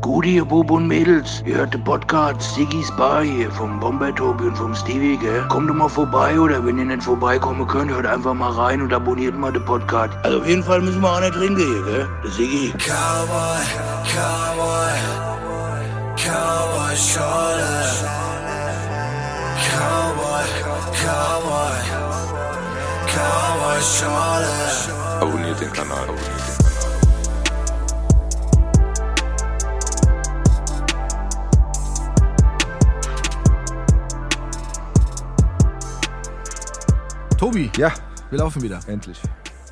Gute, ihr Bub und Mädels. Ihr hört den Podcast Siggy's Bar hier vom Bomber Tobi und vom Stevie, gell? Kommt doch mal vorbei oder wenn ihr nicht vorbeikommen könnt, hört einfach mal rein und abonniert mal den Podcast. Also auf jeden Fall müssen wir auch nicht trinken hier, gell? Der Siggy. Cowboy, Cowboy, Cowboy Schorle. Cowboy, Cowboy, Cowboy Schorle. Abonniert den Kanal. Abonniert den Kanal. Tobi, Ja, wir laufen wieder. endlich.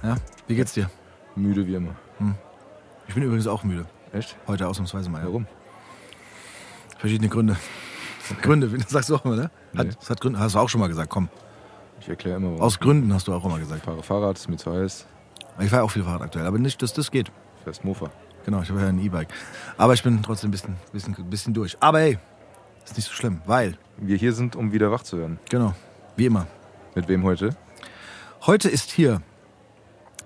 Ja, wie geht's dir? Müde wie immer. Ich bin übrigens auch müde. Echt? Heute ausnahmsweise mal. Ja. Warum? Verschiedene Gründe. Gründe, das sagst du auch immer, ne? Hat, Nee. das hat Gründe, hast du auch schon mal gesagt, komm. Ich erkläre immer, warum. Aus Gründen hast du auch immer gesagt. Ich fahre Fahrrad, ist mir zu heiß. Ich fahre auch viel Fahrrad aktuell, aber nicht, dass das geht. Fährst Mofa. Genau, ich habe ja ein E-Bike. Aber ich bin trotzdem ein bisschen, bisschen, bisschen durch. Aber hey, ist nicht so schlimm, weil, Wir hier sind, um wieder wach zu werden. genau, wie immer. Mit wem heute? Heute ist hier,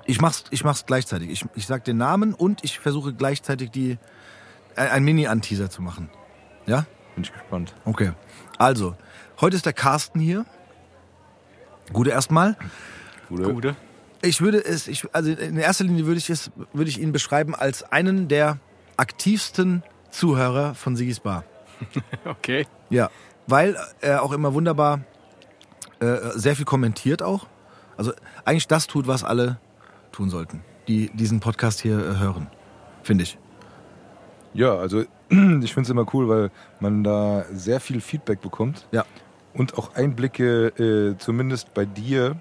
ich mach's, ich mach's gleichzeitig. Ich, ich sag den Namen und ich versuche gleichzeitig die, ein, ein Mini-Anteaser zu machen. Ja? Bin ich gespannt. Okay. Also, heute ist der Carsten hier. Gute erstmal. Gute. Gute. Ich würde es, ich, also in erster Linie würde ich es, würde ich ihn beschreiben als einen der aktivsten Zuhörer von Sigis Bar. Okay. Ja, weil er auch immer wunderbar äh, sehr viel kommentiert auch. Also eigentlich das tut, was alle tun sollten, die diesen Podcast hier äh, hören, finde ich. Ja, also ich finde es immer cool, weil man da sehr viel Feedback bekommt. Ja. Und auch Einblicke, äh, zumindest bei dir,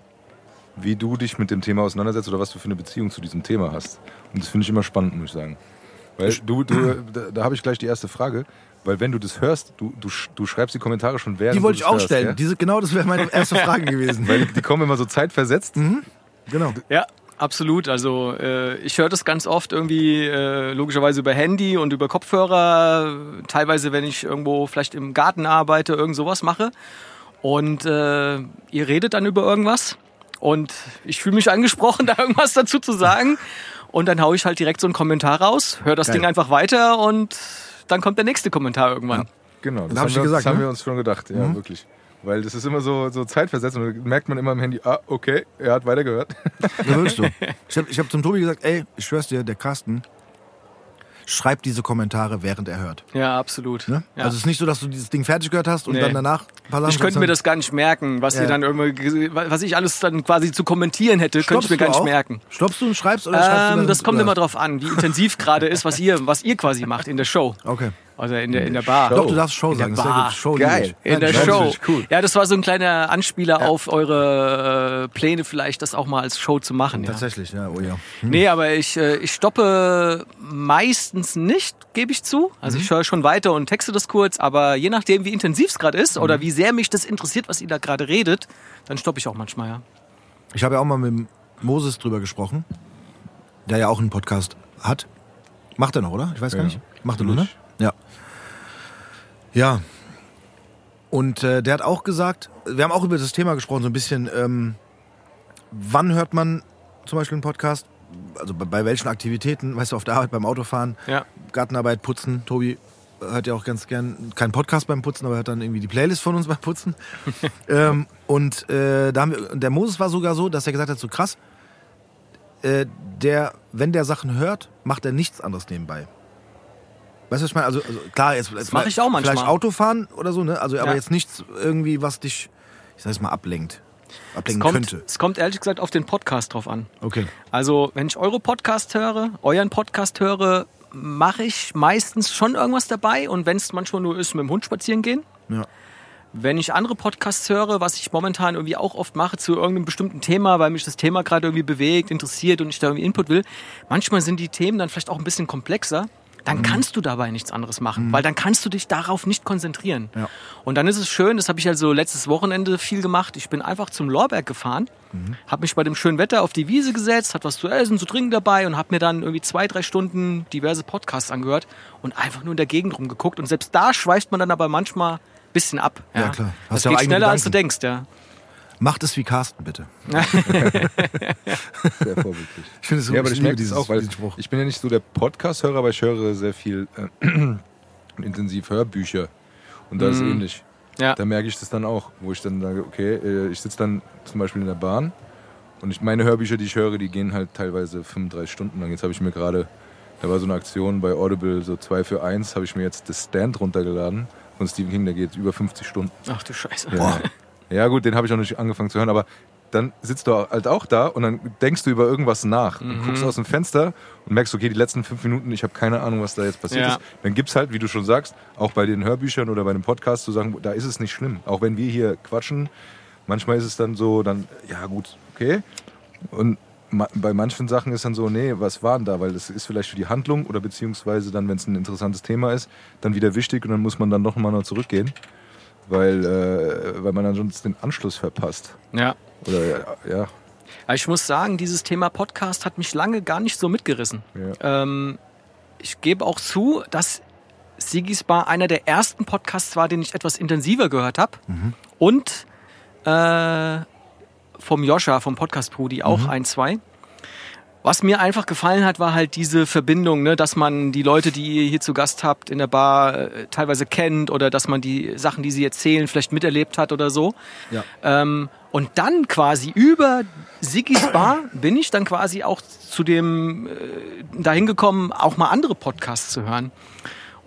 wie du dich mit dem Thema auseinandersetzt oder was du für eine Beziehung zu diesem Thema hast. Und das finde ich immer spannend, muss ich sagen. Weil du, du da, da habe ich gleich die erste Frage. Weil wenn du das hörst, du, du, du schreibst die Kommentare schon während Die wollte du ich auch hörst, stellen. gell? Diese, genau, das wäre meine erste Frage gewesen. Weil die kommen immer so zeitversetzt. genau. Ja, absolut. Also äh, ich höre das ganz oft irgendwie äh, logischerweise über Handy und über Kopfhörer. Teilweise, wenn ich irgendwo vielleicht im Garten arbeite, irgend sowas mache. Und äh, ihr redet dann über irgendwas. Und ich fühle mich angesprochen, da irgendwas dazu zu sagen. Und dann haue ich halt direkt so einen Kommentar raus, höre das Geil. Ding einfach weiter und dann kommt der nächste Kommentar irgendwann. Genau, das, hab haben, ich wir, gesagt, das haben ne? wir uns schon gedacht, ja, wirklich. Weil das ist immer so, so zeitversetzt und dann merkt man immer im Handy, ah, okay, er hat weitergehört. Ja, wirklich so. Ich habe ich hab zum Tobi gesagt, ey, ich schwör's dir, der Carsten schreibt diese Kommentare, während er hört. Ja, absolut. Ne? Ja. Also es ist nicht so, dass du dieses Ding fertig gehört hast und Nee. dann danach Ich könnte mir das gar nicht merken, was Ja. ihr dann irgendwie, was ich alles dann quasi zu kommentieren hätte, könnte ich mir gar nicht auch? merken. Stoppst du und schreibst oder schreibst du Ähm, dann das kommt über- immer drauf an, wie intensiv gerade ist, was ihr, was ihr quasi macht in der Show. Okay. Also in der, in der Bar. Doch, du darfst Show sagen. der das ist sehr Bar. Show Geil. ich. In der Show. cool. Ja, das war so ein kleiner Anspieler auf eure äh, Pläne, vielleicht das auch mal als Show zu machen. Ja. Tatsächlich, ja, oh ja. Nee, aber ich, äh, ich stoppe meistens nicht, gebe ich zu. Also Mhm. ich höre schon weiter und texte das kurz, aber je nachdem, wie intensiv es gerade ist Mhm. oder wie sehr mich das interessiert, was ihr da gerade redet, dann stoppe ich auch manchmal, ja. Ich habe ja auch mal mit Moses drüber gesprochen, der ja auch einen Podcast hat. Macht er noch, oder? Ich weiß gar Ja. nicht. Macht er noch, ne? Ja. Ja. Und äh, der hat auch gesagt, wir haben auch über das Thema gesprochen, so ein bisschen, ähm, wann hört man zum Beispiel einen Podcast? Also bei, bei welchen Aktivitäten, weißt du, auf der Arbeit, beim Autofahren, Ja. Gartenarbeit, Putzen. Tobi hört ja auch ganz gern keinen Podcast beim Putzen, aber hört dann irgendwie die Playlist von uns beim Putzen. ähm, und äh, da haben wir, der Moses war sogar so, dass er gesagt hat, so krass, äh, der, wenn der Sachen hört, macht er nichts anderes nebenbei. Weißt du, was ich meine? Also, also klar, jetzt das mach ich auch manchmal. Vielleicht Autofahren oder so, ne? Also, aber Ja. jetzt nichts irgendwie, was dich, ich sag jetzt mal, ablenkt. Es Ablenken kommt, könnte. es kommt ehrlich gesagt auf den Podcast drauf an. Okay. Also, wenn ich eure Podcast höre, euren Podcast höre, mache ich meistens schon irgendwas dabei und wenn es manchmal nur ist, mit dem Hund spazieren gehen. Ja. Wenn ich andere Podcasts höre, was ich momentan irgendwie auch oft mache zu irgendeinem bestimmten Thema, weil mich das Thema gerade irgendwie bewegt, interessiert und ich da irgendwie Input will, manchmal sind die Themen dann vielleicht auch ein bisschen komplexer. Dann kannst du dabei nichts anderes machen, weil dann kannst du dich darauf nicht konzentrieren. Ja. Und dann ist es schön, das habe ich also letztes Wochenende viel gemacht. Ich bin einfach zum Lorberg gefahren, habe mich bei dem schönen Wetter auf die Wiese gesetzt, hat was zu essen, zu trinken dabei und habe mir dann irgendwie zwei, drei Stunden diverse Podcasts angehört und einfach nur in der Gegend rumgeguckt. Und selbst da schweift man dann aber manchmal ein bisschen ab. Ja, klar. Hast Das ja geht schneller, als du Gedanken. denkst, ja. Macht es wie Carsten, bitte. Sehr vorbildlich. Ich finde es so, Ja, aber ich liebe merke das dieses, auch, weil Spruch. ich bin ja nicht so der Podcast-Hörer, aber ich höre sehr viel äh, intensiv Hörbücher. Und da ist Mhm. ähnlich. Ja. Da merke ich das dann auch, wo ich dann sage, okay, äh, ich sitze dann zum Beispiel in der Bahn und ich, meine Hörbücher, die ich höre, die gehen halt teilweise 35 Stunden lang. Jetzt habe ich mir gerade, da war so eine Aktion bei Audible, so 2 für 1, habe ich mir jetzt das Stand runtergeladen von Stephen King, der geht über 50 Stunden. Ach du Scheiße. Ja, ja gut, den habe ich noch nicht angefangen zu hören, aber dann sitzt du halt auch da und dann denkst du über irgendwas nach und guckst aus dem Fenster und merkst, okay, die letzten fünf Minuten, ich habe keine Ahnung, was da jetzt passiert Ja. ist. Dann gibt's halt, wie du schon sagst, auch bei den Hörbüchern oder bei dem Podcast zu sagen, da ist es nicht schlimm. Auch wenn wir hier quatschen, manchmal ist es dann so, dann, ja gut, okay. Und ma bei manchen Sachen ist dann so, nee, was war denn da? Weil das ist vielleicht für die Handlung oder beziehungsweise dann, wenn es ein interessantes Thema ist, dann wieder wichtig und dann muss man dann noch mal noch zurückgehen, weil, äh, weil man dann sonst den Anschluss verpasst. Ja. Oder ja, Aber ich muss sagen, dieses Thema Podcast hat mich lange gar nicht so mitgerissen. ja. Ähm, ich gebe auch zu, dass Sigis Bar einer der ersten Podcasts war, den ich etwas intensiver gehört habe. Und äh, vom Joscha, vom Podcast Prudi auch ein, zwei. Was mir einfach gefallen hat, war halt diese Verbindung, ne, dass man die Leute, die ihr hier zu Gast habt in der Bar, äh, teilweise kennt oder dass man die Sachen, die sie erzählen, vielleicht miterlebt hat oder so. Ja. Ähm, und dann quasi über Sigis Bar bin ich dann quasi auch zu dem äh, dahin gekommen, auch mal andere Podcasts zu hören.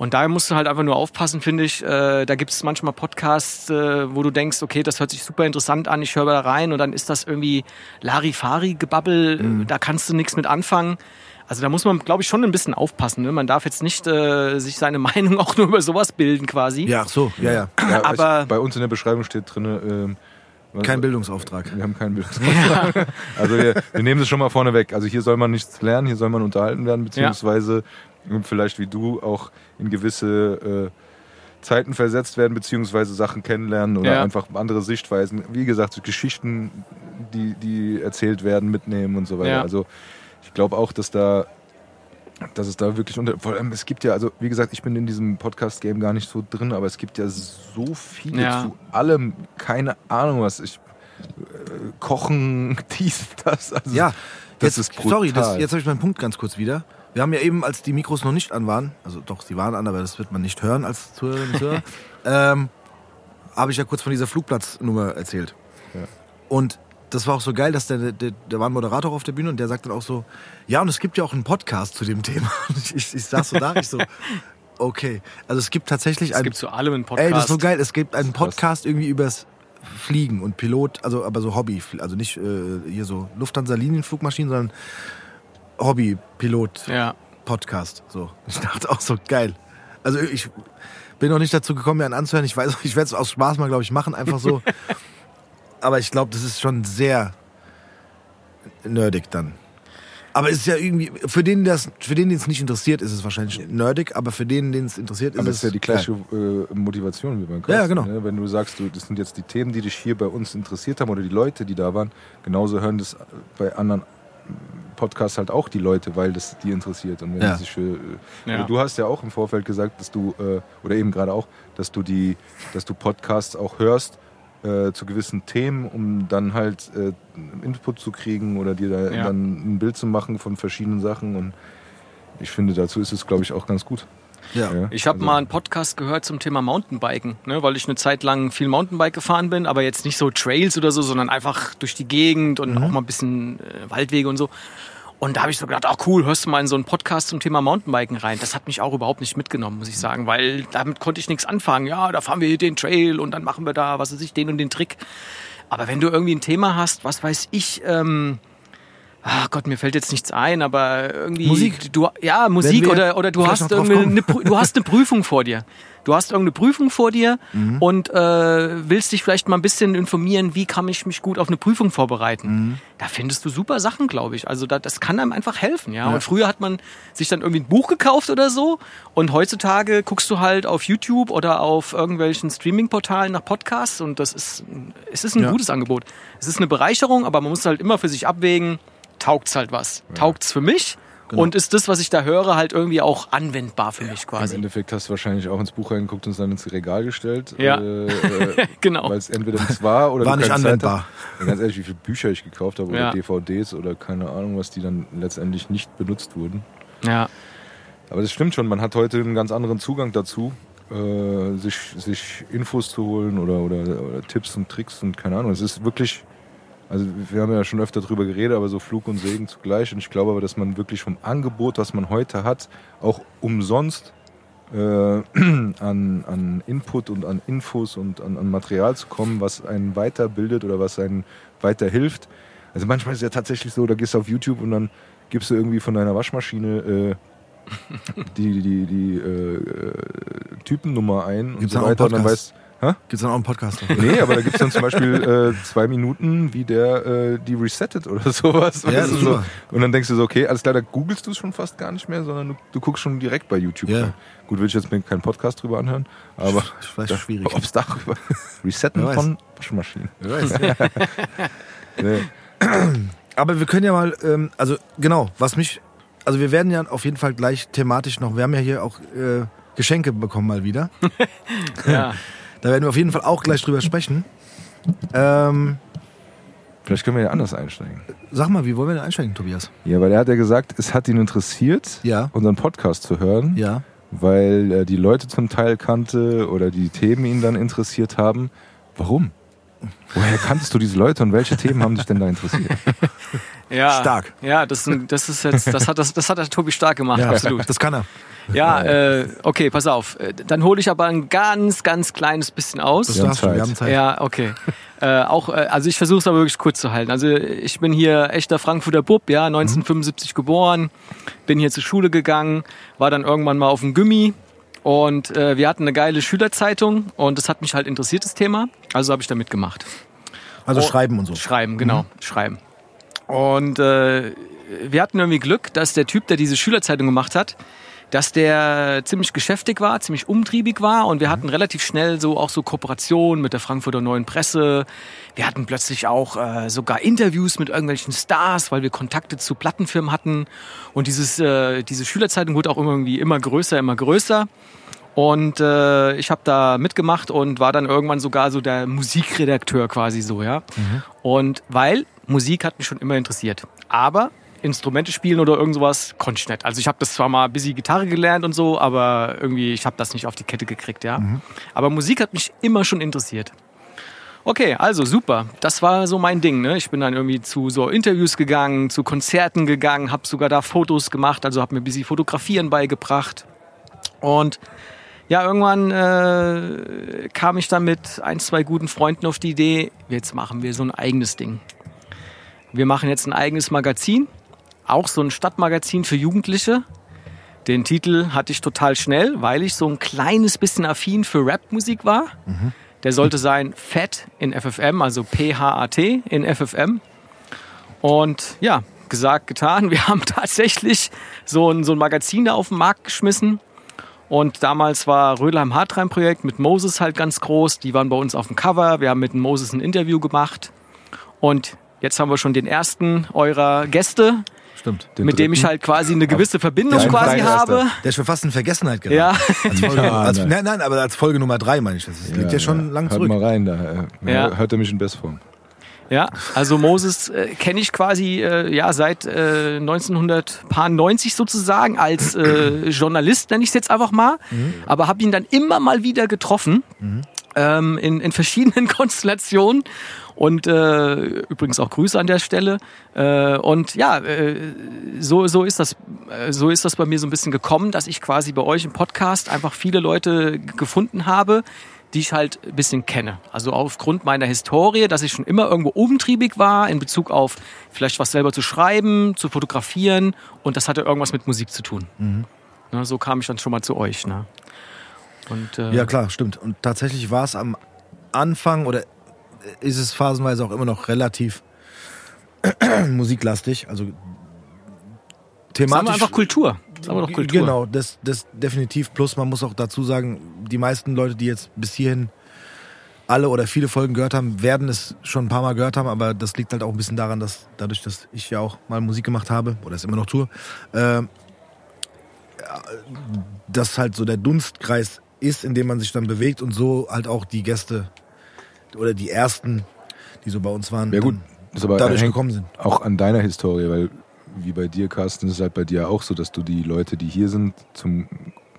Und daher musst du halt einfach nur aufpassen, finde ich. Äh, da gibt es manchmal Podcasts, äh, wo du denkst, okay, das hört sich super interessant an, ich höre da rein und dann ist das irgendwie Larifari-Gebabbel, äh, da kannst du nichts mit anfangen. Also da muss man, glaube ich, schon ein bisschen aufpassen. Ne? Man darf jetzt nicht äh, sich seine Meinung auch nur über sowas bilden quasi. Ja, ach so, ja, ja. ja aber- ich, bei uns in der Beschreibung steht drin, was- Kein Bildungsauftrag. Wir haben keinen Bildungsauftrag. Also wir, wir nehmen das schon mal vorne weg. Also hier soll man nichts lernen, hier soll man unterhalten werden, beziehungsweise vielleicht wie du auch in gewisse äh, Zeiten versetzt werden, beziehungsweise Sachen kennenlernen oder Ja. einfach andere Sichtweisen. Wie gesagt, so Geschichten, die, die erzählt werden, mitnehmen und so weiter. Ja. Also ich glaube auch, dass da dass es da wirklich unter. Vor allem, es gibt ja, also wie gesagt, ich bin in diesem Podcast-Game gar nicht so drin, aber es gibt ja so viele Ja. zu allem, keine Ahnung was. Ich, äh, kochen, dies, das. Also, Ja, das jetzt, ist brutal. sorry, das, jetzt habe ich meinen Punkt ganz kurz wieder. Wir haben ja eben, als die Mikros noch nicht an waren, also doch, sie waren an, aber das wird man nicht hören als Zuhörerinnen und Zuhörer, ähm, habe ich ja kurz von dieser Flugplatznummer erzählt. Ja. Und das war auch so geil, dass der, der, da war ein Moderator auf der Bühne und der sagt dann auch so, ja, und es gibt ja auch einen Podcast zu dem Thema. Ich, ich, ich saß so da, ich so, okay. Also es gibt tatsächlich Es einen gibt zu allem einen Podcast. Ey, das ist so geil. Es gibt einen Podcast irgendwie übers Fliegen und Pilot, also aber so Hobby, also nicht äh, hier so Lufthansa-Linienflugmaschinen, sondern Hobby-Pilot-Podcast. Ja. So. Ich dachte auch so geil. Also ich bin noch nicht dazu gekommen, mir einen anzuhören. Ich weiß, ich werde es aus Spaß mal, glaube ich, machen, einfach so. aber ich glaube, das ist schon sehr nerdig dann. Aber es ist ja irgendwie, für den, das, für den, den es nicht interessiert, ist es wahrscheinlich nerdig, aber für den, den es interessiert, ist aber es. ist ja die gleiche äh, Motivation wie beim Kosten. Ja, genau. Ne? Wenn du sagst, du, das sind jetzt die Themen, die dich hier bei uns interessiert haben oder die Leute, die da waren, genauso hören das bei anderen Podcasts halt auch die Leute, weil das die interessiert. Und wenn Ja. die sich für, äh, Ja. aber du hast ja auch im Vorfeld gesagt, dass du, äh, oder eben gerade auch, dass du die, dass du Podcasts auch hörst, äh, zu gewissen Themen, um dann halt äh, Input zu kriegen oder dir da Ja. dann ein Bild zu machen von verschiedenen Sachen. Und ich finde, dazu ist es, glaube ich, auch ganz gut. Ja. Ich habe Also- mal einen Podcast gehört zum Thema Mountainbiken, ne, weil ich eine Zeit lang viel Mountainbike gefahren bin, aber jetzt nicht so Trails oder so, sondern einfach durch die Gegend und auch mal ein bisschen äh, Waldwege und so. Und da habe ich so gedacht, ach cool, hörst du mal in so einen Podcast zum Thema Mountainbiken rein. Das hat mich auch überhaupt nicht mitgenommen, muss ich sagen, weil damit konnte ich nichts anfangen. Ja, da fahren wir hier den Trail und dann machen wir da, was weiß ich, den und den Trick. Aber wenn du irgendwie ein Thema hast, was weiß ich, ähm, ach Gott, mir fällt jetzt nichts ein, aber irgendwie Musik? Du, ja, Musik oder oder du hast eine, Prü- du hast eine Prüfung vor dir. Du hast irgendeine Prüfung vor dir Mhm. und äh, willst dich vielleicht mal ein bisschen informieren, wie kann ich mich gut auf eine Prüfung vorbereiten. Mhm. Da findest du super Sachen, glaube ich. Also da, das kann einem einfach helfen, ja? Und früher hat man sich dann irgendwie ein Buch gekauft oder so und heutzutage guckst du halt auf YouTube oder auf irgendwelchen Streaming-Portalen nach Podcasts und das ist es ist ein Ja. gutes Angebot. Es ist eine Bereicherung, aber man muss halt immer für sich abwägen, taugt's halt was. Taugt's für mich genau. Und ist das, was ich da höre, halt irgendwie auch anwendbar für mich Im quasi. Endeffekt hast du wahrscheinlich auch ins Buch reingeguckt und es dann ins Regal gestellt. Ja. Äh, äh, Genau. Weil es entweder nichts war oder War nicht Zeit anwendbar. Ja, ganz ehrlich, wie viele Bücher ich gekauft habe oder Ja. DVDs oder keine Ahnung, was die dann letztendlich nicht benutzt wurden. Ja. Aber das stimmt schon, man hat heute einen ganz anderen Zugang dazu, äh, sich, sich Infos zu holen oder, oder, oder Tipps und Tricks und keine Ahnung. Es ist wirklich, also wir haben ja schon öfter drüber geredet, aber so Flug und Segen zugleich. Und ich glaube aber, dass man wirklich vom Angebot, was man heute hat, auch umsonst äh, an, an Input und an Infos und an, an Material zu kommen, was einen weiterbildet oder was einen weiterhilft. Also manchmal ist es ja tatsächlich so, da gehst du auf YouTube und dann gibst du irgendwie von deiner Waschmaschine äh, die, die, die äh, äh, Typennummer ein und Gibt's so dann auch einen weiter. Und dann weißt, hä? Gibt's dann auch einen Podcast? Nee, aber da gibt es dann zum Beispiel äh, zwei Minuten, wie der äh, die resettet oder sowas. Ja, so. super. Und dann denkst du so, okay, alles klar, da googelst du es schon fast gar nicht mehr, sondern du, du guckst schon direkt bei YouTube. Ja. rein. Gut, will ich jetzt mir keinen Podcast drüber anhören, aber Ich weiß, schwierig. ob es darüber Resetten Wer weiß. von Waschmaschinen. Nee. Aber wir können ja mal, ähm, also genau, was mich, also wir werden ja auf jeden Fall gleich thematisch noch, wir haben ja hier auch äh, Geschenke bekommen mal wieder. ja. Da werden wir auf jeden Fall auch gleich drüber sprechen. Ähm, Vielleicht können wir ja anders einsteigen. sag mal, wie wollen wir denn einsteigen, Tobias? Ja, weil er hat ja gesagt, es hat ihn interessiert, Ja. unseren Podcast zu hören. Ja. weil er die Leute zum Teil kannte oder die Themen ihn dann interessiert haben. Warum? Woher kanntest du diese Leute und welche Themen haben dich denn da interessiert? ja. Stark. Ja, das, das ist jetzt, das hat, das, das hat der Tobi stark gemacht, ja, absolut. Das kann er. Ja, äh, okay, pass auf. Äh, Dann hole ich aber ein ganz, ganz kleines bisschen aus. Das Wir haben darfst du, wir Zeit. haben Zeit. Ja, okay. äh, auch, äh, also ich versuche es aber wirklich kurz zu halten. Also ich bin hier echter Frankfurter Bub, ja, 1975 geboren, bin hier zur Schule gegangen, war dann irgendwann mal auf dem Gummi und äh, wir hatten eine geile Schülerzeitung und das hat mich halt interessiert, das Thema. Also habe ich da mitgemacht. Also Oh. schreiben und so. Schreiben, genau, schreiben. Und äh, wir hatten irgendwie Glück, dass der Typ, der diese Schülerzeitung gemacht hat, dass der ziemlich geschäftig war, ziemlich umtriebig war und wir hatten relativ schnell so auch so Kooperationen mit der Frankfurter Neuen Presse. Wir hatten plötzlich auch äh, sogar Interviews mit irgendwelchen Stars, weil wir Kontakte zu Plattenfirmen hatten und dieses äh, diese Schülerzeitung wurde auch irgendwie immer größer, immer größer. Und äh, ich habe da mitgemacht und war dann irgendwann sogar so der Musikredakteur quasi so, ja. Und weil Musik hat mich schon immer interessiert. Aber Instrumente spielen oder irgend sowas konnte ich nicht. Also ich habe das zwar mal ein bisschen Gitarre gelernt und so, aber irgendwie, ich habe das nicht auf die Kette gekriegt, ja. Aber Musik hat mich immer schon interessiert. Okay, also super. Das war so mein Ding. Ne? Ich bin dann irgendwie zu so Interviews gegangen, zu Konzerten gegangen, habe sogar da Fotos gemacht, also habe mir ein bisschen Fotografieren beigebracht. Und ja, irgendwann äh, kam ich dann mit ein, zwei guten Freunden auf die Idee, jetzt machen wir so ein eigenes Ding. Wir machen jetzt ein eigenes Magazin, auch so ein Stadtmagazin für Jugendliche. Den Titel hatte ich total schnell, weil ich so ein kleines bisschen affin für Rapmusik war. Der sollte sein Fat in FFM, also P-H-A-T in FFM. Und ja, gesagt, getan. Wir haben tatsächlich so ein, so ein Magazin da auf den Markt geschmissen. Und damals war Rödelheim Hartreim Projekt mit Moses halt ganz groß. Die waren bei uns auf dem Cover. Wir haben mit Moses ein Interview gemacht. Und jetzt haben wir schon den ersten eurer Gäste, Stimmt. Den mit dem ich halt quasi eine gewisse Verbindung Ja, quasi habe. Der ist schon fast in Vergessenheit geraten. Ja. Als Folge, Ja, als, nein. nein, nein, aber als Folge Nummer drei meine ich das. Das liegt ja, schon lang Hört zurück. mal rein, da äh, Ja. hört er mich in Bestform. Ja, also Moses äh, kenne ich quasi äh, ja seit äh, 1990 sozusagen als äh, Journalist nenne ich es jetzt einfach mal, aber habe ihn dann immer mal wieder getroffen ähm, in, in verschiedenen Konstellationen und äh, übrigens auch Grüße an der Stelle äh, und ja äh, so so ist das äh, so ist das bei mir so ein bisschen gekommen, dass ich quasi bei euch im Podcast einfach viele Leute gefunden habe, die ich halt ein bisschen kenne. Also aufgrund meiner Historie, dass ich schon immer irgendwo umtriebig war in Bezug auf vielleicht was selber zu schreiben, zu fotografieren und das hatte irgendwas mit Musik zu tun. Ne, so kam ich dann schon mal zu euch. Ne? Und, äh, Ja, klar, stimmt. Und tatsächlich war es am Anfang oder ist es phasenweise auch immer noch relativ musiklastig. Also Sagen thematisch. wir einfach Kultur. Sagen wir doch Kultur. Genau, das, das definitiv. Plus man muss auch dazu sagen, die meisten Leute, die jetzt bis hierhin alle oder viele Folgen gehört haben, werden es schon ein paar Mal gehört haben, aber das liegt halt auch ein bisschen daran, dass dadurch, dass ich ja auch mal Musik gemacht habe oder es immer noch tue, äh, dass halt so der Dunstkreis ist, in dem man sich dann bewegt und so halt auch die Gäste oder die ersten, die so bei uns waren, Ja gut, das aber dadurch gekommen sind. auch an deiner Historie, weil wie bei dir, Carsten, ist es halt bei dir auch so, dass du die Leute, die hier sind, zum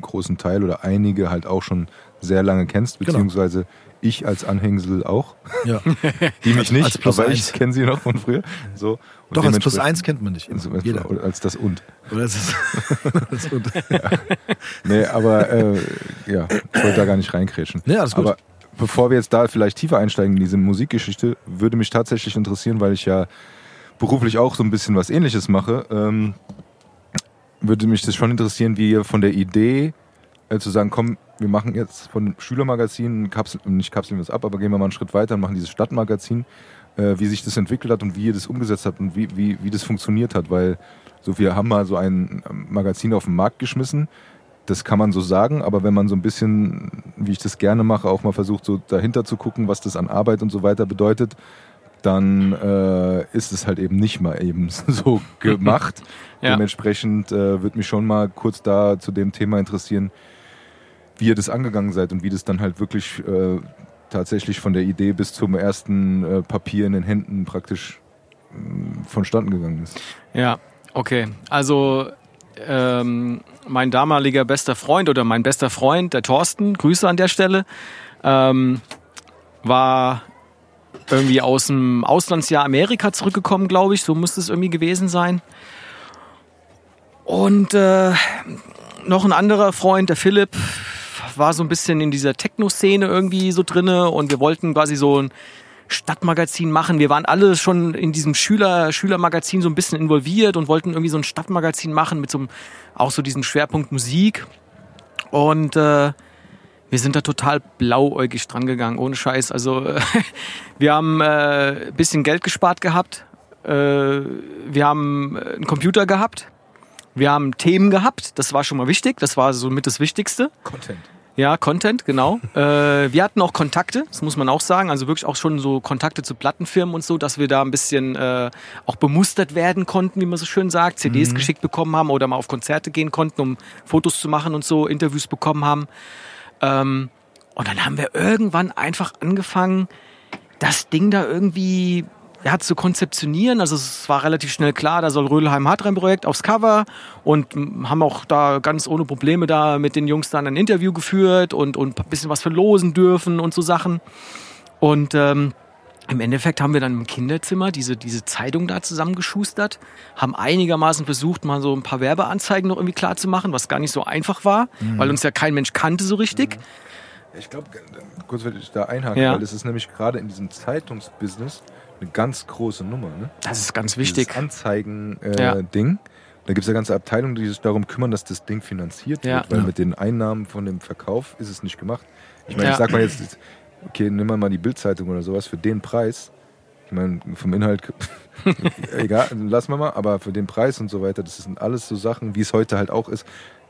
großen Teil oder einige halt auch schon sehr lange kennst, Genau. beziehungsweise ich als Anhängsel auch. Ja. Die mich nicht, als Plus aber eins. ich kenne sie noch von früher. So. Und Doch, als Plus eins kennt man nicht. Also, Jeder. oder als das und. Oder ist, das ist gut. Nee, aber äh, ja, ich wollte da gar nicht reinkrätschen. Nee, alles gut. Aber bevor wir jetzt da vielleicht tiefer einsteigen in diese Musikgeschichte, würde mich tatsächlich interessieren, weil ich ja beruflich auch so ein bisschen was ähnliches mache, ähm, würde mich das schon interessieren, wie ihr von der Idee äh, zu sagen, komm, wir machen jetzt von Schülermagazin, Kapsel, nicht kapseln wir es ab, aber gehen wir mal einen Schritt weiter und machen dieses Stadtmagazin, äh, wie sich das entwickelt hat und wie ihr das umgesetzt habt und wie, wie, wie das funktioniert hat, weil so wir haben mal so ein ähm, Magazin auf den Markt geschmissen, das kann man so sagen, aber wenn man so ein bisschen, wie ich das gerne mache, auch mal versucht, so dahinter zu gucken, was das an Arbeit und so weiter bedeutet, dann äh, ist es halt eben nicht mal eben so gemacht. Ja. Dementsprechend äh, würde mich schon mal kurz da zu dem Thema interessieren, wie ihr das angegangen seid und wie das dann halt wirklich äh, tatsächlich von der Idee bis zum ersten äh, Papier in den Händen praktisch mh, vonstatten gegangen ist. Ja, okay. Also ähm, mein damaliger bester Freund oder mein bester Freund, der Thorsten, Grüße an der Stelle, ähm, war irgendwie aus dem Auslandsjahr Amerika zurückgekommen, glaube ich. So müsste es irgendwie gewesen sein. Und äh, noch ein anderer Freund, der Philipp, war so ein bisschen in dieser Techno-Szene irgendwie so drinne und wir wollten quasi so ein Stadtmagazin machen. Wir waren alle schon in diesem Schüler, Schülermagazin so ein bisschen involviert und wollten irgendwie so ein Stadtmagazin machen mit so einem, auch so diesem Schwerpunkt Musik. Und äh, wir sind da total blauäugig dran gegangen, ohne Scheiß. Also wir haben äh, ein bisschen Geld gespart gehabt. Äh, wir haben äh, einen Computer gehabt. Wir haben Themen gehabt. Das war schon mal wichtig. Das war so mit das Wichtigste. Content. Ja, Content, genau. äh, wir hatten auch Kontakte, das muss man auch sagen. Also wirklich auch schon so Kontakte zu Plattenfirmen und so, dass wir da ein bisschen äh, auch bemustert werden konnten, wie man so schön sagt. CDs geschickt bekommen haben oder mal auf Konzerte gehen konnten, um Fotos zu machen und so, Interviews bekommen haben. Ähm, und dann haben wir irgendwann einfach angefangen, das Ding da irgendwie ja, zu konzeptionieren. Also es war relativ schnell klar, da soll Rödelheim Hartrein Projekt aufs Cover und m, haben auch da ganz ohne Probleme da mit den Jungs dann ein Interview geführt und, und ein bisschen was verlosen dürfen und so Sachen. Und ähm, im Endeffekt haben wir dann im Kinderzimmer diese, diese Zeitung da zusammengeschustert, haben einigermaßen versucht, mal so ein paar Werbeanzeigen noch irgendwie klar zu machen, was gar nicht so einfach war, weil uns ja kein Mensch kannte so richtig. Ich glaube, kurz würde ich da einhaken, Ja. weil es ist nämlich gerade in diesem Zeitungsbusiness eine ganz große Nummer. Ne? Das ist ganz wichtig. Dieses Anzeigen-Ding. Ja. Äh, Ding. Da gibt es ja ganze Abteilungen, die sich darum kümmern, dass das Ding finanziert Ja. wird, weil Ja. mit den Einnahmen von dem Verkauf ist es nicht gemacht. Ich meine, Ja. ich sag mal jetzt, okay, nimm mal die Bildzeitung oder sowas für den Preis. Ich meine, vom Inhalt, egal, lassen wir mal, aber für den Preis und so weiter, das sind alles so Sachen, wie es heute halt auch ist,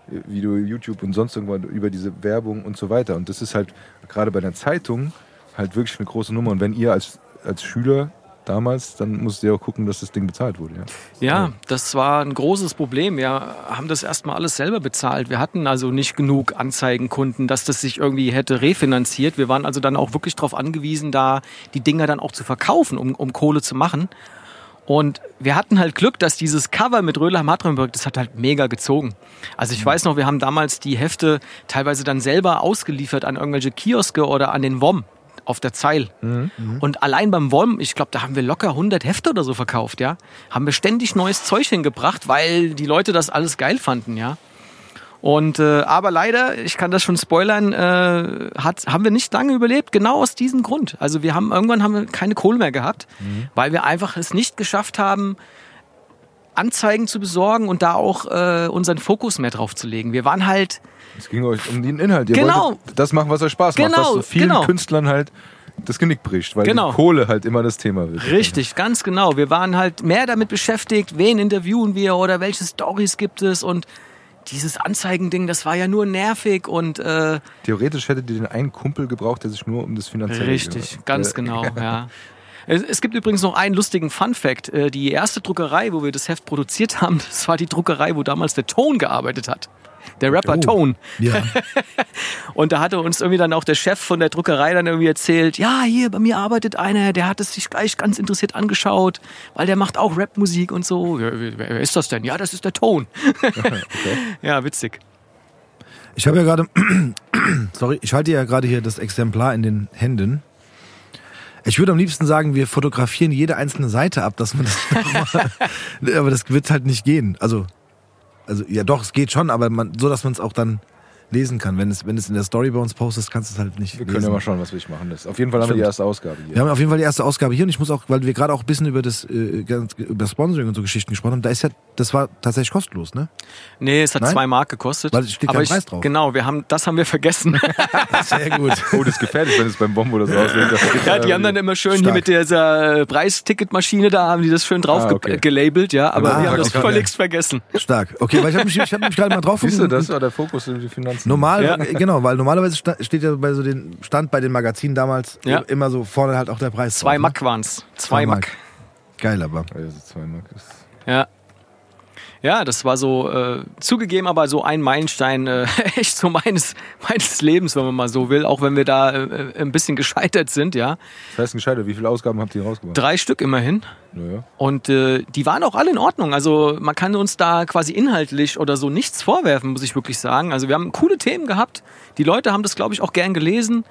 wie du YouTube und sonst irgendwann über diese Werbung und so weiter. Und das ist halt gerade bei der Zeitung halt wirklich eine große Nummer. Und wenn ihr als, als Schüler damals, dann musst ihr auch gucken, dass das Ding bezahlt wurde. Ja. Ja, das war ein großes Problem. Wir haben das erstmal alles selber bezahlt. Wir hatten also nicht genug Anzeigenkunden, dass das sich irgendwie hätte refinanziert. Wir waren also dann auch wirklich darauf angewiesen, da die Dinger dann auch zu verkaufen, um, um Kohle zu machen. Und wir hatten halt Glück, dass dieses Cover mit Röhler Matrenberg, das hat halt mega gezogen. Also ich weiß noch, wir haben damals die Hefte teilweise dann selber ausgeliefert an irgendwelche Kioske oder an den WOM auf der Zeil. Und allein beim WOM, ich glaube, da haben wir locker 100 Hefte oder so verkauft, ja. Haben wir ständig neues Zeug hingebracht, weil die Leute das alles geil fanden, ja. Und äh, aber leider, ich kann das schon spoilern, äh, hat, haben wir nicht lange überlebt, genau aus diesem Grund. Also wir haben irgendwann haben wir keine Kohle mehr gehabt, weil wir einfach es nicht geschafft haben, Anzeigen zu besorgen und da auch äh, unseren Fokus mehr drauf zu legen. Wir waren halt Es ging euch um den Inhalt. Ihr Genau. das machen, was euch Spaß macht, Genau, was so vielen genau. Künstlern halt das Genick bricht, weil Genau. die Kohle halt immer das Thema wird. Richtig, ganz genau. Wir waren halt mehr damit beschäftigt, wen interviewen wir oder welche Stories gibt es und dieses Anzeigending, das war ja nur nervig und äh, Theoretisch hättet ihr den einen Kumpel gebraucht, der sich nur um das Finanzielle Richtig, kümmert. ganz Äh, genau, ja. Es, es gibt übrigens noch einen lustigen Fun-Fact. Äh, Die erste Druckerei, wo wir das Heft produziert haben, das war die Druckerei, wo damals der Tone gearbeitet hat. Der Rapper Oh. Tone. Ja. Und da hatte uns irgendwie dann auch der Chef von der Druckerei dann irgendwie erzählt, ja, hier bei mir arbeitet einer, der hat es sich gleich ganz interessiert angeschaut, weil der macht auch Rapmusik und so. Wer, wer ist das denn? Ja, das ist der Tone. Ja, witzig. Ich habe ja gerade, sorry, ich halte ja gerade hier das Exemplar in den Händen. Ich würde am liebsten sagen, wir fotografieren jede einzelne Seite ab, dass man das nochmal, aber das wird halt nicht gehen. Also, also ja doch, es geht schon, aber man, so, dass man es auch dann lesen kann. Wenn es, wenn es in der Story bei uns postest, kannst du es halt nicht Wir können lesen. ja mal schauen, was wir machen lässt. Auf jeden Fall haben wir die erste Ausgabe hier. Wir haben auf jeden Fall die erste Ausgabe hier und ich muss auch, weil wir gerade auch ein bisschen über das äh, über Sponsoring und so Geschichten gesprochen haben, da ist ja, das war tatsächlich kostenlos, ne? Nee, es hat Nein? zwei Mark gekostet. Weil es steht aber kein ich, Preis drauf. Genau, wir haben, das haben wir vergessen. Sehr gut. Oh, das ist gefährlich, wenn es beim Bomben oder so aussieht. ja, die haben dann immer schön hier mit dieser äh, Preisticketmaschine, da haben die das schön drauf Ah, okay. gelabelt, ja, aber Ah, wir haben das völligst vergessen. Stark. Okay, weil ich habe mich, ich hab mich gerade mal drauf Siehst du, das war der Fokus in die Finanzen. Normal, Ja. äh, genau, weil normalerweise sta- steht ja bei so den stand bei den Magazinen damals Ja. immer so vorne halt auch der Preis. Zwei drauf, Mack waren's. Ne? Zwei Mack. Geil, aber. Also zwei Mark ist Ja. Ja, das war so äh, zugegeben, aber so ein Meilenstein äh, echt so meines meines Lebens, wenn man mal so will, auch wenn wir da äh, ein bisschen gescheitert sind, ja. Das heißt, gescheiter, wie viele Ausgaben habt ihr rausgebracht? Drei Stück immerhin. Naja. Und äh, die waren auch alle in Ordnung. Also man kann uns da quasi inhaltlich oder so nichts vorwerfen, muss ich wirklich sagen. Also wir haben coole Themen gehabt. Die Leute haben das, glaube ich, auch gern gelesen.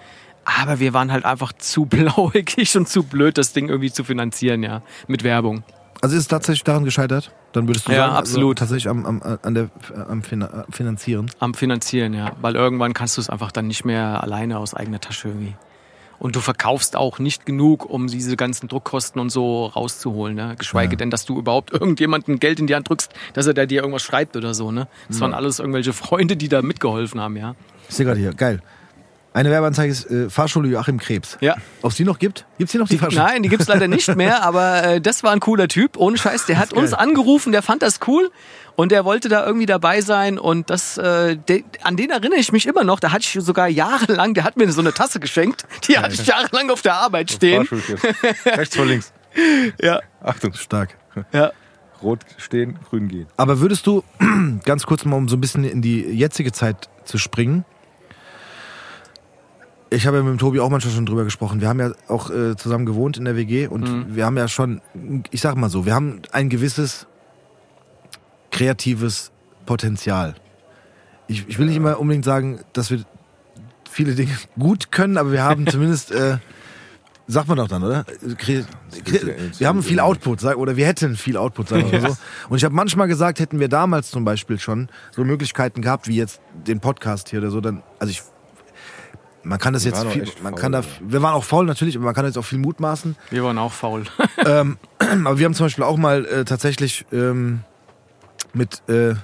Aber wir waren halt einfach zu blauäugig und zu blöd, das Ding irgendwie zu finanzieren, ja, mit Werbung. Also ist es tatsächlich daran gescheitert? Dann würdest du Ja, sagen, absolut. Also tatsächlich am, am, an der, am Fina- Finanzieren. Am Finanzieren, ja. Weil irgendwann kannst du es einfach dann nicht mehr alleine aus eigener Tasche irgendwie. Und du verkaufst auch nicht genug, um diese ganzen Druckkosten und so rauszuholen. Ne? Geschweige Ja. denn, dass du überhaupt irgendjemandem Geld in die Hand drückst, dass er da dir irgendwas schreibt oder so. Ne? Das waren alles irgendwelche Freunde, die da mitgeholfen haben, ja. Ich sehe gerade hier, geil. Eine Werbeanzeige ist äh, Fahrschule Joachim Krebs. Ja. Ob es die noch gibt? Gibt es die noch, die, Die, Fahrschule? nein, die gibt's leider nicht mehr, aber äh, das war ein cooler Typ, ohne Scheiß. Der hat uns angerufen, der fand das cool und der wollte da irgendwie dabei sein und das, äh, de, an den erinnere ich mich immer noch. Da hatte ich sogar jahrelang, der hat mir so eine Tasse geschenkt, die hatte ich jahrelang auf der Arbeit stehen. Rechts vor links. Ja, Achtung. Stark. ja. Rot stehen, grün gehen. Aber würdest du, ganz kurz mal, um so ein bisschen in die jetzige Zeit zu springen, ich habe ja mit dem Tobi auch manchmal schon drüber gesprochen. Wir haben ja auch äh, zusammen gewohnt in der WG und wir haben ja schon, ich sag mal so, wir haben ein gewisses kreatives Potenzial. Ich, ich will nicht immer unbedingt sagen, dass wir viele Dinge gut können, aber wir haben zumindest, äh, sagt man doch dann, oder? Kre wir haben viel Output, sag, oder wir hätten viel Output, sagen wir mal so. Und ich habe manchmal gesagt, hätten wir damals zum Beispiel schon so Möglichkeiten gehabt, wie jetzt den Podcast hier oder so, dann, also ich, man kann das Wir jetzt viel, man faul, kann da, wir waren auch faul natürlich, aber man kann jetzt auch viel mutmaßen. Wir waren auch faul. ähm, aber wir haben zum Beispiel auch mal äh, tatsächlich ähm, mit äh,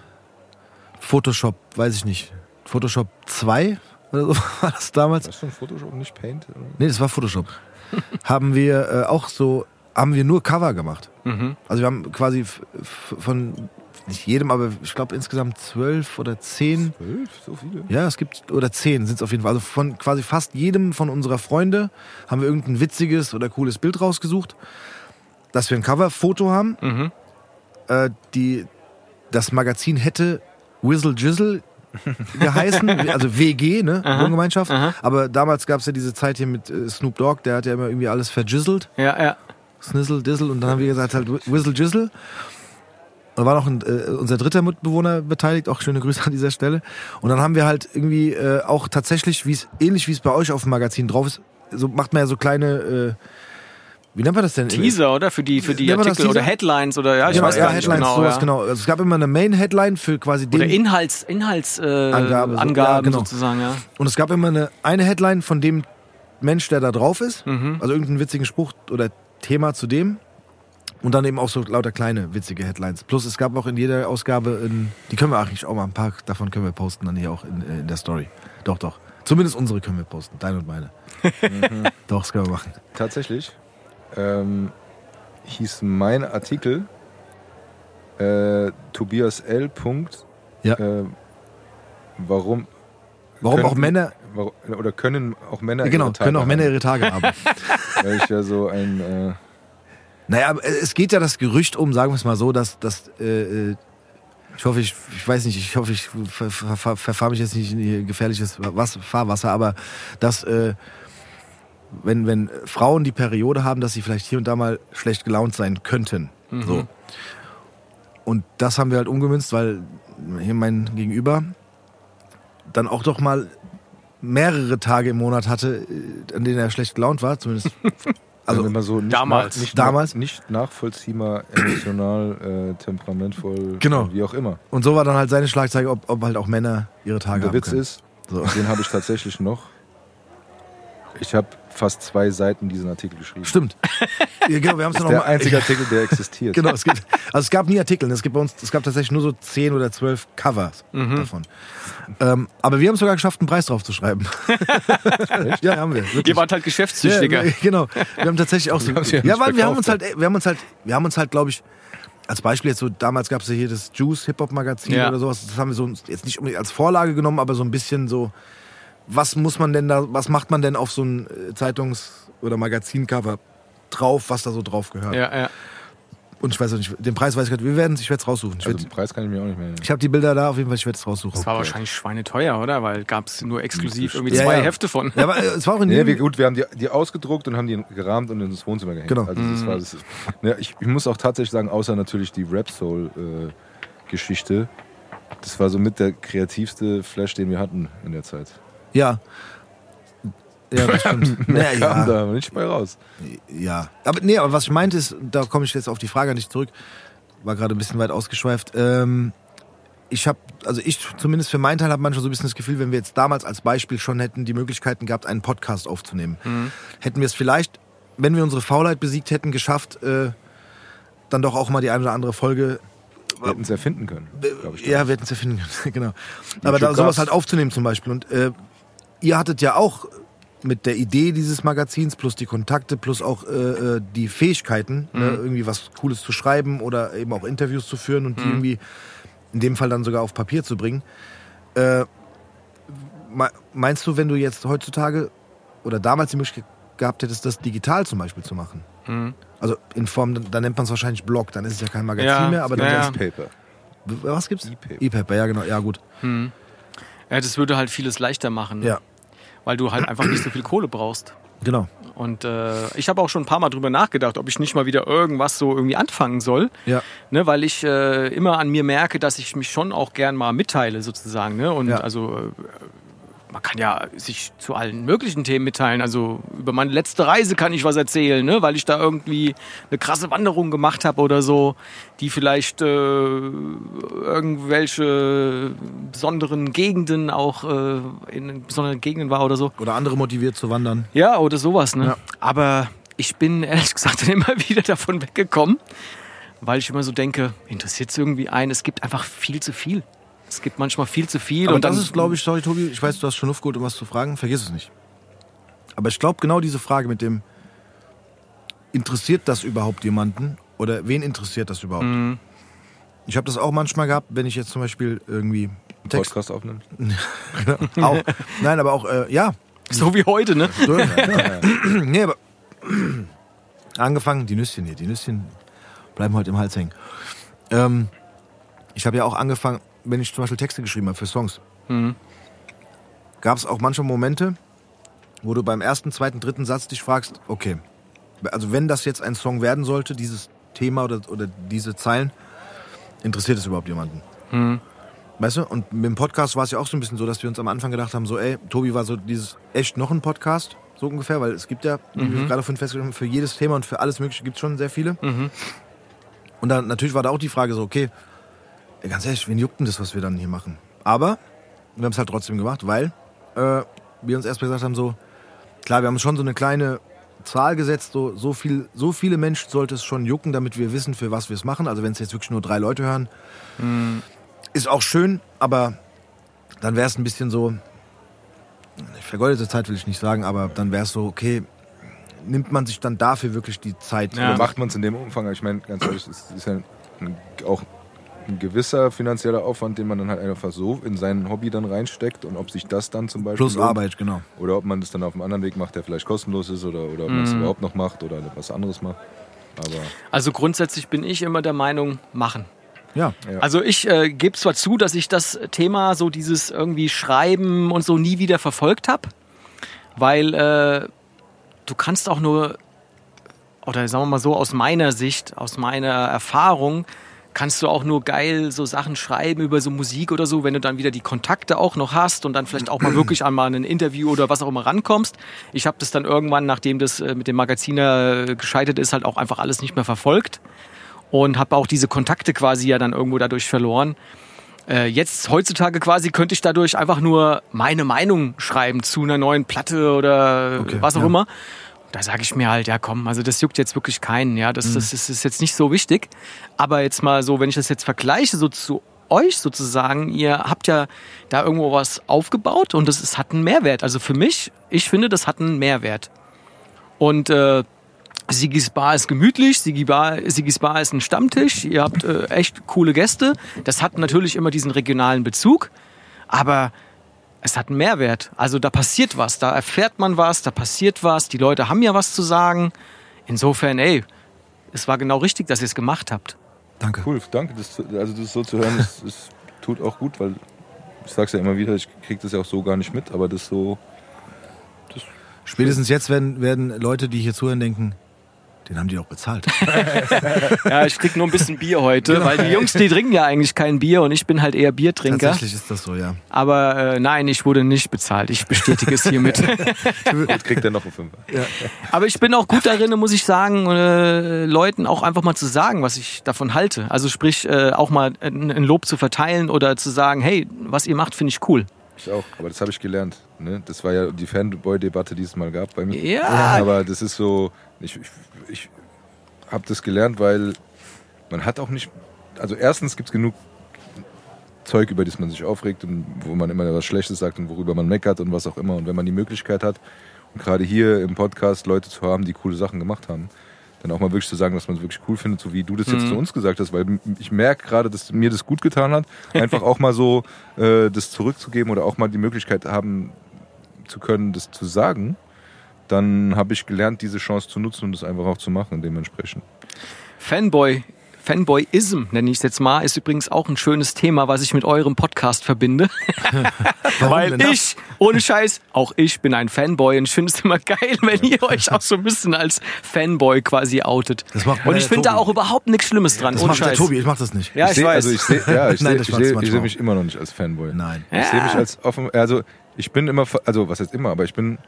Photoshop, weiß ich nicht, Photoshop 2 oder so war das damals. Das ist schon Photoshop, nicht Paint? oder? Nee, das war Photoshop. haben wir äh, auch so, haben wir nur Cover gemacht. Mhm. Also wir haben quasi von nicht jedem, aber ich glaube insgesamt zwölf oder zehn. Zwölf? So viele? Ja, es gibt, oder zehn sind es auf jeden Fall. Also von quasi fast jedem von unserer Freunde haben wir irgendein witziges oder cooles Bild rausgesucht, dass wir ein Coverfoto haben. Mhm. Äh, die, das Magazin hätte Whizzle Jizzle geheißen, also WG, ne, Wohngemeinschaft. aha. Aber damals gab es ja diese Zeit hier mit äh, Snoop Dogg, der hat ja immer irgendwie alles verjizzelt. Ja, ja. Snizzle, Dizzle und dann haben wir gesagt halt Whizzle Jizzle. Da war noch ein, äh, unser dritter Mitbewohner beteiligt, auch schöne Grüße an dieser Stelle. Und dann haben wir halt irgendwie äh, auch tatsächlich, wie es ähnlich wie es bei euch auf dem Magazin drauf ist, so macht man ja so kleine, äh, wie nennt man das denn? Teaser, oder? Für die, für die Nennt Artikel oder? Headlines oder ja, ich Genau, weiß ja, gar nicht Headlines, genau. sowas, ja. genau. Also es gab immer eine Main-Headline für quasi Oder den Inhalts, Inhaltsangaben äh, Angabe, so- Angaben ja, genau. sozusagen, ja. Und es gab immer eine, eine Headline von dem Mensch, der da drauf ist. Mhm. Also irgendeinen witzigen Spruch oder Thema zu dem. Und dann eben auch so lauter kleine witzige Headlines. Plus es gab auch in jeder Ausgabe, in, die können wir eigentlich auch mal ein paar davon können wir posten dann hier auch in, äh, in der Story. Doch, doch. Zumindest unsere können wir posten, deine und meine. Doch, das können wir machen. Tatsächlich ähm, hieß mein Artikel äh, Tobias L. Punkt Ja. äh, warum, Warum können auch Männer, oder können auch Männer genau, ihre Tage können auch Männer ihre Tage haben. Weil ich ja so ein, äh, Naja, es geht ja das Gerücht um, sagen wir es mal so, dass, dass äh, äh, ich hoffe, ich, ich weiß nicht, ich hoffe, ich ver, ver, ver, verfahre mich jetzt nicht in gefährliches Was, Fahrwasser, aber dass, äh, wenn, wenn Frauen die Periode haben, dass sie vielleicht hier und da mal schlecht gelaunt sein könnten. So. Und das haben wir halt umgemünzt, weil hier mein Gegenüber dann auch doch mal mehrere Tage im Monat hatte, äh, an denen er schlecht gelaunt war, zumindest. also immer so nicht damals. nach- nicht Damals. Nach, nicht nachvollziehbar, emotional, äh, temperamentvoll, Genau. wie auch immer. Und so war dann halt seine Schlagzeile, ob, ob halt auch Männer ihre Tage der haben Witz können. ist, So. den habe ich tatsächlich noch. Ich habe fast zwei Seiten diesen Artikel geschrieben. Stimmt. Ja, genau, wir haben es noch Der mal. einzige Artikel, der existiert. Genau, es gibt, also es gab nie Artikel. Es gibt bei uns, es gab tatsächlich nur so zehn oder zwölf Covers Mhm. davon. Ähm, aber wir haben es sogar geschafft, einen Preis drauf zu schreiben. Ja, haben wir. Wirklich. Ihr wart halt geschäftstüchtiger. Ja, genau. Wir haben tatsächlich auch so. sie ja weil wir haben uns halt, wir haben uns halt, wir haben uns halt, glaube ich, als Beispiel jetzt so, damals gab es ja hier das Juice Hip Hop Magazin Ja. oder sowas. Das haben wir so jetzt nicht unbedingt als Vorlage genommen, aber so ein bisschen so, was muss man denn da, was macht man denn auf so ein äh, Zeitungs- oder Magazincover drauf, was da so drauf gehört? Ja, ja. Und ich weiß auch nicht, den Preis weiß ich gerade, wir werden es, ich werde es raussuchen. Ich, Also werd- den Preis kann ich mir auch nicht mehr. ich habe die Bilder da, auf jeden Fall, ich werde es raussuchen. Das war wahrscheinlich schweineteuer, oder? Weil gab es nur exklusiv irgendwie Ja, zwei ja. Hefte von. Ja, aber äh, es war auch in jedem, wir, gut, wir haben die, die ausgedruckt und haben die gerahmt und ins Wohnzimmer gehängt. Genau. Also das war das, ja, ich, ich muss auch tatsächlich sagen, außer natürlich die Rap Soul äh, Geschichte, das war so mit der kreativste Flash, den wir hatten in der Zeit. Ja. Ja, das stimmt. Mehr Naja, kam ja. da nicht bei raus. Ja, aber nee, aber was ich meinte ist, da komme ich jetzt auf die Frage nicht zurück, war gerade ein bisschen weit ausgeschweift. Ähm, ich habe, also ich zumindest für meinen Teil habe manchmal so ein bisschen das Gefühl, wenn wir jetzt damals als Beispiel schon hätten die Möglichkeiten gehabt, einen Podcast aufzunehmen, hätten wir es vielleicht, wenn wir unsere Faulheit besiegt hätten, geschafft, äh, dann doch auch mal die eine oder andere Folge Wir hätten es erfinden können, glaube ich. ja, wir hätten es ja finden können, genau. Aber da, sowas halt aufzunehmen zum Beispiel. Und äh, ihr hattet ja auch mit der Idee dieses Magazins plus die Kontakte plus auch äh, äh, die Fähigkeiten, ne, irgendwie was Cooles zu schreiben oder eben auch Interviews zu führen und die irgendwie in dem Fall dann sogar auf Papier zu bringen. Äh, me- meinst du, wenn du jetzt heutzutage oder damals die Möglichkeit gehabt hättest, das digital zum Beispiel zu machen? Also in Form, dann, nennt man es wahrscheinlich Blog, dann ist es ja kein Magazin Ja, mehr, aber dann ja, ja. Paper. was gibt's? E-Paper. E-Paper, ja genau, ja gut. Ja, das würde halt vieles leichter machen. Ja, Weil du halt einfach nicht so viel Kohle brauchst. genau. Und äh, ich habe auch schon ein paar Mal drüber nachgedacht, ob ich nicht mal wieder irgendwas so irgendwie anfangen soll. Ja. Ne, weil ich äh, immer an mir merke, dass ich mich schon auch gern mal mitteile, sozusagen. Ne? Und Ja. also äh, man kann ja sich zu allen möglichen Themen mitteilen. Also über meine letzte Reise kann ich was erzählen, ne? weil ich da irgendwie eine krasse Wanderung gemacht habe oder so, die vielleicht äh, irgendwelche besonderen Gegenden auch äh, in besonderen Gegenden war oder so. Oder andere motiviert zu wandern. Ja, oder sowas, ne? Ja. Aber ich bin ehrlich gesagt dann immer wieder davon weggekommen, weil ich immer so denke, interessiert es irgendwie einen? Es gibt einfach viel zu viel. Es gibt manchmal viel zu viel. Aber und das ist, glaube ich, sorry Tobi, ich weiß, du hast schon Luft geholt, um was zu fragen, vergiss es nicht. Aber ich glaube, genau diese Frage mit dem, interessiert das überhaupt jemanden? Oder wen interessiert das überhaupt? Mhm. Ich habe das auch manchmal gehabt, wenn ich jetzt zum Beispiel irgendwie Text... Podcast aufnimmt. auch, nein, aber auch, äh, ja, so wie heute, ne? So, nee, aber angefangen, die Nüsschen hier, die Nüsschen bleiben heute im Hals hängen. Ähm, ich habe ja auch angefangen, wenn ich zum Beispiel Texte geschrieben habe für Songs, gab es auch manchmal Momente, wo du beim ersten, zweiten, dritten Satz dich fragst, okay, also wenn das jetzt ein Song werden sollte, dieses Thema oder, oder diese Zeilen, interessiert es überhaupt jemanden? Weißt du? Und mit dem Podcast war es ja auch so ein bisschen so, dass wir uns am Anfang gedacht haben, so, ey, Tobi war so dieses echt noch ein Podcast, so ungefähr, weil es gibt ja, wie wir gerade vorhin festgestellt haben, für jedes Thema und für alles Mögliche gibt es schon sehr viele. Und dann natürlich war da auch die Frage so, okay, ganz ehrlich, wen juckt denn das, was wir dann hier machen? Aber wir haben es halt trotzdem gemacht, weil äh, wir uns erstmal gesagt haben, so, klar, wir haben schon so eine kleine Zahl gesetzt, so, so, viel, so viele Menschen sollte es schon jucken, damit wir wissen, für was wir es machen. Also wenn es jetzt wirklich nur drei Leute hören, ist auch schön, aber dann wäre es ein bisschen so, vergeudete Zeit will ich nicht sagen, aber dann wäre es so, okay, nimmt man sich dann dafür wirklich die Zeit? Ja. Oder macht man es in dem Umfang? Ich meine, ganz ehrlich, es ist ja auch ein gewisser finanzieller Aufwand, den man dann halt einfach so in sein Hobby dann reinsteckt und ob sich das dann zum Beispiel Plus lohnt. Arbeit, genau. Oder ob man das dann auf einem anderen Weg macht, der vielleicht kostenlos ist oder, oder ob man es überhaupt noch macht oder was anderes macht. Aber Also grundsätzlich bin ich immer der Meinung, machen. Ja. Ja. Also ich äh, gebe zwar zu, dass ich das Thema, so dieses irgendwie Schreiben und so nie wieder verfolgt habe, weil äh, du kannst auch nur, oder sagen wir mal so, aus meiner Sicht, aus meiner Erfahrung, kannst du auch nur geil so Sachen schreiben über so Musik oder so, wenn du dann wieder die Kontakte auch noch hast und dann vielleicht auch mal wirklich an mal ein Interview oder was auch immer rankommst. Ich habe das dann irgendwann, nachdem das äh, mit dem Magaziner äh, gescheitert ist, halt auch einfach alles nicht mehr verfolgt und habe auch diese Kontakte quasi ja dann irgendwo dadurch verloren. Äh, jetzt heutzutage quasi könnte ich dadurch einfach nur meine Meinung schreiben zu einer neuen Platte oder Okay, was auch ja. immer. Da sage ich mir halt, ja komm, also das juckt jetzt wirklich keinen, ja, das, das, das ist jetzt nicht so wichtig. Aber jetzt mal so, wenn ich das jetzt vergleiche so zu euch sozusagen, ihr habt ja da irgendwo was aufgebaut und das ist, hat einen Mehrwert. Also für mich, ich finde, das hat einen Mehrwert. Und äh, Sigis Bar ist gemütlich, Sigi Bar, Sigis Bar ist ein Stammtisch, ihr habt äh, echt coole Gäste. Das hat natürlich immer diesen regionalen Bezug, aber es hat einen Mehrwert. Also da passiert was, da erfährt man was, da passiert was, die Leute haben ja was zu sagen. Insofern, ey, es war genau richtig, dass ihr es gemacht habt. Danke. cool, danke. Das, also das so zu hören, das, das tut auch gut, weil ich sag's ja immer wieder, ich krieg das ja auch so gar nicht mit, aber das so. Spätestens jetzt werden, werden Leute, die hier zuhören, denken, den haben die doch bezahlt. Ja, ich krieg nur ein bisschen Bier heute, weil die Jungs, die trinken ja eigentlich kein Bier und ich bin halt eher Biertrinker. Tatsächlich ist das so, ja. Aber äh, nein, ich wurde nicht bezahlt. Ich bestätige es hiermit. Jetzt kriegt er noch einen Fünfer. Aber ich bin auch gut darin, muss ich sagen, äh, Leuten auch einfach mal zu sagen, was ich davon halte. Also sprich, äh, auch mal ein Lob zu verteilen oder zu sagen, hey, was ihr macht, finde ich cool. Ich auch, aber das habe ich gelernt. Ne? Das war ja die Fanboy-Debatte, die es mal gab bei mir. Ja. Aber das ist so, ich, ich, ich habe das gelernt, weil man hat auch nicht, also erstens gibt es genug Zeug, über das man sich aufregt und wo man immer was Schlechtes sagt und worüber man meckert und was auch immer. Und wenn man die Möglichkeit hat, und gerade hier im Podcast Leute zu haben, die coole Sachen gemacht haben, dann auch mal wirklich zu sagen, dass man es wirklich cool findet, so wie du das jetzt zu uns gesagt hast, weil ich merke gerade, dass mir das gut getan hat, einfach auch mal so äh, das zurückzugeben oder auch mal die Möglichkeit haben zu können, das zu sagen, dann habe ich gelernt, diese Chance zu nutzen und das einfach auch zu machen dementsprechend. Fanboy, Fanboyism nenne ich es jetzt mal, ist übrigens auch ein schönes Thema, was ich mit eurem Podcast verbinde. Weil ich, ohne Scheiß, auch ich bin ein Fanboy und ich finde es immer geil, wenn ihr euch auch so ein bisschen als Fanboy quasi outet. Das macht und der ich finde da auch überhaupt nichts Schlimmes dran, Das ohne macht der Scheiß. Tobi, ich mach das nicht. Ja, ich, seh, weiß. Also ich sehe ja, ich Nein, seh, ich seh, ich mich immer noch nicht als Fanboy. Nein. Ich sehe mich als offen, also ich bin immer, also was heißt immer, aber ich bin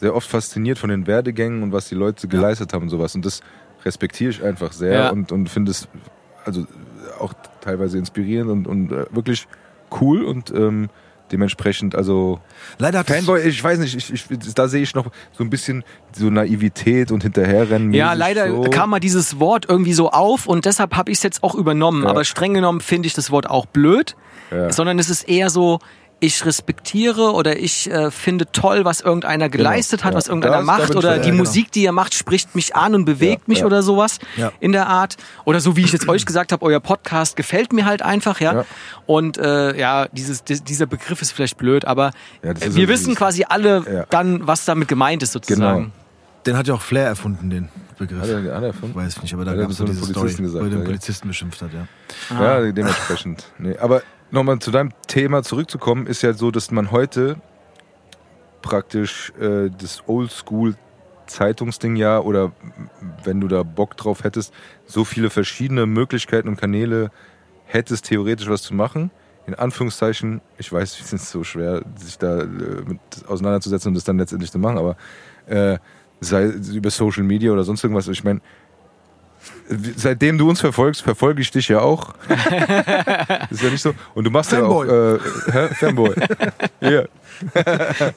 sehr oft fasziniert von den Werdegängen und was die Leute geleistet haben und sowas. Und das respektiere ich einfach sehr Ja. und, und finde es also auch teilweise inspirierend und, und äh, wirklich cool und ähm, dementsprechend, also Leider Fanboy, ich weiß nicht, ich, ich, da sehe ich noch so ein bisschen so Naivität und Hinterherrennen. Ja, leider so. kam mal dieses Wort irgendwie so auf und deshalb habe ich es jetzt auch übernommen. Ja. Aber streng genommen finde ich das Wort auch blöd, Ja. sondern es ist eher so, ich respektiere oder ich äh, finde toll, was irgendeiner geleistet hat, ja. was irgendeiner Das- da macht oder die genau. Musik, die ihr macht, spricht mich an und bewegt Ja, mich ja. oder sowas Ja. in der Art. Oder so wie ich jetzt euch gesagt habe, euer Podcast gefällt mir halt einfach, ja. Ja. Und äh, ja, dieses, di- dieser Begriff ist vielleicht blöd, aber Ja, äh, wir wissen dieses- quasi alle Ja. dann, was damit gemeint ist sozusagen. Genau. Den hat ja auch Flair erfunden, den Begriff. Hat er, hat er erfunden? Weiß ich nicht, aber da gab es so diese den Story, Polizisten gesagt, wo er den ja. Polizisten beschimpft hat, ja. Ja, dementsprechend. Nee, aber nochmal zu deinem Thema zurückzukommen, ist ja so, dass man heute praktisch äh, das Oldschool Zeitungsding ja oder wenn du da Bock drauf hättest, so viele verschiedene Möglichkeiten und Kanäle hättest, theoretisch was zu machen. In Anführungszeichen, ich weiß, es ist so schwer, sich da äh, mit auseinanderzusetzen und das dann letztendlich zu machen, aber äh, sei über Social Media oder sonst irgendwas. Ich meine, seitdem du uns verfolgst, verfolge ich dich ja auch. ist ja nicht so. Und du machst Fanboy. ja auch äh? Fanboy. ja.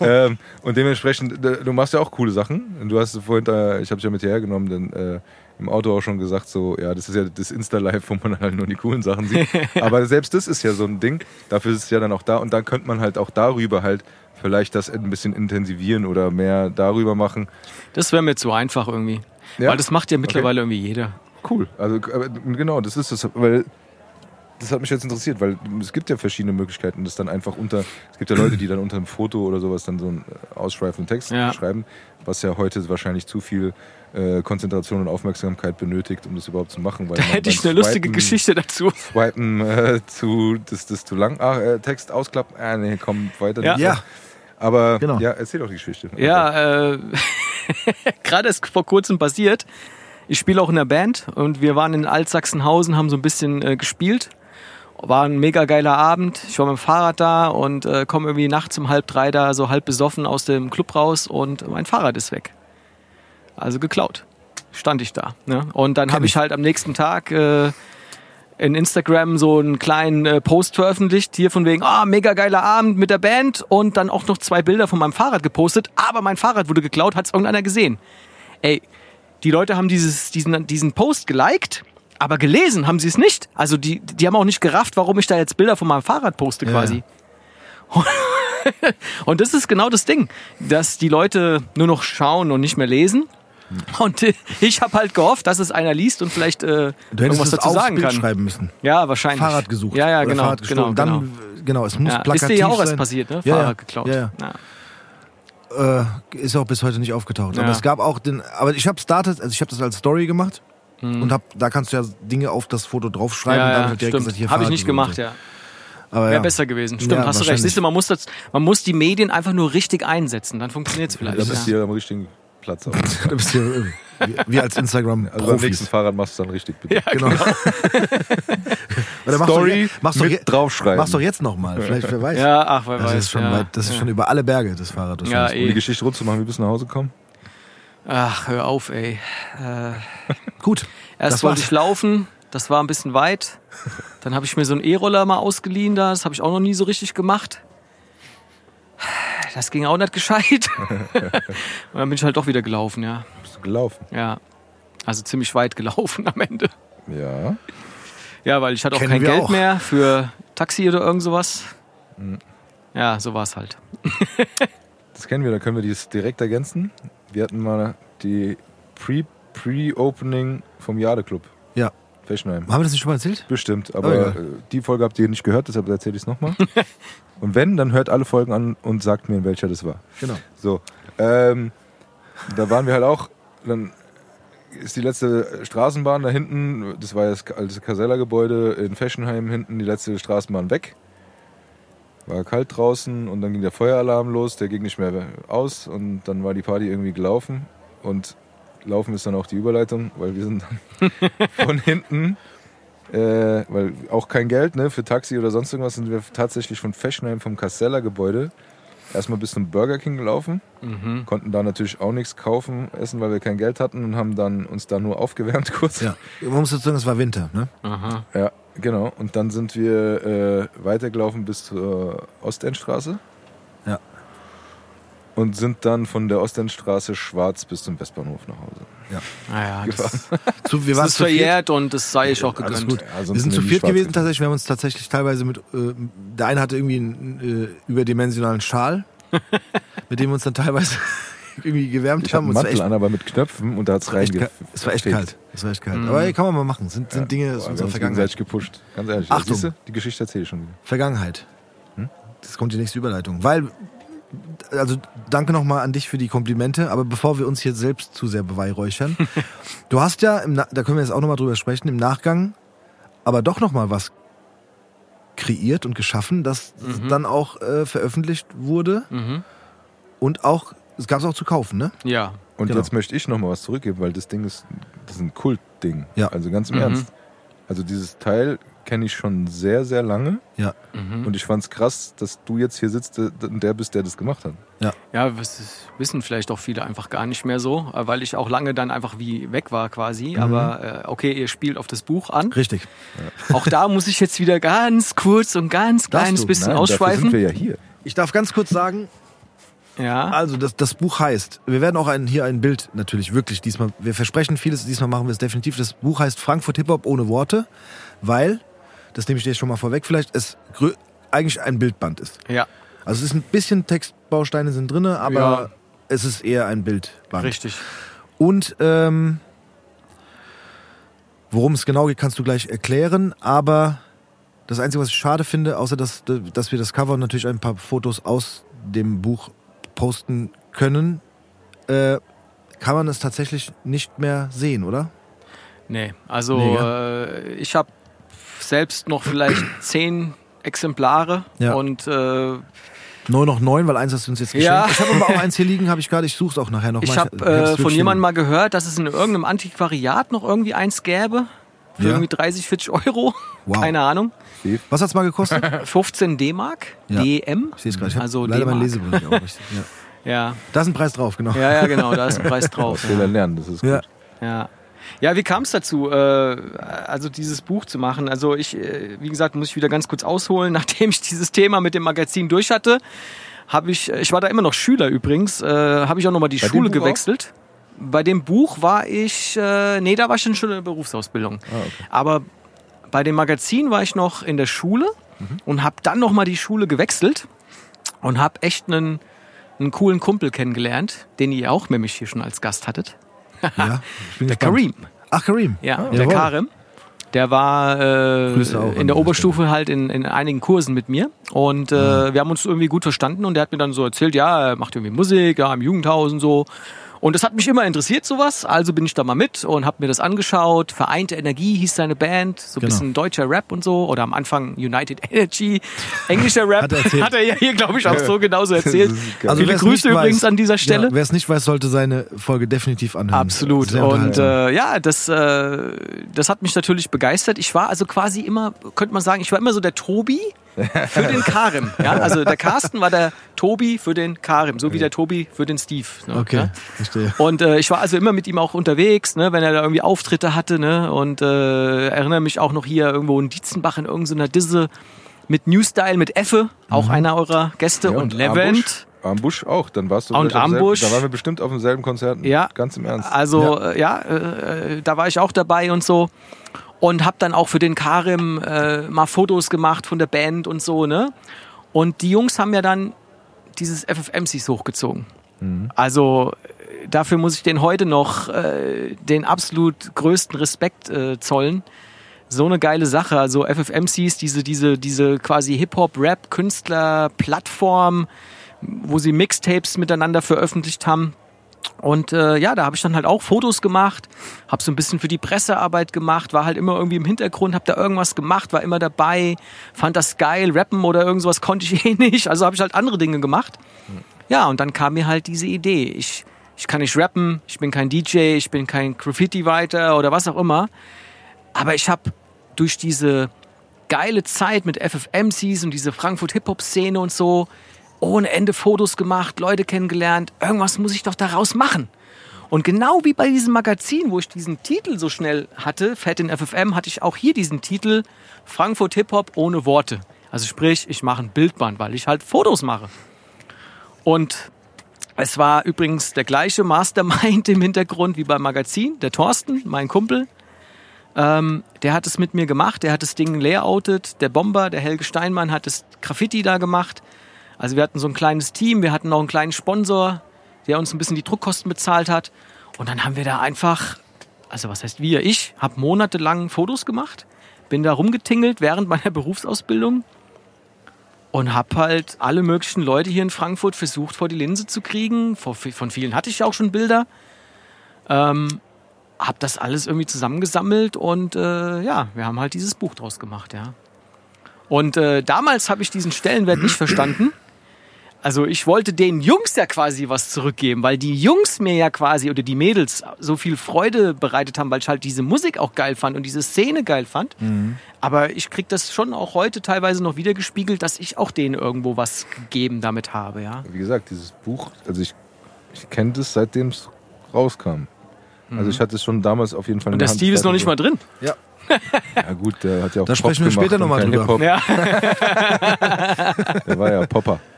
ähm, und dementsprechend, du machst ja auch coole Sachen. Und du hast vorhin, äh, ich habe dich ja mit hierher genommen, denn äh, im Auto auch schon gesagt, so, ja, das ist ja das Insta-Live, wo man halt nur die coolen Sachen sieht. Aber selbst das ist ja so ein Ding. Dafür ist es ja dann auch da. Und dann könnte man halt auch darüber halt vielleicht das ein bisschen intensivieren oder mehr darüber machen. Das wäre mir zu einfach irgendwie. Ja? Weil das macht ja mittlerweile irgendwie jeder. Cool. Also aber genau, das ist es, weil das hat mich jetzt interessiert, weil es gibt ja verschiedene Möglichkeiten, das dann einfach unter, es gibt ja Leute, die dann unter einem Foto oder sowas dann so einen äh, ausschweifenden Text Ja. schreiben, was ja heute wahrscheinlich zu viel äh, Konzentration und Aufmerksamkeit benötigt, um das überhaupt zu machen. Weil Da hätte ich eine lustige Swipen- Geschichte dazu. Swipen äh, zu, das, das zu lang, ah, äh, Text ausklappen, ah, nee, komm, weiter. Ja. Ja, Aber, Genau. ja, erzähl doch die Geschichte. Ja, äh, gerade ist vor kurzem passiert. Ich spiele auch in der Band und wir waren in Altsachsenhausen, haben so ein bisschen äh, gespielt. War ein mega geiler Abend. Ich war mit dem Fahrrad da und äh, komme irgendwie nachts um halb drei da so halb besoffen aus dem Club raus und mein Fahrrad ist weg. Also geklaut. Stand ich da. Ne? Und dann habe ich halt am nächsten Tag äh, in Instagram so einen kleinen äh, Post veröffentlicht, hier von wegen, ah, mega geiler Abend mit der Band und dann auch noch zwei Bilder von meinem Fahrrad gepostet, aber mein Fahrrad wurde geklaut, hat es irgendeiner gesehen. Ey, die Leute haben dieses, diesen, diesen Post geliked, aber gelesen haben sie es nicht. Also die, die haben auch nicht gerafft, warum ich da jetzt Bilder von meinem Fahrrad poste quasi. Und das ist genau das Ding, dass die Leute nur noch schauen und nicht mehr lesen. Und ich habe halt gehofft, dass es einer liest und vielleicht äh, du hättest irgendwas dazu aufs sagen Bild kann. schreiben müssen. Ja, wahrscheinlich. Fahrrad gesucht. Ja, ja, Oder genau. Fahrrad genau, gestohlen. genau. Dann, genau, es muss Ja, plakativ ist dir ja auch sein. passiert, ne? Ja, Fahrrad ja. geklaut. Ja, ja. Äh, ist auch bis heute nicht aufgetaucht. Aber Ja. es gab auch den, aber ich habe startet, also ich habe das als Story gemacht Hm. und hab, da kannst du ja Dinge auf das Foto draufschreiben und Ja, dann ja, direkt stimmt. gesagt, hier Habe ich nicht gemacht, ja. Aber Wäre ja. besser gewesen. Stimmt, Ja, hast du recht. Siehst du, man muss, das, man muss die Medien einfach nur richtig einsetzen. Dann funktioniert es vielleicht. Da bist du ja. hier am richtigen Platz. Auch. Du bist hier, äh, wie, wie als Instagram Also beim nächsten. Fahrrad machst du dann richtig, bitte. Ja, Genau. genau. Story doch, je- mach's doch mit jetzt, draufschreiben. mach's doch jetzt nochmal. Vielleicht, wer weiß. Ja, ach, wer das weiß. ist schon ja. weit, das ist ja. schon über alle Berge, das Fahrrad. Ja, wahrscheinlich. Um die eh. Geschichte rund zu machen, wie bist du nach Hause gekommen? Ach, hör auf, ey. Äh, Gut. erst Das wollte ich laufen, das war ein bisschen weit. Dann habe ich mir so einen E-Roller mal ausgeliehen da, das habe ich auch noch nie so richtig gemacht. Das ging auch nicht gescheit. Und dann bin ich halt doch wieder gelaufen, ja. Bist du gelaufen? Ja. Also ziemlich weit gelaufen am Ende. Ja. Ja, weil ich hatte auch Kennen kein Geld auch. mehr für Taxi oder irgend sowas. Ja, so war es halt. Das kennen wir, da können wir dies direkt ergänzen. Wir hatten mal die Pre- Pre-Opening vom Jade-Club. Ja. Fechenheim. Haben wir das nicht schon mal erzählt? Bestimmt, Oh, aber ja. äh, die Folge habt ihr nicht gehört, deshalb erzähle ich es nochmal. Und wenn, dann hört alle Folgen an und sagt mir, in welcher das war. Genau. So, ähm, da waren wir halt auch, dann ist die letzte Straßenbahn da hinten, das war das alte Casella-Gebäude in Fechenheim, hinten die letzte Straßenbahn weg. War kalt draußen und dann ging der Feueralarm los, der ging nicht mehr aus und dann war die Party irgendwie gelaufen und laufen ist dann auch die Überleitung, weil wir sind dann von hinten, äh, weil auch kein Geld ne, für Taxi oder sonst irgendwas, sind wir tatsächlich von Fechenheim vom Casella-Gebäude erstmal bis zum Burger King gelaufen, Mhm. konnten da natürlich auch nichts kaufen, essen, weil wir kein Geld hatten und haben dann uns da nur aufgewärmt kurz. Ja. Man muss dazu sagen, es war Winter. Ne? Aha. Ja, genau. Und dann sind wir äh, weitergelaufen bis zur Ostendstraße. Ja. Und sind dann von der Ostendstraße schwarz bis zum Westbahnhof nach Hause. Naja, das, gefahren. Zu, wir das waren ist zu viert. verjährt und das sei ich auch gegönnt. gut. Ja, wir sind zu viert gewesen gefahren. tatsächlich. Wir haben uns tatsächlich teilweise mit. Äh, der eine hatte irgendwie einen äh, überdimensionalen Schal, mit dem wir uns dann teilweise irgendwie gewärmt Ich habe haben. war Mantel echt, an, aber mit Knöpfen und da hat es es war echt, reingefegt. kalt. es war echt kalt. Es war echt kalt. Aber ey, kann man mal machen. Sind, sind Dinge aus unserer uns Vergangenheit. gepusht. Ganz ehrlich. Achtung. Siehst du, die Geschichte erzähle ich schon wieder. Vergangenheit. Hm? Das kommt die nächste Überleitung. Weil, also danke nochmal an dich für die Komplimente, aber bevor wir uns hier selbst zu sehr beweihräuchern, du hast ja, da können wir jetzt auch nochmal drüber sprechen, im Nachgang aber doch nochmal was kreiert und geschaffen, das dann auch äh, veröffentlicht wurde Mhm. und auch, es gab es auch zu kaufen, ne? Ja. Und Genau. jetzt möchte ich noch mal was zurückgeben, weil das Ding ist, das ist ein Kultding. Ja. Also ganz im Mhm. Ernst. Also dieses Teil kenne ich schon sehr, sehr lange. Ja. Mhm. Und ich fand's krass, dass du jetzt hier sitzt äh, und der bist, der das gemacht hat. Ja, das ist- wissen vielleicht auch viele einfach gar nicht mehr so, äh, weil ich auch lange dann einfach wie weg war quasi. Aber äh, okay, ihr spielt auf das Buch an. Richtig. Auch da muss ich jetzt wieder ganz kurz und ganz kleines du? bisschen Nein, dafür ausschweifen. sind wir ja hier. Ich darf ganz kurz sagen, Ja. Also das, das Buch heißt, wir werden auch ein, hier ein Bild natürlich wirklich diesmal, wir versprechen vieles, diesmal machen wir es definitiv. Das Buch heißt Frankfurt Hip-Hop ohne Worte, weil, das nehme ich dir jetzt schon mal vorweg vielleicht, es eigentlich ein Bildband ist. Ja, Also es ist ein bisschen Textbausteine sind drin, aber Ja. es ist eher ein Bildband. richtig. Und ähm, worum es genau geht, kannst du gleich erklären, aber Das Einzige, was ich schade finde, außer dass, dass wir das Cover und natürlich ein paar Fotos aus dem Buch posten können, äh, kann man es tatsächlich nicht mehr sehen, oder? Nee, also Nee, äh, ich habe selbst noch vielleicht zehn Exemplare Ja. und äh, Nur noch neun, weil eins hast du uns jetzt geschenkt. Ja. Ich habe aber auch eins hier liegen, habe ich gerade. Ich suche es auch nachher noch ich habe äh, von jemandem mal gehört, dass es in irgendeinem Antiquariat noch irgendwie eins gäbe. Für Ja. irgendwie 30, 40 Euro. Wow. Keine Ahnung. Was hat's mal gekostet? 15 D-Mark. Ja. DM. Ich sehe es gerade. Ich Also leider D-Mark. Lesebrille nicht auch richtig. Ja. Ja. Da ist ein Preis drauf, genau. ja, ja, genau. Da ist ein Preis drauf. Fehlern lernen, das ist gut. Ja. Ja. Wie kam es dazu, äh, also dieses Buch zu machen? Also ich, äh, wie gesagt, muss ich wieder ganz kurz ausholen. Nachdem ich dieses Thema mit dem Magazin durch hatte, habe ich, ich war da immer noch Schüler übrigens, äh, habe ich auch nochmal die Bei Schule auch? gewechselt. Bei dem Buch war ich, äh, nee, da war ich schon schon in der Berufsausbildung. Ah, okay. Aber bei dem Magazin war ich noch in der Schule Mhm. und habe dann nochmal die Schule gewechselt und habe echt einen, einen coolen Kumpel kennengelernt, den ihr auch nämlich hier schon als Gast hattet. Ja, ich bin Der. Karim. Ach, Karim. Ja, Ah, der jawohl. Karim. Der war äh, in der Oberstufe halt in, in einigen Kursen mit mir. Und äh, wir haben uns irgendwie gut verstanden und der hat mir dann so erzählt, ja, er macht irgendwie Musik, ja, im Jugendhaus und so. Und das hat mich immer interessiert, sowas. Also bin ich da mal mit und habe mir das angeschaut. Vereinte Energie hieß seine Band, so ein Genau. bisschen deutscher Rap und so. Oder am Anfang United Energy, englischer Rap. Hat er hat er ja hier, glaube ich, auch so genauso erzählt. Also, Viele Grüße übrigens weiß- an dieser Stelle. Ja, Wer es nicht weiß, sollte seine Folge definitiv anhören. Absolut. Und äh, ja, das, äh, das hat mich natürlich begeistert. Ich war also quasi immer, könnte man sagen, ich war immer so der Tobi für den Karim. Ja? Also der Carsten war der Tobi für den Karim, so wie der Tobi für den Steve. Ne? okay, Ja? verstehe. Und äh, ich war also immer mit ihm auch unterwegs, ne, wenn er da irgendwie Auftritte hatte, ne? Und äh, erinnere mich auch noch hier irgendwo in Dietzenbach in irgendeiner Disse mit New Style, mit Effe, auch einer eurer Gäste, Ja, und, Levent. Armbusch, Armbusch auch, dann warst du Und vielleicht am selben-. Da waren wir bestimmt auf demselben Konzert. Ja. Ganz im Ernst. Also ja, äh, ja äh, da war ich auch dabei und so. Und habe dann auch für den Karim äh, mal Fotos gemacht von der Band und so, ne? Und die Jungs haben ja dann dieses FFMCs hochgezogen. Also äh, dafür muss ich denen heute noch äh, den absolut größten Respekt äh, zollen. So eine geile Sache. Also FFMCs, diese, diese, diese quasi Hip-Hop-Rap-Künstler-Plattform, wo sie Mixtapes miteinander veröffentlicht haben. Und äh, ja, da habe ich dann halt auch Fotos gemacht, habe so ein bisschen für die Pressearbeit gemacht, war halt immer irgendwie im Hintergrund, habe da irgendwas gemacht, war immer dabei, fand das geil, rappen oder irgend sowas konnte ich eh nicht, also habe ich halt andere Dinge gemacht. Ja, und dann kam mir halt diese Idee, ich, ich kann nicht rappen, ich bin kein DJ, ich bin kein Graffiti-Writer oder was auch immer, aber ich habe durch diese geile Zeit mit FFMCs und diese Frankfurt Hip-Hop-Szene und so ohne Ende Fotos gemacht, Leute kennengelernt. Irgendwas muss ich doch daraus machen. Und genau wie bei diesem Magazin, wo ich diesen Titel so schnell hatte, Fett in FFM, hatte ich auch hier diesen Titel Frankfurt Hip-Hop ohne Worte. Also sprich, ich mache ein Bildband, weil ich halt Fotos mache. Und es war übrigens der gleiche Mastermind im Hintergrund wie beim Magazin, der Thorsten, mein Kumpel. Ähm, der hat es mit mir gemacht, der hat das Ding layoutet, der Bomber, der Helge Steinmann hat das Graffiti da gemacht. Also wir hatten so ein kleines Team, wir hatten noch einen kleinen Sponsor, der uns ein bisschen die Druckkosten bezahlt hat. Und dann haben wir da einfach, also was heißt wir, ich habe monatelang Fotos gemacht, bin da rumgetingelt während meiner Berufsausbildung und habe halt alle möglichen Leute hier in Frankfurt versucht, vor die Linse zu kriegen. Von vielen hatte ich auch schon Bilder. Ähm, habe das alles irgendwie zusammengesammelt und äh, ja, wir haben halt dieses Buch draus gemacht, ja. Und äh, damals habe ich diesen Stellenwert nicht verstanden. Also ich wollte den Jungs ja quasi was zurückgeben, weil die Jungs mir ja quasi oder die Mädels so viel Freude bereitet haben, weil ich halt diese Musik auch geil fand und diese Szene geil fand. Aber ich krieg das schon auch heute teilweise noch wieder gespiegelt, dass ich auch denen irgendwo was gegeben damit habe, ja. Wie gesagt, dieses Buch, also ich, ich kenne das seitdem es rauskam. Also ich hatte es schon damals auf jeden Fall in Und der. Steve ist noch nicht mal drin. Ja gut, der hat ja auch Da Pop sprechen wir gemacht später und noch mal kein drüber. Ja, Der war ja Popper.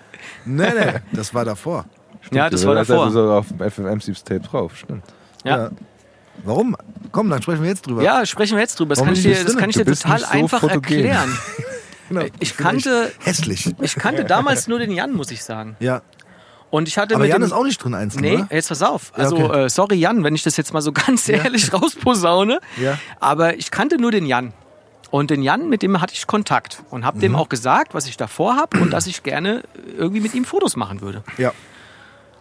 Nee, nee, das war davor. ja das war davor. Also so auf dem FMCs Tape drauf, stimmt. Ja. Warum? Komm, dann sprechen wir jetzt drüber. Ja, sprechen wir jetzt drüber. Das Warum kann ich dir, das kann ich dir total so einfach fotogen. erklären. Genau. Ich kannte, Hässlich. ich kannte damals nur den Jan, muss ich sagen. Ja. Und ich hatte Aber mit Jan dem, ist auch nicht drin einzeln, Nee, oder? jetzt pass auf. Ja, Also, okay. äh, sorry Jan, wenn ich das jetzt mal so ganz ehrlich rausposaune. Ja. Aber ich kannte nur den Jan. Und den Jan, mit dem hatte ich Kontakt und habe dem auch gesagt, was ich da vorhab und dass ich gerne irgendwie mit ihm Fotos machen würde. Ja.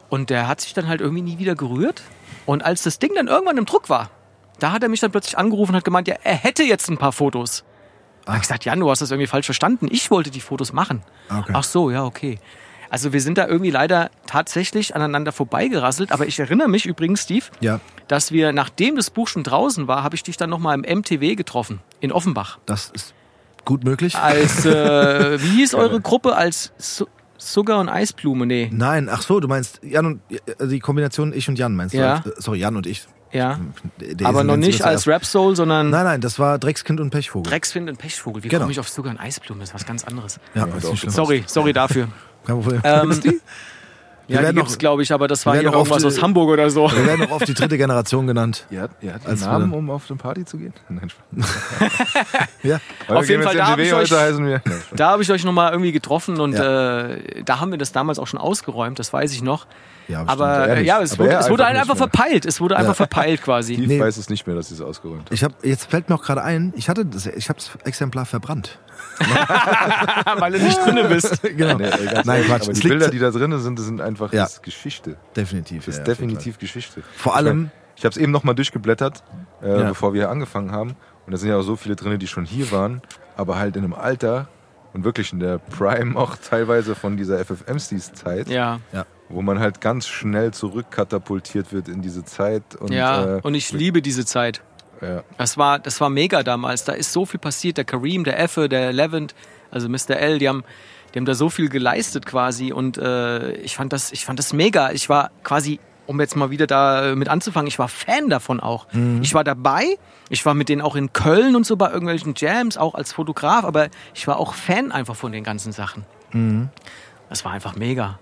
Und der hat sich dann halt irgendwie nie wieder gerührt. Und als das Ding dann irgendwann im Druck war, da hat er mich dann plötzlich angerufen und hat gemeint, ja, er hätte jetzt ein paar Fotos. Da hab ich gesagt, Jan, du hast das irgendwie falsch verstanden. Ich wollte die Fotos machen. Okay. Ach so, ja, okay. Also wir sind da irgendwie leider tatsächlich aneinander vorbeigerasselt. Aber ich erinnere mich übrigens, Steve, Ja. dass wir, nachdem das Buch schon draußen war, habe ich dich dann nochmal im MTW getroffen, in Offenbach. Das ist gut möglich. Als, äh, wie hieß eure Gruppe? Als Su Sugar und Eisblume? Nee. Nein, ach so, du meinst Jan und also die Kombination ich und Jan meinst Ja. du? Äh, Sorry, Jan und ich. Ja. Der Aber ist noch nicht als Rap Soul, sondern Nein, nein, das war Dreckskind und Pechvogel. Drecksfind und Pechvogel. Wie Genau. komme ich auf Sugar und Eisblume? Das ist was ganz anderes. ja, Ja, ist doch. nicht schlimm. Sorry, sorry dafür. Kein Problem. Ähm, ja, werden die gibt's, noch- glaube ich, aber das war wir hier noch irgendwas oft, aus Hamburg oder so. Wir werden auch oft die dritte Generation genannt. Ihr hat, ihr hat Als einen Namen, wir- um auf eine Party zu gehen? Nein. Ja. Heute Auf jeden wir Fall, da hab NGW, ich euch- wir. Nein. Da habe ich euch nochmal irgendwie getroffen und Ja. äh, da haben wir das damals auch schon ausgeräumt, das weiß ich noch. Ja. Aber er äh, ja, es Aber wurde, es wurde einfach einfach, verpeilt. Es wurde einfach Ja. verpeilt quasi. Steve Nee. weiß es nicht mehr, dass sie es ausgeräumt hat. Ich habe jetzt fällt mir auch gerade ein, ich hatte das, ich habe das Exemplar verbrannt. Weil du nicht drinne bist. genau. Nee, Nein, ehrlich, Quatsch. aber die Bilder, die da drin sind, sind einfach Ja. Geschichte. Definitiv. Das ist ja, definitiv Geschichte. Vor Ich allem- mein, Ich habe es eben noch mal durchgeblättert, äh, Ja. bevor wir hier angefangen haben. Und da sind ja auch so viele drin, die schon hier waren, aber halt in einem Alter und wirklich in der Prime auch teilweise von dieser FFMCs-Zeit, Ja, wo man halt ganz schnell zurückkatapultiert wird in diese Zeit. Und, ja. äh, Und ich liebe diese Zeit. ja. Das war, das war mega damals. Da ist so viel passiert. Der Kareem, der Effe, der Levent, also Mr. L, die haben, die haben da so viel geleistet quasi. Und äh, ich, fand das, ich fand das mega. Ich war quasi, um jetzt mal wieder da mit anzufangen, ich war Fan davon auch. Ich war dabei. Ich war mit denen auch in Köln und so bei irgendwelchen Jams, auch als Fotograf. Aber ich war auch Fan einfach von den ganzen Sachen. Das war einfach mega.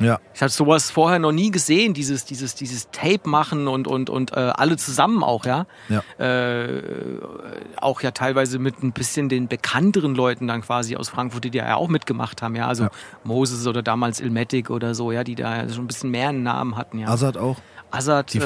Ja. Ich hatte sowas vorher noch nie gesehen, dieses, dieses, dieses Tape machen und, und, und äh, alle zusammen auch, ja. Ja. Äh, auch ja teilweise mit ein bisschen den bekannteren Leuten dann quasi aus Frankfurt, die da ja auch mitgemacht haben, ja. Also Ja. Moses oder damals Ilmatic oder so, ja, die da schon ein bisschen mehr einen Namen hatten, ja. Azad auch. Azad, äh,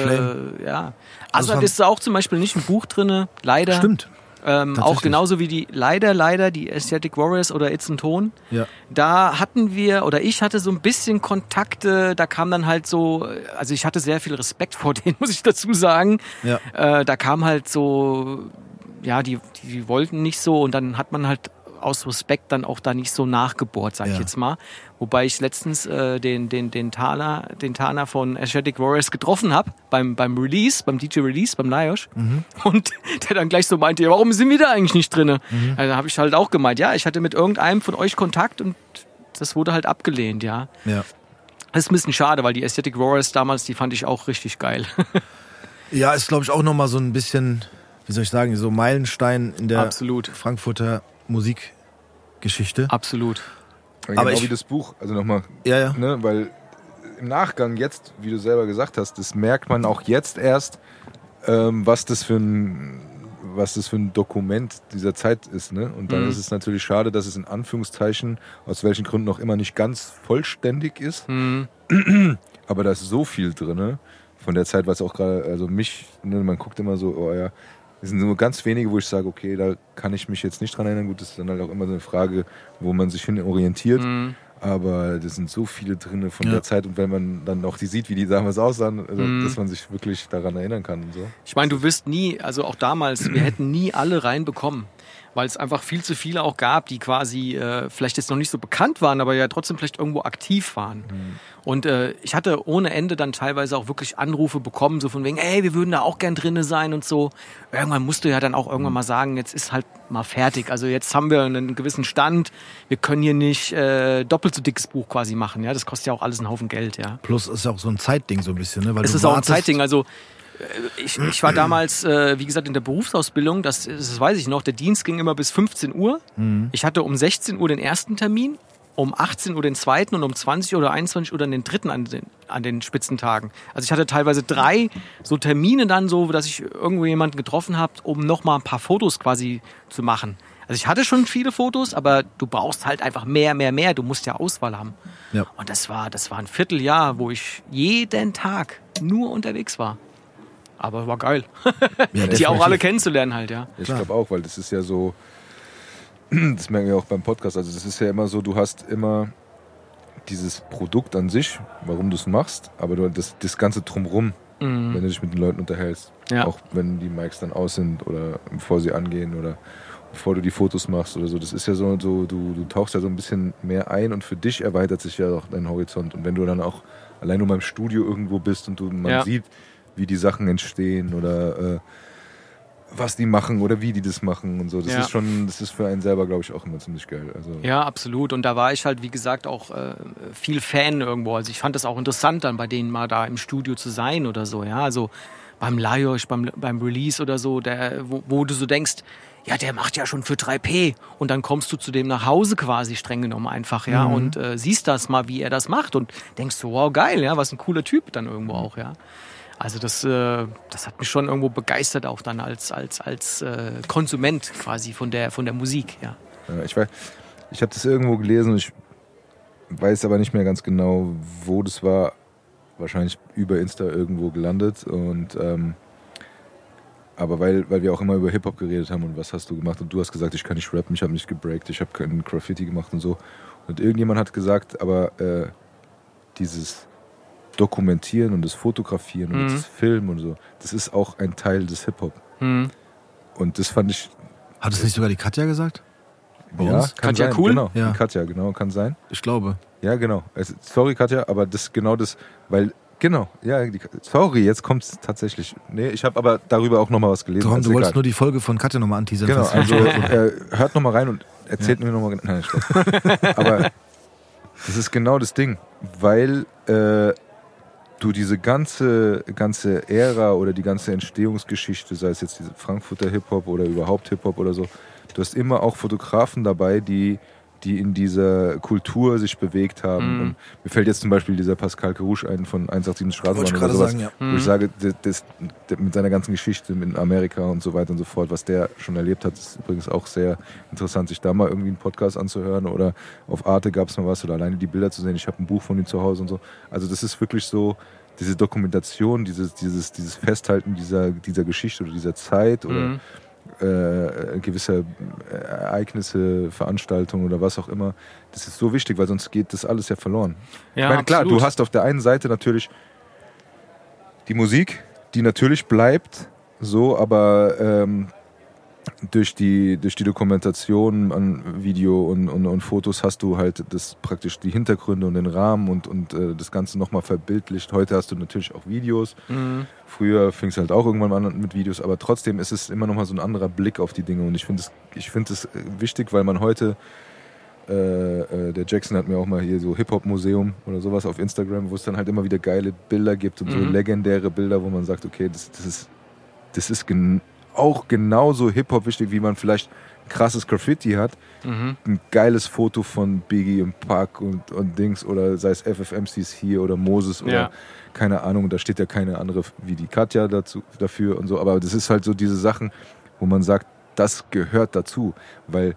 ja. Also Azad haben- ist auch zum Beispiel nicht im Buch drinne, leider. Stimmt. Ähm, auch genauso wie die, leider, leider, die Aesthetic Warriors oder It's a Ton. Ja. Da hatten wir, oder ich hatte so ein bisschen Kontakte, da kam dann halt so, also ich hatte sehr viel Respekt vor denen, muss ich dazu sagen. Ja. Äh, da kam halt so, ja, die, die wollten nicht so und dann hat man halt aus Respekt dann auch da nicht so nachgebohrt, sag ich Ja. jetzt mal. Wobei ich letztens äh, den, den, den Tana, den Tana von Aesthetic Warriors getroffen habe beim, beim Release, beim DJ Release, beim Lajosh. Mhm. Und der dann gleich so meinte, warum sind wir da eigentlich nicht drinne? Also habe ich halt auch gemeint, ja, ich hatte mit irgendeinem von euch Kontakt und das wurde halt abgelehnt, ja. Ja. Das ist ein bisschen schade, weil die Aesthetic Warriors damals, die fand ich auch richtig geil. Ja, ist glaube ich auch noch mal so ein bisschen, wie soll ich sagen, so Meilenstein in der Absolut. Frankfurter Musikgeschichte. Absolut. genau Aber ich- wie das Buch, also nochmal, Ja, ja. ne, weil im Nachgang jetzt, wie du selber gesagt hast, das merkt man auch jetzt erst, ähm, was das für ein was das für ein Dokument dieser Zeit ist. Ne? Und dann Mhm. ist es natürlich schade, dass es in Anführungszeichen, aus welchen Gründen auch immer, nicht ganz vollständig ist. Mhm. Aber da ist so viel drin von der Zeit, was auch gerade, also mich, ne, man guckt immer so, oh ja, es sind nur ganz wenige, wo ich sage, okay, da kann ich mich jetzt nicht dran erinnern. Gut, das ist dann halt auch immer so eine Frage, wo man sich hin orientiert. Mhm. Aber das sind so viele drin von Ja. der Zeit und wenn man dann auch die sieht, wie die damals aussahen, also, Mhm. dass man sich wirklich daran erinnern kann und so. Ich meine, du wirst nie, also auch damals, wir hätten nie alle reinbekommen, weil es einfach viel zu viele auch gab, die quasi äh, vielleicht jetzt noch nicht so bekannt waren, aber ja trotzdem vielleicht irgendwo aktiv waren. Und äh, ich hatte ohne Ende dann teilweise auch wirklich Anrufe bekommen, so von wegen, ey, wir würden da auch gern drinne sein und so. Irgendwann musst du ja dann auch irgendwann mal sagen, jetzt ist halt mal fertig. Also jetzt haben wir einen gewissen Stand, wir können hier nicht äh, doppelt so dickes Buch quasi machen. Ja, das kostet ja auch alles einen Haufen Geld, ja. Plus ist ja auch so ein Zeitding so ein bisschen, ne? Weil Es ist auch ein Zeitding. Also ich, ich war damals, äh, wie gesagt, in der Berufsausbildung, das, das weiß ich noch, der Dienst ging immer bis 15 Uhr. Ich hatte um 16 Uhr den ersten Termin, um 18 Uhr den zweiten und um 20 oder 21 Uhr dann den dritten an den, an den Spitzentagen. Also ich hatte teilweise drei so Termine dann so, dass ich irgendwo jemanden getroffen habe, um nochmal ein paar Fotos quasi zu machen. Also ich hatte schon viele Fotos, aber du brauchst halt einfach mehr, mehr, mehr. Du musst ja Auswahl haben. Ja. Und das war, das war ein Vierteljahr, wo ich jeden Tag nur unterwegs war. Aber war geil. Ja, Die auch alle kennenzulernen halt, ja. Ich glaube auch, weil das ist ja so, das merken wir auch beim Podcast. Also das ist ja immer so, du hast immer dieses Produkt an sich, warum du es machst, aber du, das, das Ganze drumrum, wenn du dich mit den Leuten unterhältst. Mhm. Ja. Auch wenn die Mics dann aus sind oder bevor sie angehen oder bevor du die Fotos machst oder so. Das ist ja so, so du, du tauchst ja so ein bisschen mehr ein und für dich erweitert sich ja auch dein Horizont. Und wenn du dann auch allein nur mal im Studio irgendwo bist und du, man Ja. sieht, wie die Sachen entstehen oder äh, was die machen oder wie die das machen und so. Das Ja. ist schon, das ist für einen selber, glaube ich, auch immer ziemlich geil. Also, Ja, absolut. Und da war ich halt, wie gesagt, auch äh, viel Fan irgendwo. Also ich fand das auch interessant, dann bei denen mal da im Studio zu sein oder so. Ja, also beim Liosh, beim, beim Release oder so, der, wo, wo du so denkst, ja, der macht ja schon für 3P. Und dann kommst du zu dem nach Hause quasi streng genommen einfach, ja, und äh, siehst das mal, wie er das macht und denkst so, wow, geil, ja, was ein cooler Typ dann irgendwo auch, ja. Also das, äh, das hat mich schon irgendwo begeistert, auch dann als, als, als äh, Konsument quasi von der, von der Musik, ja. Ja, ich weiß, ich habe das irgendwo gelesen ich weiß aber nicht mehr ganz genau, wo das war. Wahrscheinlich über Insta irgendwo gelandet und ähm, aber weil, weil wir auch immer über Hip-Hop geredet haben und was hast du gemacht und du hast gesagt, ich kann nicht rappen, ich habe nicht gebreakt, ich habe keinen Graffiti gemacht und so. Und irgendjemand hat gesagt, aber äh, dieses Dokumentieren und das Fotografieren und Mhm. das Filmen und so, das ist auch ein Teil des Hip-Hop. Hm. Und das fand ich Hat es nicht sogar die Katja gesagt? Bei ja, uns? kann Katja sein, Cool? Genau, Ja. die Katja, genau, kann sein. Ich glaube. Ja, genau. Sorry, Katja, aber das genau das, weil genau, ja, die, sorry, jetzt kommt es tatsächlich. Nee, ich habe aber darüber auch nochmal was gelesen. Tom, du wolltest egal. nur die Folge von Katja nochmal anteasern. Genau, also äh, hört nochmal rein und erzählt mir nochmal. Nein, Spaß. Aber das ist genau das Ding, weil äh, du diese ganze, ganze Ära oder die ganze Entstehungsgeschichte, sei es jetzt diese Frankfurter Hip-Hop oder überhaupt Hip-Hop oder so, du hast immer auch Fotografen dabei, die die in dieser Kultur sich bewegt haben. Mhm. Und mir fällt jetzt zum Beispiel dieser Pascal Carouche ein von 187 Straßenbahn Wollte ich oder gerade sowas, sagen, ja. wo ich sage, das, das, der- mit seiner ganzen Geschichte in Amerika und so weiter und so fort, was der schon erlebt hat, ist übrigens auch sehr interessant, sich da mal irgendwie einen Podcast anzuhören oder auf Arte gab es mal was oder alleine die Bilder zu sehen. Ich habe ein Buch von ihm zu Hause und so. Also das ist wirklich so diese Dokumentation, dieses, dieses, dieses Festhalten dieser, dieser Geschichte oder dieser Zeit oder Mhm. Äh, gewisse Ereignisse, Veranstaltungen oder was auch immer. Das ist so wichtig, weil sonst geht das alles ja verloren. Ja, ich meine, klar, absolut. du hast auf der einen Seite natürlich die Musik, die natürlich bleibt, so, aber ähm, durch die, durch die Dokumentation an Video und, und, und Fotos hast du halt das praktisch die Hintergründe und den Rahmen und, und äh, das Ganze nochmal verbildlicht. Heute hast du natürlich auch Videos. Mhm. Früher fing es halt auch irgendwann an mit Videos, aber trotzdem ist es immer nochmal so ein anderer Blick auf die Dinge und ich finde es ich find äh, wichtig, weil man heute äh, äh, der Jackson hat mir auch mal hier so Hip-Hop-Museum oder sowas auf Instagram, wo es dann halt immer wieder geile Bilder gibt und so Mhm. legendäre Bilder, wo man sagt, okay, das, das ist, das ist auch genauso Hip-Hop wichtig, wie man vielleicht krasses Graffiti hat. Mhm. Ein geiles Foto von Biggie im Park und, und Dings oder sei es FFMCs hier oder Moses oder Ja. keine Ahnung, da steht ja keine andere wie die Katja dazu, dafür und so, aber das ist halt so diese Sachen, wo man sagt, das gehört dazu, weil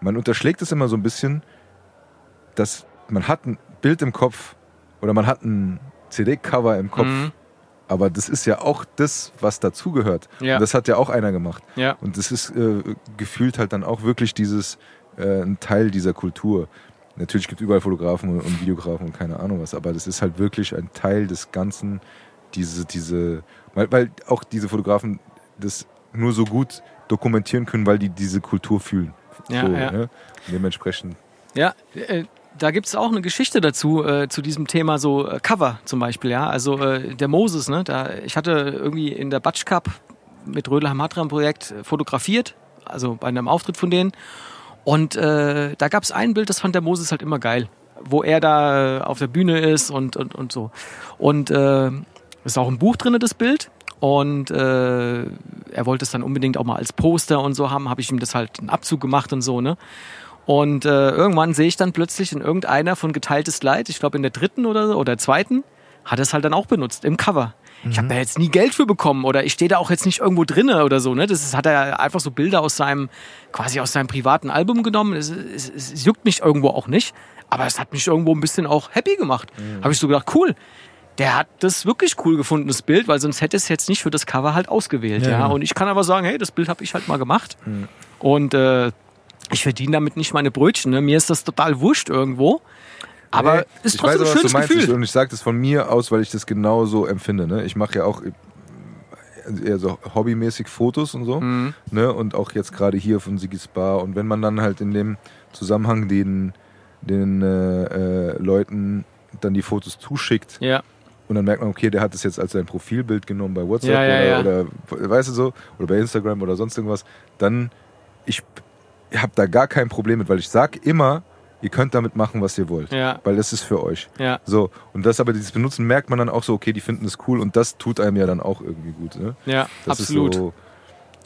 man unterschlägt es immer so ein bisschen, dass man hat ein Bild im Kopf oder man hat ein CD-Cover im Kopf, Mhm. Aber das ist ja auch das, was dazugehört. Ja. Und das hat ja auch einer gemacht. Ja. Und das ist äh, gefühlt halt dann auch wirklich dieses, äh, ein Teil dieser Kultur. Natürlich gibt es überall Fotografen und, und Videografen und keine Ahnung was, aber das ist halt wirklich ein Teil des Ganzen, diese, diese, weil, weil auch diese Fotografen das nur so gut dokumentieren können, weil die diese Kultur fühlen. Ja, so, ja. Ne? Dementsprechend. Ja, äh, da gibt's auch eine Geschichte dazu, äh, zu diesem Thema so äh, Cover zum Beispiel, ja. Also äh, der Moses, ne, da, ich hatte irgendwie in der Batsch Cup mit Rödelheim Hatram Projekt äh, fotografiert, also bei einem Auftritt von denen. Und äh, da gab's ein Bild, das fand der Moses halt immer geil, wo er da äh, auf der Bühne ist und, und, und so. Und äh, ist auch im Buch drinne das Bild. Und äh, er wollte es dann unbedingt auch mal als Poster und so haben, habe ich ihm das halt einen Abzug gemacht und so, ne? Und äh, irgendwann sehe ich dann plötzlich in irgendeiner von geteiltes Leid, ich glaube in der dritten oder, oder zweiten, hat er es halt dann auch benutzt im Cover. Ich habe da jetzt nie Geld für bekommen oder ich stehe da auch jetzt nicht irgendwo drinne oder so. Ne? Das ist, hat er einfach so Bilder aus seinem, quasi aus seinem privaten Album genommen. Es, es, es, juckt mich irgendwo auch nicht, aber es hat mich irgendwo ein bisschen auch happy gemacht. Habe ich so gedacht, cool. Der hat das wirklich cool gefunden, das Bild, weil sonst hätte es jetzt nicht für das Cover halt ausgewählt. Ja, Ja, genau. Und ich kann aber sagen, hey, das Bild habe ich halt mal gemacht. Und äh, ich verdiene damit nicht meine Brötchen. Ne? Mir ist das total wurscht irgendwo. Aber Nee, ist ich trotzdem weiß ein aber, was schönes du meinst. Gefühl. Und ich sage das von mir aus, weil ich das genau so empfinde. Ne? Ich mache ja auch eher so hobbymäßig Fotos und so. Mhm. Ne? Und auch jetzt gerade hier von Sigis Bar. Und wenn man dann halt in dem Zusammenhang den, den äh, äh, Leuten dann die Fotos zuschickt Ja, und dann merkt man, okay, der hat es jetzt als sein Profilbild genommen bei WhatsApp Ja, ja, oder, oder weißt du so, oder bei Instagram oder sonst irgendwas, dann ich habe da gar kein Problem mit, weil ich sag immer, ihr könnt damit machen, was ihr wollt, Ja. weil das ist für euch. ja, So, und das aber dieses Benutzen merkt man dann auch so, okay, die finden es cool und das tut einem ja dann auch irgendwie gut. Ne? ja, Das absolut. Ist so,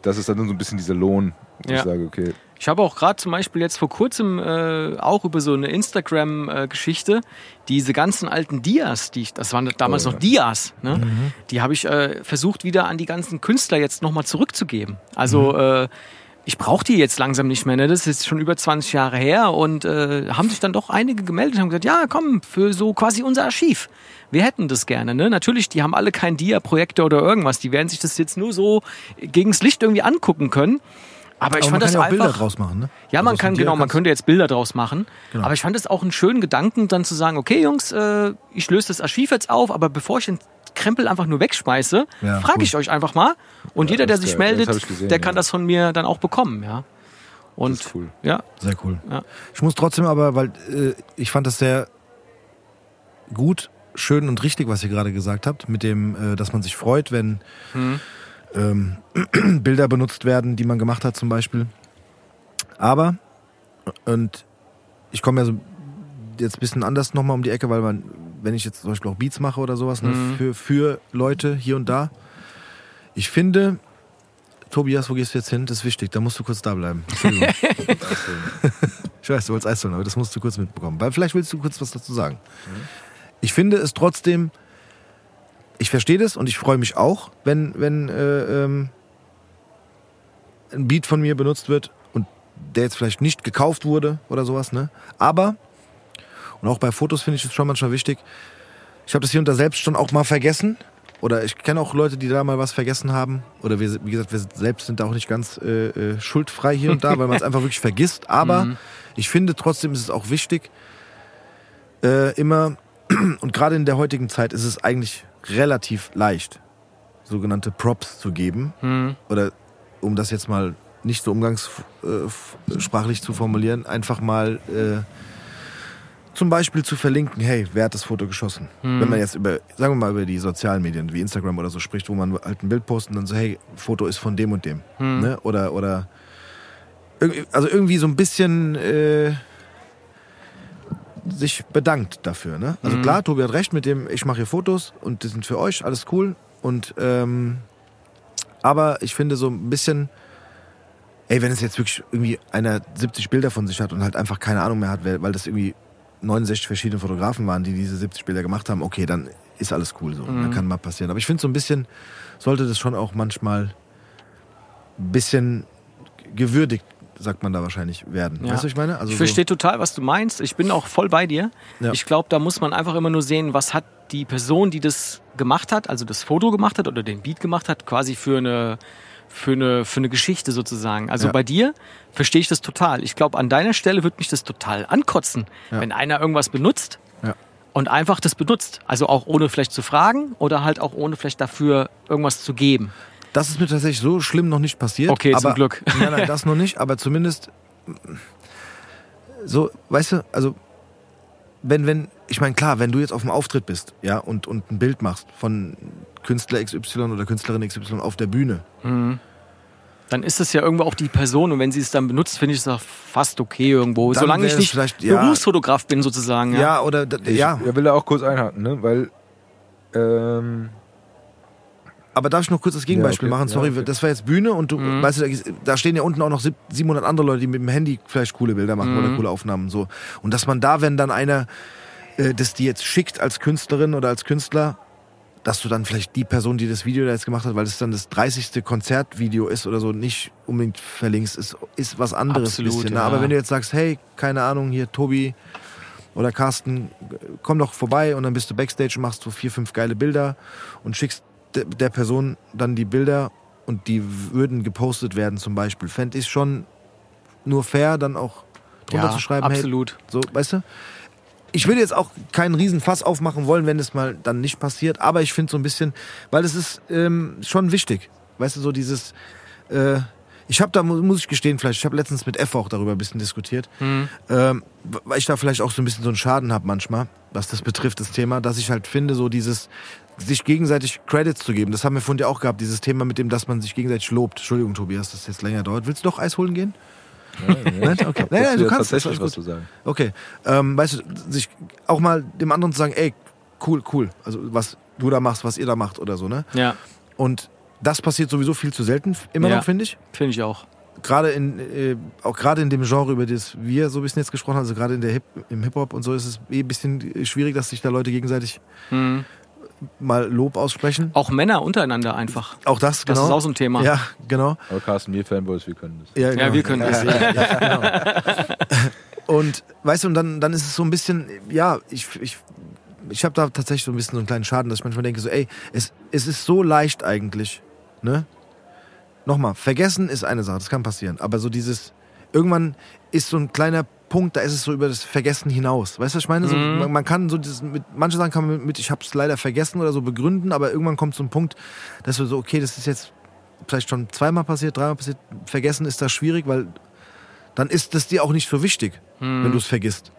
das ist dann so ein bisschen dieser Lohn, wo Ja. ich sage, okay, Ich habe auch gerade zum Beispiel jetzt vor kurzem äh, auch über so eine Instagram-Geschichte diese ganzen alten Dias, die ich, das waren damals Oh, noch Dias, ne? die habe ich äh, versucht wieder an die ganzen Künstler jetzt nochmal zurückzugeben. Also äh, ich brauche die jetzt langsam nicht mehr. Ne? Das ist jetzt schon über 20 Jahre her und äh, haben sich dann doch einige gemeldet und haben gesagt, ja komm, für so quasi unser Archiv. Wir hätten das gerne. Ne? Natürlich, die haben alle kein Dia-Projekte oder irgendwas. Die werden sich das jetzt nur so gegens Licht irgendwie angucken können. Aber ich Aber man fand kann das ja auch einfach. Bilder draus machen, ne? Ja, Also man aus kann, genau, man könnte jetzt Bilder draus machen. Genau. Aber ich fand es auch einen schönen Gedanken, dann zu sagen, okay, Jungs, äh, ich löse das Archiv jetzt auf, aber bevor ich den Krempel einfach nur wegschmeiße, Ja, frage ich euch einfach mal. Und jeder, der sich geil. Meldet, gesehen, der kann ja. das von mir dann auch bekommen, ja. Und das ist cool. ja, Sehr cool. Ja. Ich muss trotzdem aber, weil äh, ich fand das sehr gut, schön und richtig, was ihr gerade gesagt habt, mit dem, äh, dass man sich freut, wenn ähm, Bilder benutzt werden, die man gemacht hat zum Beispiel. Aber, und ich komme ja so jetzt ein bisschen anders nochmal um die Ecke, weil man, wenn ich jetzt zum Beispiel auch Beats mache oder sowas, ne, für, für Leute hier und da, ich finde, Tobias, wo gehst du jetzt hin? Das ist wichtig, da musst du kurz da bleiben. Ich weiß, du wolltest Eis holen, aber das musst du kurz mitbekommen. Weil vielleicht willst du kurz was dazu sagen. Ich finde es trotzdem, ich verstehe das und ich freue mich auch, wenn, wenn äh, ähm, ein Beat von mir benutzt wird und der jetzt vielleicht nicht gekauft wurde oder sowas, ne? Aber, und auch bei Fotos finde ich es schon manchmal wichtig, ich habe das hier und da selbst schon auch mal vergessen. Oder ich kenne auch Leute, die da mal was vergessen haben. Oder wir, wie gesagt, wir selbst sind da auch nicht ganz äh, äh, schuldfrei hier und da, weil man es einfach wirklich vergisst. Aber ich finde trotzdem ist es auch wichtig, äh, immer, und gerade in der heutigen Zeit ist es eigentlich relativ leicht, sogenannte Props zu geben. Oder um das jetzt mal nicht so umgangssprachlich zu formulieren, einfach mal äh, zum Beispiel zu verlinken, hey, wer hat das Foto geschossen? Wenn man jetzt über, sagen wir mal, über die sozialen Medien wie Instagram oder so spricht, wo man halt ein Bild postet und dann so, hey, Foto ist von dem und dem. Ne? Oder, oder also irgendwie so ein bisschen äh, sich bedankt dafür. Ne? Also klar, Tobi hat recht mit dem, ich mache hier Fotos und die sind für euch, alles cool. Und ähm, aber ich finde so ein bisschen, ey, wenn es jetzt wirklich irgendwie einer 70 Bilder von sich hat und halt einfach keine Ahnung mehr hat, weil das irgendwie 69 verschiedene Fotografen waren, die diese 70 Bilder gemacht haben, okay, dann ist alles cool so. Dann kann mal passieren. Aber ich finde so ein bisschen, sollte das schon auch manchmal ein bisschen gewürdigt, sagt man da wahrscheinlich, werden. Ja. Weißt du, was ich meine? Also ich so- verstehe total, was du meinst. Ich bin auch voll bei dir. Ja. Ich glaube, da muss man einfach immer nur sehen, was hat die Person, die das gemacht hat, also das Foto gemacht hat oder den Beat gemacht hat, quasi für eine, für eine, für eine Geschichte sozusagen. Also Ja. bei dir verstehe ich das total. Ich glaube, an deiner Stelle würde mich das total ankotzen, Ja. wenn einer irgendwas benutzt Ja. und einfach das benutzt. Also auch ohne vielleicht zu fragen oder halt auch ohne vielleicht dafür irgendwas zu geben. Das ist mir tatsächlich so schlimm noch nicht passiert. Okay, zum aber, Glück. Nein, nein, das noch nicht, aber zumindest so, weißt du, also wenn, wenn, ich meine, klar, wenn du jetzt auf dem Auftritt bist, ja, und, und ein Bild machst von Künstler XY oder Künstlerin XY auf der Bühne, Dann ist es ja irgendwo auch die Person und wenn sie es dann benutzt, finde ich es auch fast okay irgendwo. Dann Solange ich nicht ja. Berufsfotograf bin sozusagen. ja, Ja. oder, Ich ja, will da auch kurz einhaken, ne? weil ähm, aber darf ich noch kurz das Gegenbeispiel Ja, okay. machen? Sorry, Ja, okay. das war jetzt Bühne und du, Mhm. weißt du, da- stehen ja unten auch noch sieb- 700 andere Leute, die mit dem Handy vielleicht coole Bilder machen Mhm. oder coole Aufnahmen so. Und dass man da, wenn dann einer äh, das die jetzt schickt als Künstlerin oder als Künstler, dass du dann vielleicht die Person, die das Video da jetzt gemacht hat, weil es dann das 30. Konzertvideo ist oder so, nicht unbedingt verlinkst, ist, ist was anderes. Absolut, bisschen, ne? ja. Aber wenn du jetzt sagst, hey, keine Ahnung, hier Tobi oder Carsten, komm doch vorbei und dann bist du Backstage und machst so vier, fünf geile Bilder und schickst de- der Person dann die Bilder und die würden gepostet werden zum Beispiel, fände ich schon nur fair, dann auch drunter Ja, zu schreiben, absolut. hey, so, weißt du? Ich will jetzt auch keinen riesen Fass aufmachen wollen, wenn es mal dann nicht passiert, aber ich finde so ein bisschen, weil es ist ähm, schon wichtig, weißt du, so dieses, äh, ich habe da, mu- muss ich gestehen, vielleicht, ich habe letztens mit F auch darüber ein bisschen diskutiert, Mhm. ähm, weil ich da vielleicht auch so ein bisschen so einen Schaden habe manchmal, was das betrifft, das Thema, dass ich halt finde, so dieses, sich gegenseitig Credits zu geben, das haben wir vorhin ja auch gehabt, dieses Thema mit dem, dass man sich gegenseitig lobt. Entschuldigung, Tobias, dass das jetzt länger dauert. Willst du doch Eis holen gehen? Nein? Okay. Nein, nein, du kannst. tatsächlich was zu sagen. Okay. Ähm, weißt du, sich auch mal dem anderen zu sagen, ey, cool, cool. Also was du da machst, was ihr da macht oder so, ne? Ja, Und das passiert sowieso viel zu selten, immer Ja. noch, finde ich. finde ich auch. Gerade in, äh, auch gerade in dem Genre, über das wir so ein bisschen jetzt gesprochen haben, also gerade in der Hip, im Hip-Hop und so, ist es eh ein bisschen schwierig, dass sich da Leute gegenseitig Mhm. Mal Lob aussprechen. Auch Männer untereinander einfach. Auch das, Das genau. ist auch so ein Thema. Ja, genau. Aber Carsten, wir Fanboys, wir können das. Ja, Ja, wir können das. Ja, ja, genau. Und weißt du, und dann, dann ist es so ein bisschen, ja, ich, ich, ich habe da tatsächlich so ein bisschen so einen kleinen Schaden, dass ich manchmal denke, so, ey, es, es ist so leicht eigentlich, ne? Nochmal, vergessen ist eine Sache, das kann passieren, aber so dieses, irgendwann ist so ein kleiner Punkt, da ist es so über das Vergessen hinaus. Weißt du, was ich meine? So, Mhm. man, man kann so, dieses, mit, manche Sachen kann man mit, ich habe es leider vergessen oder so begründen, aber irgendwann kommt so ein Punkt, dass du so, okay, das ist jetzt vielleicht schon zweimal passiert, dreimal passiert, vergessen ist das schwierig, weil dann ist das dir auch nicht so wichtig, Mhm. wenn du es vergisst.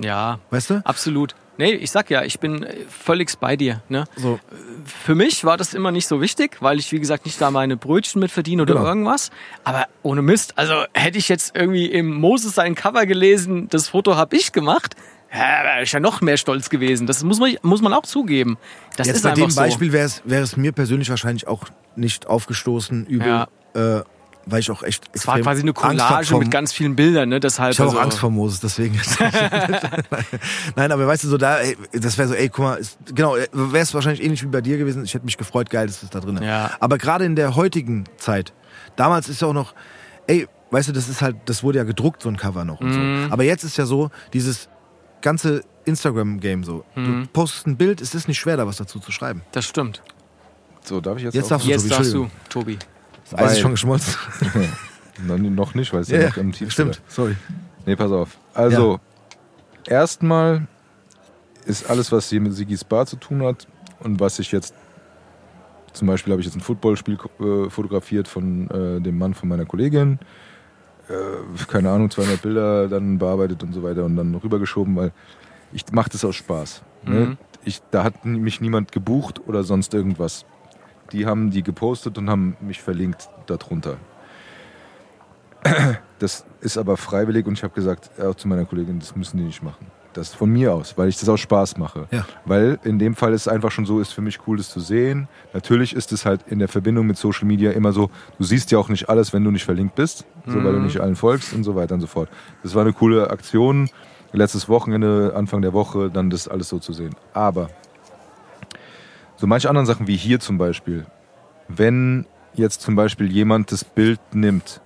Ja, Weißt du? absolut. Nee, ich sag ja, ich bin äh, völlig bei dir. Ne? So. Für mich war das immer nicht so wichtig, weil ich, wie gesagt, nicht da meine Brötchen mit verdiene oder Genau. irgendwas. Aber ohne Mist, also hätte ich jetzt irgendwie im Moses sein Cover gelesen, das Foto habe ich gemacht, ja, wäre ich ja noch mehr stolz gewesen. Das muss man, muss man auch zugeben. Das Jetzt ist bei dem so. Beispiel wäre es, wäre es mir persönlich wahrscheinlich auch nicht aufgestoßen, übel, Ja. äh, weil ich auch echt. Es war quasi eine Collage mit ganz vielen Bildern, ne? Deshalb, Ich habe also, auch Angst vor Moses, deswegen. Nein, aber weißt du, so da, ey, das wäre so, ey, guck mal, ist, genau, wäre es wahrscheinlich ähnlich wie bei dir gewesen. Ich hätte mich gefreut, geil, das ist da drin. Ja. Aber gerade in der heutigen Zeit, damals ist ja auch noch, ey, weißt du, das ist halt, das wurde ja gedruckt, so ein Cover noch und Mhm. so. Aber jetzt ist ja so, dieses ganze Instagram-Game so. Mhm. Du postest ein Bild, es ist nicht schwer, da was dazu zu schreiben. Das stimmt. So, darf ich jetzt, Jetzt auch? darfst du, Jetzt Tobi, darfst du. Tobi. Das Eis ist Weil- schon geschmolzen. Noch- Noch nicht, weil es ja, noch im Tief stimmt, sorry. Nee, pass auf. Also, erstmal ist alles, was hier mit Sigis Bar zu tun hat und was ich jetzt, zum Beispiel habe ich jetzt ein Footballspiel äh, fotografiert von äh, dem Mann von meiner Kollegin. Äh, keine Ahnung, 200 Bilder dann bearbeitet und so weiter und dann rübergeschoben, weil ich mache das aus Spaß. Ne? Mhm. Ich, da hat mich niemand gebucht oder sonst irgendwas. Die haben die gepostet und haben mich verlinkt darunter. Das ist aber freiwillig und ich habe gesagt, auch zu meiner Kollegin, das müssen die nicht machen. Das von mir aus, weil ich das aus Spaß mache. Ja. Weil in dem Fall ist es einfach schon so, ist für mich cool, das zu sehen. Natürlich ist es halt in der Verbindung mit Social Media immer so, du siehst ja auch nicht alles, wenn du nicht verlinkt bist, so, weil du Mhm. nicht allen folgst und so weiter und so fort. Das war eine coole Aktion. Letztes Wochenende, Anfang der Woche, dann das alles so zu sehen. Aber so manche anderen Sachen wie hier zum Beispiel, wenn jetzt zum Beispiel jemand das Bild nimmt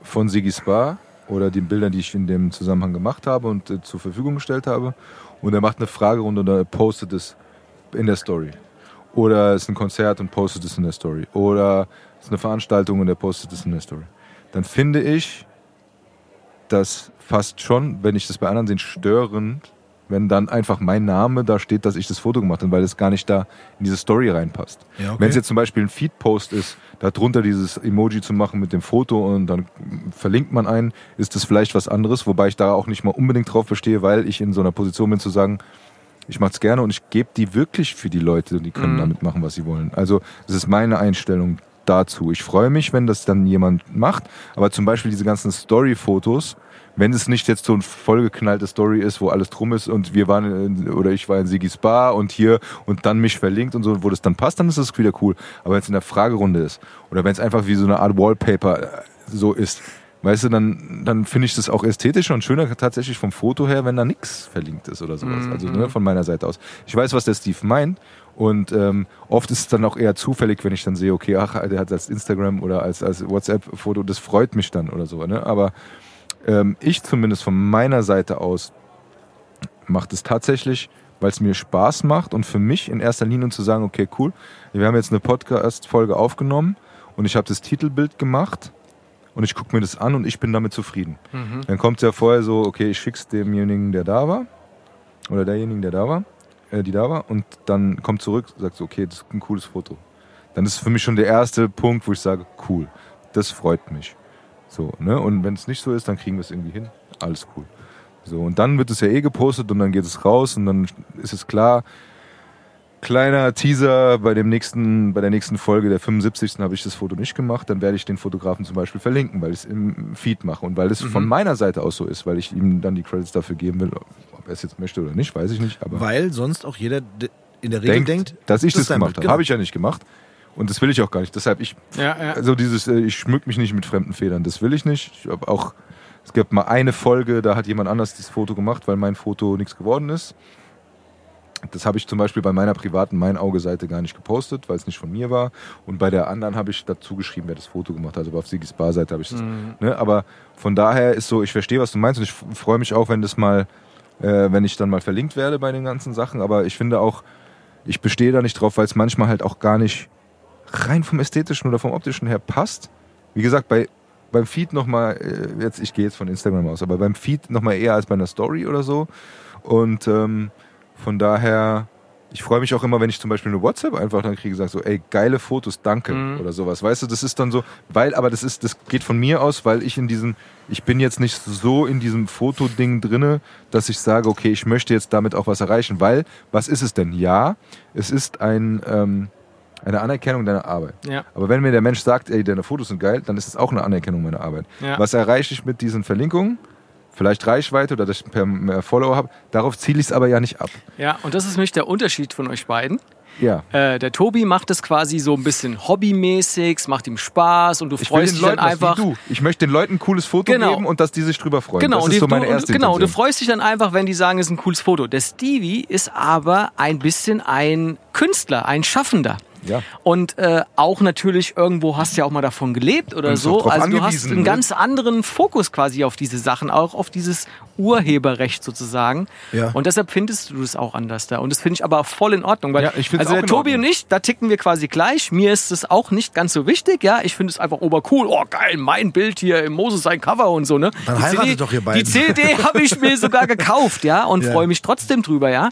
von Siggy Spa oder den Bildern, die ich in dem Zusammenhang gemacht habe und äh, zur Verfügung gestellt habe und er macht eine Fragerunde und er postet es in der Story. Oder es ist ein Konzert und postet es in der Story. Oder es ist eine Veranstaltung und er postet es in der Story. Dann finde ich das fast schon, wenn ich das bei anderen sehe, störend, wenn dann einfach mein Name da steht, dass ich das Foto gemacht habe, weil es gar nicht da in diese Story reinpasst. Ja, okay. Wenn es jetzt zum Beispiel ein Feed-Post ist, darunter dieses Emoji zu machen mit dem Foto und dann verlinkt man einen, ist das vielleicht was anderes, wobei ich da auch nicht mal unbedingt drauf bestehe, weil ich in so einer Position bin zu sagen, ich mache es gerne und ich gebe die wirklich für die Leute und die können Mhm. damit machen, was sie wollen. Also das ist meine Einstellung dazu. Ich freue mich, wenn das dann jemand macht, aber zum Beispiel diese ganzen Story-Fotos, wenn es nicht jetzt so eine vollgeknallte Story ist, wo alles drum ist und wir waren in, oder ich war in Sigis Bar und hier und dann mich verlinkt und so, wo das dann passt, dann ist das wieder cool. Aber wenn es in der Fragerunde ist oder wenn es einfach wie so eine Art Wallpaper äh, so ist, weißt du, dann, dann finde ich das auch ästhetischer und schöner tatsächlich vom Foto her, wenn da nichts verlinkt ist oder sowas. Also ne, von meiner Seite aus. Ich weiß, was der Steve meint. Und ähm, oft ist es dann auch eher zufällig, wenn ich dann sehe, okay, ach, der hat als Instagram oder als, als WhatsApp-Foto, das freut mich dann oder so. Ne? Aber ähm, ich zumindest von meiner Seite aus macht es tatsächlich, weil es mir Spaß macht und für mich in erster Linie zu sagen, okay, cool, wir haben jetzt eine Podcast-Folge aufgenommen und ich habe das Titelbild gemacht und ich gucke mir das an und ich bin damit zufrieden. Dann kommt ja vorher so, okay, ich schick's demjenigen, der da war oder derjenigen, der da war, äh, die da war und dann kommt zurück, sagt so, okay, das ist ein cooles Foto. Dann ist es für mich schon der erste Punkt, wo ich sage, cool, das freut mich. So, ne? Und wenn es nicht so ist, dann kriegen wir es irgendwie hin. Alles cool. So, und dann wird es ja eh gepostet und dann geht es raus und dann ist es klar. Kleiner Teaser bei dem nächsten, bei der nächsten Folge, der 75. habe ich das Foto nicht gemacht. Dann werde ich den Fotografen zum Beispiel verlinken, weil ich es im Feed mache und weil es von meiner Seite aus so ist, weil ich ihm dann die Credits dafür geben will. Ob er es jetzt möchte oder nicht, weiß ich nicht. Aber Weil sonst auch jeder de- in der Regel denkt, dass ich das, dein gemacht habe. genau. Habe ich ja nicht gemacht. Und das will ich auch gar nicht. Deshalb, ich, Ja, ja. also dieses, äh, ich schmück mich nicht mit fremden Federn. Das will ich nicht. Ich habe auch, es gab mal eine Folge, da hat jemand anders das Foto gemacht, weil mein Foto nichts geworden ist. Das habe ich zum Beispiel bei meiner privaten Mein-Auge-Seite gar nicht gepostet, weil es nicht von mir war. Und bei der anderen habe ich dazu geschrieben, wer das Foto gemacht hat. Also auf Sigis Bar-Seite habe ich das. Ne? Aber von daher ist so, ich verstehe, was du meinst und ich freue mich auch, wenn das mal, äh, wenn ich dann mal verlinkt werde bei den ganzen Sachen. Aber ich finde auch, ich bestehe da nicht drauf, weil es manchmal halt auch gar nicht rein vom ästhetischen oder vom optischen her passt. Wie gesagt, bei beim Feed nochmal, äh, jetzt, ich gehe jetzt von Instagram aus, aber beim Feed nochmal eher als bei einer Story oder so. Und ähm, von daher, ich freue mich auch immer, wenn ich zum Beispiel eine WhatsApp einfach dann kriege, sage so, ey, geile Fotos, danke oder sowas. Weißt du, das ist dann so, weil, aber das ist, das geht von mir aus, weil ich in diesem, ich bin jetzt nicht so in diesem Fotoding drinne, dass ich sage, okay, ich möchte jetzt damit auch was erreichen, weil, was ist es denn? Ja, es ist ein, ähm, eine Anerkennung deiner Arbeit. Ja. Aber wenn mir der Mensch sagt, ey, deine Fotos sind geil, dann ist es auch eine Anerkennung meiner Arbeit. Ja. Was erreiche ich mit diesen Verlinkungen? Vielleicht Reichweite oder dass ich per mehr Follower habe. Darauf ziele ich es aber ja nicht ab. Ja, und das ist nämlich der Unterschied von euch beiden. Ja. Äh, der Tobi macht es quasi so ein bisschen hobbymäßig, es macht ihm Spaß und du Ich freust dich dann Leuten was einfach. wie du. Ich möchte den Leuten ein cooles Foto Genau. geben und dass die sich drüber freuen. Genau, das und ist so meine du, erste und, genau, du freust dich dann einfach, wenn die sagen, es ist ein cooles Foto. Der Stevie ist aber ein bisschen ein Künstler, ein Schaffender. Ja. Und äh, auch natürlich irgendwo hast du ja auch mal davon gelebt oder so. Also du hast einen ne? ganz anderen Fokus quasi auf diese Sachen, auch auf dieses Urheberrecht sozusagen. Ja. Und deshalb findest du das auch anders da. Und das finde ich aber voll in Ordnung. Weil, Ja, ich also der Tobi und ich, da ticken wir quasi gleich. Mir ist es auch nicht ganz so wichtig. Ja, ich finde es einfach obercool. Oh geil, mein Bild hier im Moses sein Cover und so. Ne? Dann Die heiratet CD, doch ihr Die beiden. CD habe ich mir sogar gekauft, ja, und Ja. freue mich trotzdem drüber, ja.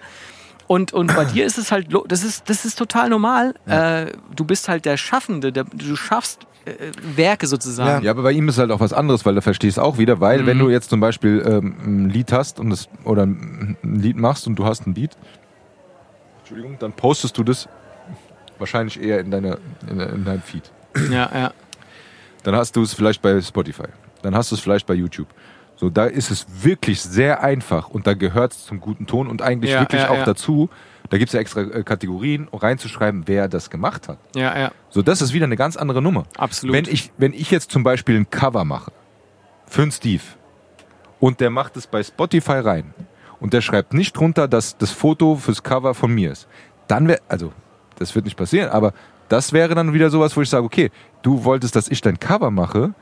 Und, und bei dir ist es halt, das ist, das ist total normal. Äh, du bist halt der Schaffende, der, du schaffst äh, Werke sozusagen. Ja, aber bei ihm ist halt auch was anderes, weil da verstehst auch wieder, weil Mhm. wenn du jetzt zum Beispiel ähm, ein Lied hast und das, oder ein Lied machst und du hast ein Beat, Entschuldigung, dann postest du das wahrscheinlich eher in, deine, in, in deinem Feed. Ja, ja. Dann hast du es vielleicht bei Spotify. Dann hast du es vielleicht bei YouTube. So, da ist es wirklich sehr einfach und da gehört es zum guten Ton und eigentlich Ja, wirklich ja, auch ja. dazu, da gibt es ja extra äh, Kategorien, um reinzuschreiben, wer das gemacht hat. Ja, ja. So, das ist wieder eine ganz andere Nummer. Absolut. Wenn ich, wenn ich jetzt zum Beispiel ein Cover mache für einen Steve und der macht es bei Spotify rein und der schreibt nicht drunter, dass das Foto fürs Cover von mir ist, dann wäre, also das wird nicht passieren, aber das wäre dann wieder sowas, wo ich sage, okay, du wolltest, dass ich dein Cover mache,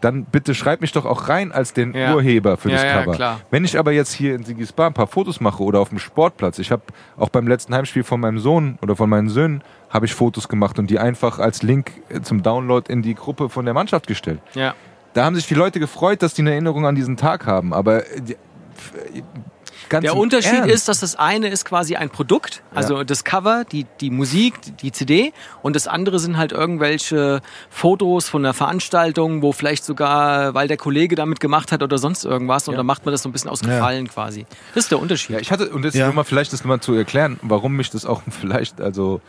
dann bitte schreib mich doch auch rein als den Ja. Urheber für Ja, das ja, Cover. klar. Wenn ich aber jetzt hier in Sigis Bar ein paar Fotos mache oder auf dem Sportplatz, ich habe auch beim letzten Heimspiel von meinem Sohn oder von meinen Söhnen habe ich Fotos gemacht und die einfach als Link äh, zum Download in die Gruppe von der Mannschaft gestellt. ja. Da haben sich die Leute gefreut, dass die eine Erinnerung an diesen Tag haben, aber äh, äh, ganz Der Unterschied Ernst. ist, dass das eine ist quasi ein Produkt, also das Cover, die, die Musik, die CD und das andere sind halt irgendwelche Fotos von einer Veranstaltung, wo vielleicht sogar, weil der Kollege damit gemacht hat oder sonst irgendwas und dann macht man das so ein bisschen aus Gefallen quasi. Das ist der Unterschied. Ja, ich hatte, und jetzt Ja. nur mal vielleicht das mal zu erklären, warum mich das auch vielleicht also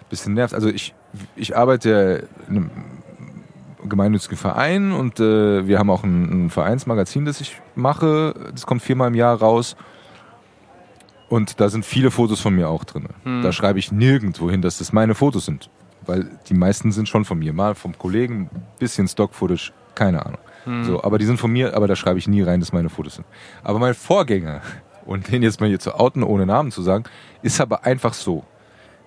ein bisschen nervt. Also ich, ich arbeite in einem gemeinnützigen Verein und äh, wir haben auch ein, ein Vereinsmagazin, das ich mache. Das kommt viermal im Jahr raus. Und da sind viele Fotos von mir auch drin. Da schreibe ich nirgendwo hin, dass das meine Fotos sind. Weil die meisten sind schon von mir. Mal vom Kollegen, bisschen Stock-Footage, keine Ahnung. So, aber die sind von mir, aber da schreibe ich nie rein, dass meine Fotos sind. Aber mein Vorgänger, und den jetzt mal hier zu outen, ohne Namen zu sagen, ist aber einfach so.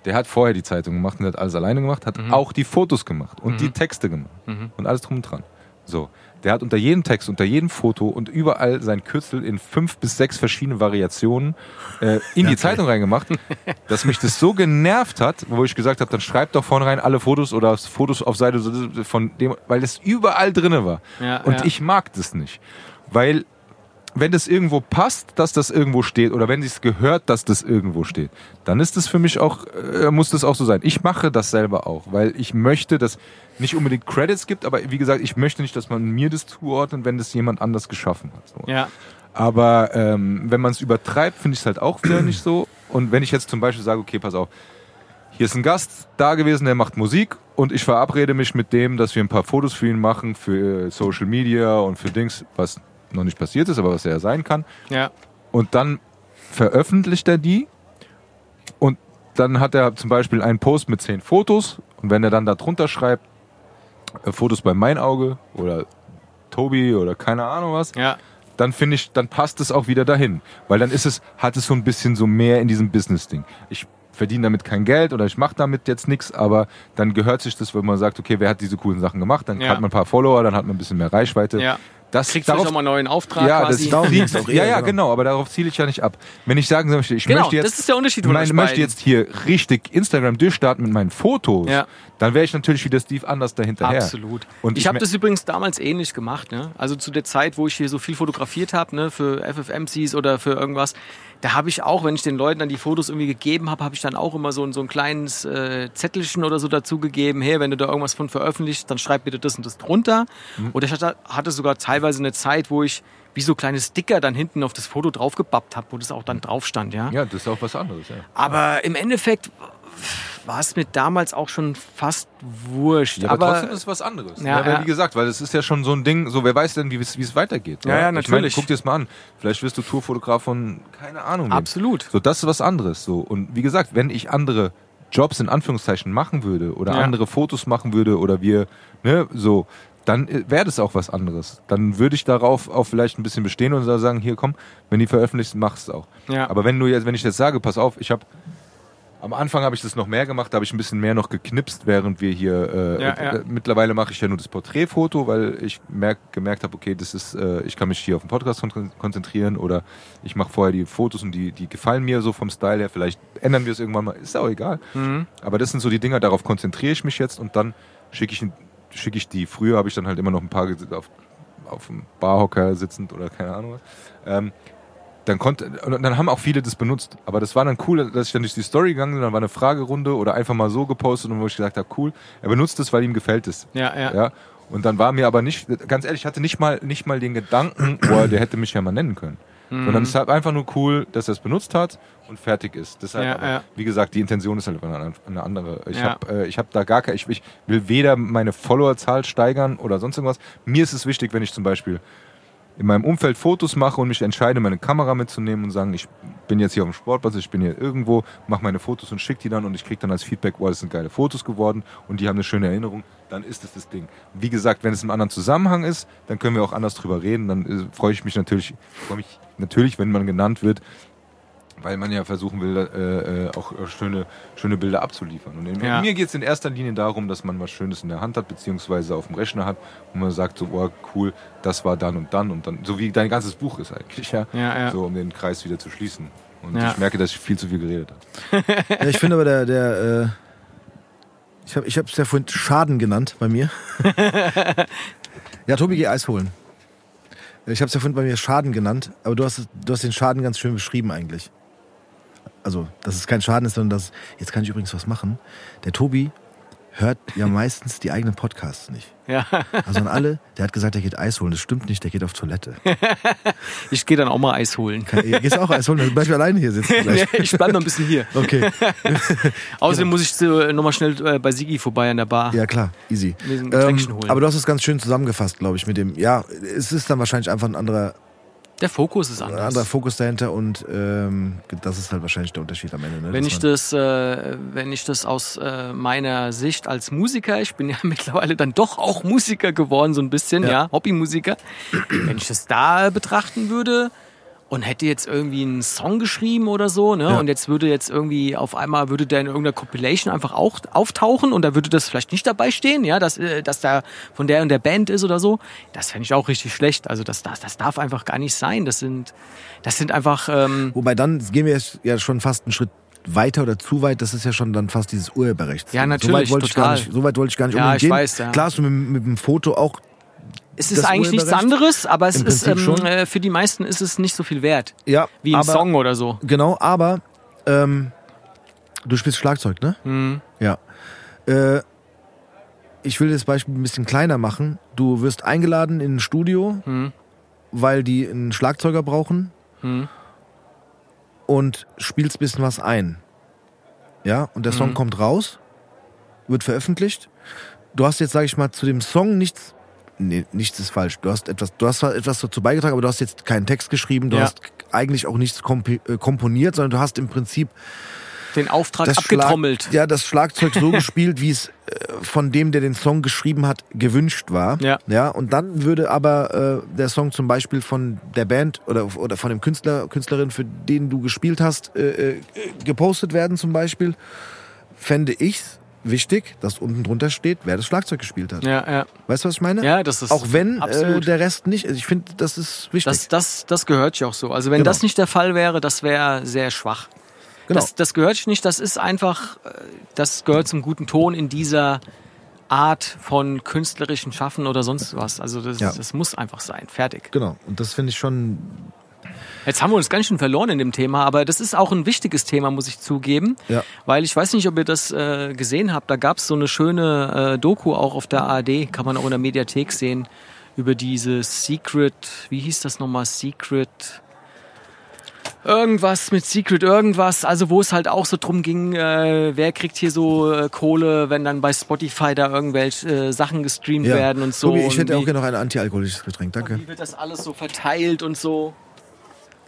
Der hat vorher die Zeitung gemacht und hat alles alleine gemacht, hat auch die Fotos gemacht und die Texte gemacht und alles drum und dran. So. Der hat unter jedem Text, unter jedem Foto und überall sein Kürzel in fünf bis sechs verschiedene Variationen äh, in die Zeitung reingemacht, dass mich das so genervt hat, wo ich gesagt habe, dann schreibt doch vornherein alle Fotos oder Fotos auf Seite von dem, weil das überall drinne war. Ja, und ja. ich mag das nicht. Weil wenn das irgendwo passt, dass das irgendwo steht, oder wenn es gehört, dass das irgendwo steht, dann ist das für mich auch, äh, muss das auch so sein. Ich mache das selber auch, weil ich möchte, dass nicht unbedingt Credits gibt, aber wie gesagt, ich möchte nicht, dass man mir das zuordnet, wenn das jemand anders geschaffen hat. So. Ja. Aber ähm, wenn man es übertreibt, finde ich es halt auch wieder nicht so. Und wenn ich jetzt zum Beispiel sage, okay, pass auf, hier ist ein Gast da gewesen, der macht Musik und ich verabrede mich mit dem, dass wir ein paar Fotos für ihn machen, für Social Media und für Dings, was noch nicht passiert ist, aber was er sein kann. Ja. Und dann veröffentlicht er die und dann hat er zum Beispiel einen Post mit zehn Fotos und wenn er dann da drunter schreibt, äh, Fotos bei Mein Auge oder Tobi oder keine Ahnung was, Ja. dann finde ich, dann passt es auch wieder dahin. Weil dann ist es, hat es so ein bisschen so mehr in diesem Business-Ding. Ich verdiene damit kein Geld oder ich mache damit jetzt nichts, aber dann gehört sich das, wenn man sagt, okay, wer hat diese coolen Sachen gemacht, dann Ja. hat man ein paar Follower, dann hat man ein bisschen mehr Reichweite. Ja. Das, Kriegst du schon mal einen neuen Auftrag ja, quasi. das ging's doch eher, ja, ja, genau. genau, aber darauf ziele ich ja nicht ab. Wenn ich sagen möchte, ich Genau, möchte jetzt, das ist der Unterschied mein, möchte jetzt hier richtig Instagram durchstarten mit meinen Fotos, Ja. dann wäre ich natürlich wieder Steve anders dahinterher. Absolut. Und ich ich habe das übrigens damals ähnlich gemacht. Ne? Also zu der Zeit, wo ich hier so viel fotografiert habe, ne, für FFMCs oder für irgendwas, da habe ich auch, wenn ich den Leuten dann die Fotos irgendwie gegeben habe, habe ich dann auch immer so, ein- so ein kleines äh, Zettelchen oder so dazu gegeben. Hey, wenn du da irgendwas von veröffentlicht, dann schreib bitte das und das drunter. Mhm. Oder ich hatte, hatte sogar teilweise eine Zeit, wo ich wie so kleine Sticker dann hinten auf das Foto draufgebappt habe, wo das auch dann drauf stand. Ja? Ja, das ist auch was anderes. Ja. Aber im Endeffekt war es mir damals auch schon fast wurscht. Ja, aber, aber trotzdem ist es was anderes. Ja, Ja. Wie gesagt, weil es ist ja schon so ein Ding, so wer weiß denn, wie es weitergeht. Ja, ja, Ich meine, natürlich. guck dir das mal an. Vielleicht wirst du Tourfotograf von, keine Ahnung. Absolut. So, das ist was anderes. So. Und wie gesagt, wenn ich andere Jobs in Anführungszeichen machen würde oder andere Fotos machen würde oder wir, ne, so, dann äh, wäre das auch was anderes. Dann würde ich darauf auch vielleicht ein bisschen bestehen und sagen, hier komm, wenn die veröffentlicht, machst du auch. Ja. Aber wenn du jetzt, wenn ich jetzt sage, pass auf, ich habe am Anfang habe ich das noch mehr gemacht, da habe ich ein bisschen mehr noch geknipst, während wir hier. Äh, Ja, äh, ja. Mittlerweile mache ich ja nur das Porträtfoto, weil ich merk, gemerkt habe, okay, das ist, äh, ich kann mich hier auf den Podcast kon konzentrieren oder ich mache vorher die Fotos und die, die gefallen mir so vom Style her. Vielleicht ändern wir es irgendwann mal, ist auch egal. Mhm. Aber das sind so die Dinger, darauf konzentriere ich mich jetzt und dann schicke ich, schicke ich die. Früher habe ich dann halt immer noch ein paar auf, auf dem Barhocker sitzend oder keine Ahnung was. Ähm, dann konnte und dann haben auch viele das benutzt. Aber das war dann cool, dass ich dann durch die Story gegangen bin, dann war eine Fragerunde oder einfach mal so gepostet und wo ich gesagt habe, cool, er benutzt es, weil ihm gefällt es. Ja, ja. Ja. Und dann war mir aber nicht, ganz ehrlich, ich hatte nicht mal, nicht mal den Gedanken, boah, der hätte mich ja mal nennen können. Mhm. Sondern es ist halt einfach nur cool, dass er es benutzt hat und fertig ist. Deshalb Ja, aber, ja. wie gesagt, die Intention ist halt eine, andere. Ich Ja. habe äh, ich hab da gar kein, ich, ich will weder meine Followerzahl steigern oder sonst irgendwas. Mir ist es wichtig, wenn ich zum Beispiel in meinem Umfeld Fotos mache und mich entscheide, meine Kamera mitzunehmen und sagen, ich bin jetzt hier auf dem Sportplatz, ich bin hier irgendwo, mache meine Fotos und schicke die dann und ich kriege dann als Feedback, wow, das sind geile Fotos geworden und die haben eine schöne Erinnerung, dann ist es das Ding. Wie gesagt, wenn es im anderen Zusammenhang ist, dann können wir auch anders drüber reden, dann äh, freue ich mich natürlich, freue mich natürlich, wenn man genannt wird, weil man ja versuchen will, äh, äh, auch äh, schöne, schöne Bilder abzuliefern. Und in, Ja. mir geht es in erster Linie darum, dass man was Schönes in der Hand hat, beziehungsweise auf dem Rechner hat, und man sagt so, oh cool, das war dann und dann und dann, so wie dein ganzes Buch ist eigentlich, ja. Ja, ja. So, um den Kreis wieder zu schließen. Und Ja. ich merke, dass ich viel zu viel geredet habe. Ja, ich finde aber der, der äh, ich habe ich es ja vorhin Schaden genannt bei mir. ja, Tobi, geh Eis holen. Ich habe es ja vorhin bei mir Schaden genannt, aber du hast, du hast den Schaden ganz schön beschrieben eigentlich. Also, dass es kein Schaden ist, sondern dass, jetzt kann ich übrigens was machen. Der Tobi hört ja meistens die eigenen Podcasts nicht. Ja. Also an alle, der hat gesagt, er geht Eis holen. Das stimmt nicht, der geht auf Toilette. Ich gehe dann auch mal Eis holen. Ihr gehst auch Eis holen, dann bleib ich alleine hier sitzen gleich. ich bleib noch ein bisschen hier. Okay, Außerdem muss ich äh, nochmal schnell äh, bei Sigi vorbei an der Bar. ja klar, easy. Holen. aber du hast es ganz schön zusammengefasst, glaube ich, mit dem, ja, es ist dann wahrscheinlich einfach ein anderer, Der Fokus ist ein anders. anderer Fokus dahinter und ähm, das ist halt wahrscheinlich der Unterschied am Ende. Ne? Wenn ich das, äh, wenn ich das aus äh, meiner Sicht als Musiker, ich bin ja mittlerweile dann doch auch Musiker geworden, so ein bisschen, ja, Ja. Hobbymusiker. wenn ich das da betrachten würde und hätte jetzt irgendwie einen Song geschrieben oder so, ne? Ja. Und jetzt würde jetzt irgendwie auf einmal würde der in irgendeiner Compilation einfach auch auftauchen und da würde das vielleicht nicht dabei stehen, ja, dass, äh, dass da von der und der Band ist oder so. Das fände ich auch richtig schlecht. Also das, das, das darf einfach gar nicht sein. Das sind, das sind einfach, ähm, Wobei dann gehen wir jetzt ja schon fast einen Schritt weiter oder zu weit, das ist ja schon dann fast dieses Urheberrecht. Ja, So natürlich, weit wollte ich gar total. nicht, so weit wollte ich gar nicht Ja, unbedingt ich gehen. weiß, ja. Klar hast du mit, mit dem Foto auch es ist eigentlich nichts anderes, aber es Im ist ähm, äh, für die meisten ist es nicht so viel wert. ja, Wie ein aber, Song oder so. Genau, aber ähm, du spielst Schlagzeug, ne? Mhm. Ja. Äh, ich will das Beispiel ein bisschen kleiner machen. Du wirst eingeladen in ein Studio, Mhm. weil die einen Schlagzeuger brauchen Mhm. und spielst ein bisschen was ein. Ja, und der Song Mhm. kommt raus, wird veröffentlicht. Du hast jetzt, sage ich mal, zu dem Song nichts. Nee, nichts ist falsch. Du hast etwas, du hast etwas dazu beigetragen, aber du hast jetzt keinen Text geschrieben, du Ja. hast eigentlich auch nichts äh, komponiert, sondern du hast im Prinzip Den Auftrag das abgetrommelt. Schlag, ja, das Schlagzeug so gespielt, wie es äh, von dem, der den Song geschrieben hat, gewünscht war. Ja. ja und dann würde aber äh, der Song zum Beispiel von der Band oder, oder von dem Künstler, Künstlerin, für den du gespielt hast, äh, äh, gepostet werden zum Beispiel. Fände ich's wichtig, dass unten drunter steht, wer das Schlagzeug gespielt hat. Ja, ja. Weißt du, was ich meine? Ja, das ist Auch wenn äh, der Rest nicht. Also ich finde, das ist wichtig. Das, das, das gehört sich auch so. Also wenn Genau. das nicht der Fall wäre, das wäre sehr schwach. Genau. Das, das gehört sich nicht. Das ist einfach, äh, das gehört zum guten Ton in dieser Art von künstlerischen Schaffen oder sonst was. Also das, Ja. das muss einfach sein. Fertig. genau. Und das finde ich schon. Jetzt haben wir uns ganz schön verloren in dem Thema, aber das ist auch ein wichtiges Thema, muss ich zugeben. Ja. Weil ich weiß nicht, ob ihr das äh, gesehen habt. Da gab es so eine schöne äh, Doku auch auf der ARD, kann man auch in der Mediathek sehen, über diese Secret, wie hieß das nochmal? Secret. Irgendwas mit Secret irgendwas, also wo es halt auch so drum ging, äh, wer kriegt hier so äh, Kohle, wenn dann bei Spotify da irgendwelche äh, Sachen gestreamt Ja. werden und so. Tobi, ich und hätte auch gerne noch ein antialkoholisches Getränk. Danke. wie wird das alles so verteilt und so.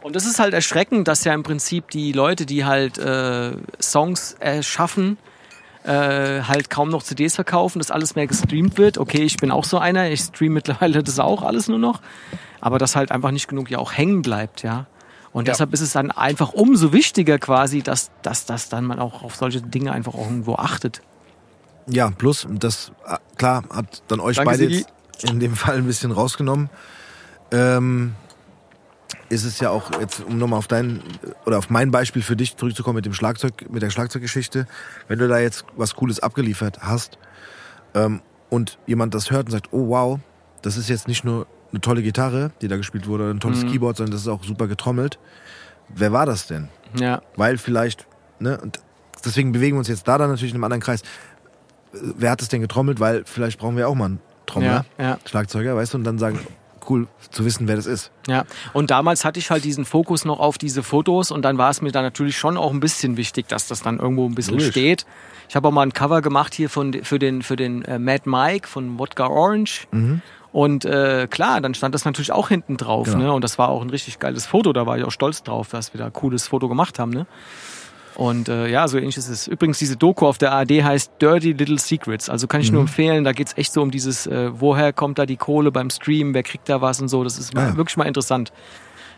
Und das ist halt erschreckend, dass ja im Prinzip die Leute, die halt äh, Songs erschaffen, äh, halt kaum noch CDs verkaufen, dass alles mehr gestreamt wird. Okay, ich bin auch so einer, ich stream mittlerweile das auch alles nur noch. Aber dass halt einfach nicht genug ja auch hängen bleibt, ja. Und deshalb ist es dann einfach umso wichtiger quasi, dass, dass, dass dann man auch auf solche Dinge einfach auch irgendwo achtet. Ja, plus, das, ah, klar, hat dann euch Danke, beide in dem Fall ein bisschen rausgenommen. Ähm, ist es ja auch jetzt, um nochmal auf dein, oder auf mein Beispiel für dich zurückzukommen mit dem Schlagzeug, mit der Schlagzeuggeschichte. Wenn du da jetzt was Cooles abgeliefert hast, ähm, und jemand das hört und sagt, oh wow, das ist jetzt nicht nur eine tolle Gitarre, die da gespielt wurde, oder ein tolles Keyboard, sondern das ist auch super getrommelt. Wer war das denn? Ja. Weil vielleicht, ne, und deswegen bewegen wir uns jetzt da dann natürlich in einem anderen Kreis. Wer hat es denn getrommelt? Weil vielleicht brauchen wir auch mal einen Trommler, Ja, ja. Schlagzeuger, weißt du, und dann sagen, cool zu wissen, wer das ist. Ja, und damals hatte ich halt diesen Fokus noch auf diese Fotos und dann war es mir dann natürlich schon auch ein bisschen wichtig, dass das dann irgendwo ein bisschen Logisch. steht. Ich habe auch mal ein Cover gemacht hier von, für den, für den äh, Mad Mike von Wodka Orange. Und äh, klar, dann stand das natürlich auch hinten drauf. Genau. Ne? Und das war auch ein richtig geiles Foto. Da war ich auch stolz drauf, dass wir da ein cooles Foto gemacht haben. Ne? Und äh, ja, so ähnlich ist es. Übrigens, diese Doku auf der ARD heißt Dirty Little Secrets. Also kann ich Mhm. nur empfehlen, da geht's echt so um dieses, äh, woher kommt da die Kohle beim Stream, wer kriegt da was und so. Das ist mal, Ah ja. wirklich mal interessant.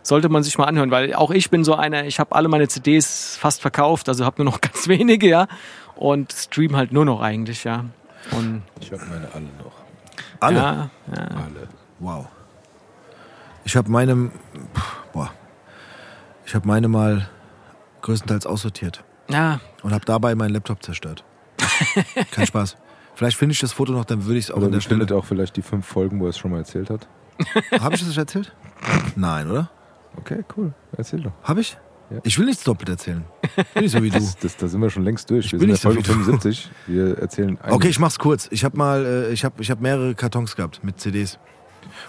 Sollte man sich mal anhören, weil auch ich bin so einer, ich habe alle meine CDs fast verkauft, also habe nur noch ganz wenige, ja. Und stream halt nur noch eigentlich, ja. Und Ich habe meine alle noch. Alle? ja, ja. Alle. Wow. Ich habe meine, boah, ich habe meine mal größtenteils aussortiert ja, und habe dabei meinen Laptop zerstört. Kein Spaß. Vielleicht finde ich das Foto noch, dann würde ich es auch Oder an der Stelle. auch vielleicht die fünf Folgen, wo er es schon mal erzählt hat. Habe ich das erzählt? Nein, oder? Okay, cool. Erzähl doch. Habe ich? Ja. Ich will nichts doppelt erzählen. Bin nicht so wie du. Das, das, da sind wir schon längst durch. Wir bin sind in der so Folge wie du. 75. Wir erzählen Okay, ich mach's kurz. Ich habe mal, äh, ich habe, ich habe mehrere Kartons gehabt mit CDs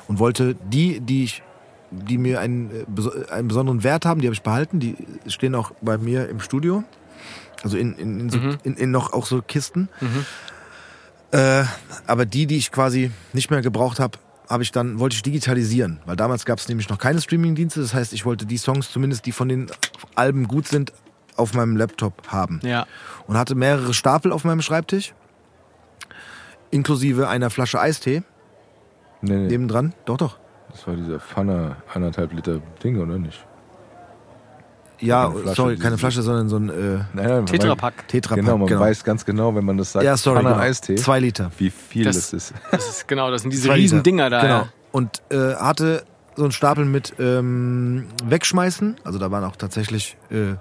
und wollte die, die ich, die mir einen, äh, einen besonderen Wert haben, die habe ich behalten. Die stehen auch bei mir im Studio, also in, in, in, so, in, in noch auch so Kisten. Äh, aber die, die ich quasi nicht mehr gebraucht habe, habe ich dann wollte ich digitalisieren, weil damals gab es nämlich noch keine Streamingdienste. Das heißt, ich wollte die Songs, zumindest die von den Alben gut sind, auf meinem Laptop haben ja. und hatte mehrere Stapel auf meinem Schreibtisch, inklusive einer Flasche Eistee Nee, nee, nebendran. Doch, doch. Das war dieser Pfanne anderthalb Liter Ding, oder nicht? Ja, Keine Flasche, sorry, keine Flasche, sondern so ein äh, Nein, nein, Tetrapack. Tetrapack. Genau, man weiß ganz genau, wenn man das sagt, Ja, sorry, Kanne genau. Eistee, Zwei Liter. wie viel Das- das, ist. Das ist, genau, das sind diese Zwei riesen Liter. Dinger da. Genau. Und äh, hatte so einen Stapel mit ähm, Wegschmeißen. Also da waren auch tatsächlich äh,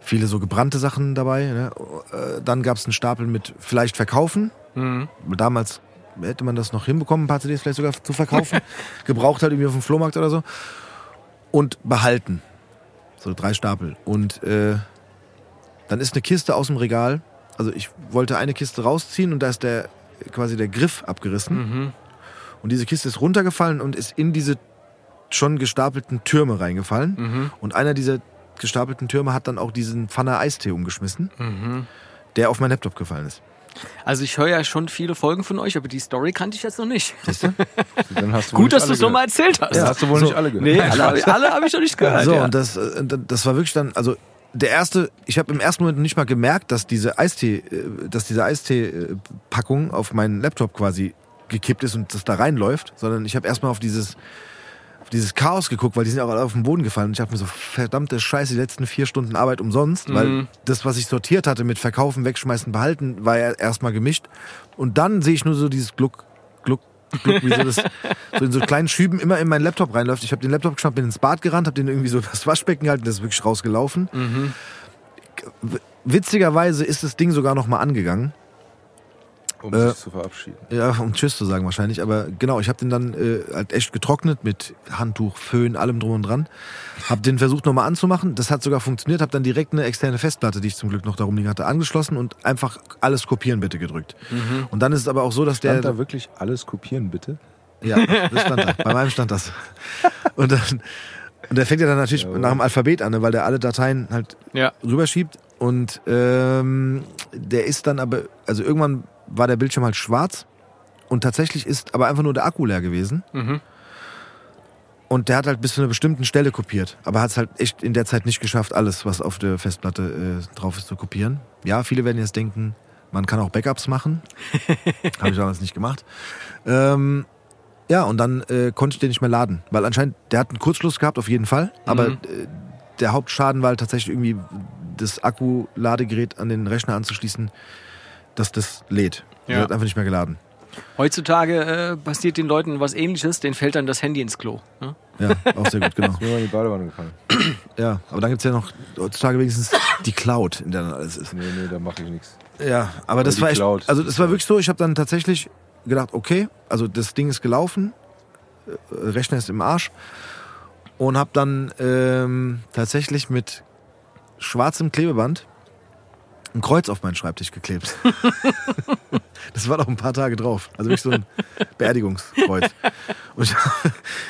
viele so gebrannte Sachen dabei. Ne? Äh, dann gab es einen Stapel mit vielleicht verkaufen. Mhm. Damals hätte man das noch hinbekommen, ein paar CDs vielleicht sogar zu verkaufen. Gebraucht halt irgendwie auf dem Flohmarkt oder so. Und behalten. So drei Stapel. Und äh, dann ist eine Kiste aus dem Regal. Also ich wollte eine Kiste rausziehen und da ist der quasi der Griff abgerissen. Mhm. Und diese Kiste ist runtergefallen und ist in diese schon gestapelten Türme reingefallen. Mhm. Und einer dieser gestapelten Türme hat dann auch diesen Pfanner Eistee umgeschmissen, Mhm. der auf mein Laptop gefallen ist. Also ich höre ja schon viele Folgen von euch, aber die Story kannte ich jetzt noch nicht. Dann hast du wohl Gut, dass du es nochmal erzählt hast. Das hast du wohl So. nicht alle gehört. Nee, alle, alle habe ich noch nicht gehört. so, ja. und das, äh, das war wirklich dann, also der erste, ich habe im ersten Moment nicht mal gemerkt, dass diese Eistee, äh, dass diese Eistee-Packung auf meinen Laptop quasi gekippt ist und das da reinläuft, sondern ich habe erstmal auf dieses dieses Chaos geguckt, weil die sind auch alle auf den Boden gefallen. Und ich dachte mir so, verdammte Scheiße, die letzten vier Stunden Arbeit umsonst, weil das, was ich sortiert hatte mit Verkaufen, Wegschmeißen, Behalten, war ja erstmal gemischt. Und dann sehe ich nur so dieses Gluck, Gluck, Gluck, wie so das so in so kleinen Schüben immer in meinen Laptop reinläuft. Ich habe den Laptop geschnappt, bin ins Bad gerannt, habe den irgendwie so das Waschbecken gehalten, das ist wirklich rausgelaufen. W- Witzigerweise ist das Ding sogar noch mal angegangen. Um Äh, sich zu verabschieden. Ja, um Tschüss zu sagen wahrscheinlich. Aber genau, ich habe den dann äh, halt echt getrocknet mit Handtuch, Föhn, allem drum und dran. Hab den versucht nochmal anzumachen. Das hat sogar funktioniert. Hab dann direkt eine externe Festplatte, die ich zum Glück noch darum liegen hatte, angeschlossen und einfach alles kopieren bitte gedrückt. Und dann ist es aber auch so, dass der... Stand da wirklich alles kopieren, bitte? Ja, das stand da. Bei meinem stand das. Und dann... Und der fängt ja dann natürlich nach dem Alphabet an, ne, weil der alle Dateien halt ja. rüberschiebt. Und ähm, der ist dann aber, also irgendwann war der Bildschirm halt schwarz und tatsächlich ist aber einfach nur der Akku leer gewesen. Mhm. Und der hat halt bis zu einer bestimmten Stelle kopiert. Aber hat es halt echt in der Zeit nicht geschafft, alles, was auf der Festplatte äh, drauf ist, zu kopieren. Ja, viele werden jetzt denken, man kann auch Backups machen. Habe ich damals nicht gemacht. Ähm, ja, und dann äh, konnte ich den nicht mehr laden. Weil anscheinend, der hat einen Kurzschluss gehabt, auf jeden Fall. Aber Mhm. äh, der Hauptschaden war halt tatsächlich irgendwie das Akku-Ladegerät an den Rechner anzuschließen, dass das lädt. Ja. hat einfach nicht mehr geladen. Heutzutage äh, passiert den Leuten was ähnliches, denen fällt dann das Handy ins Klo. Ne? Ja, auch sehr gut, genau. Mir mal in die Badewanne gefallen. Ja, aber dann gibt's ja noch heutzutage wenigstens die Cloud, in der dann alles ist. Nee, nee, da mache ich nichts. Ja, aber das die war echt, Cloud. also das war wirklich so, ich habe dann tatsächlich gedacht, okay, also das Ding ist gelaufen, äh, Rechner ist im Arsch und habe dann ähm, tatsächlich mit schwarzem Klebeband ein Kreuz auf meinen Schreibtisch geklebt. das war noch ein paar Tage drauf, also wirklich so ein Beerdigungskreuz. Und ich,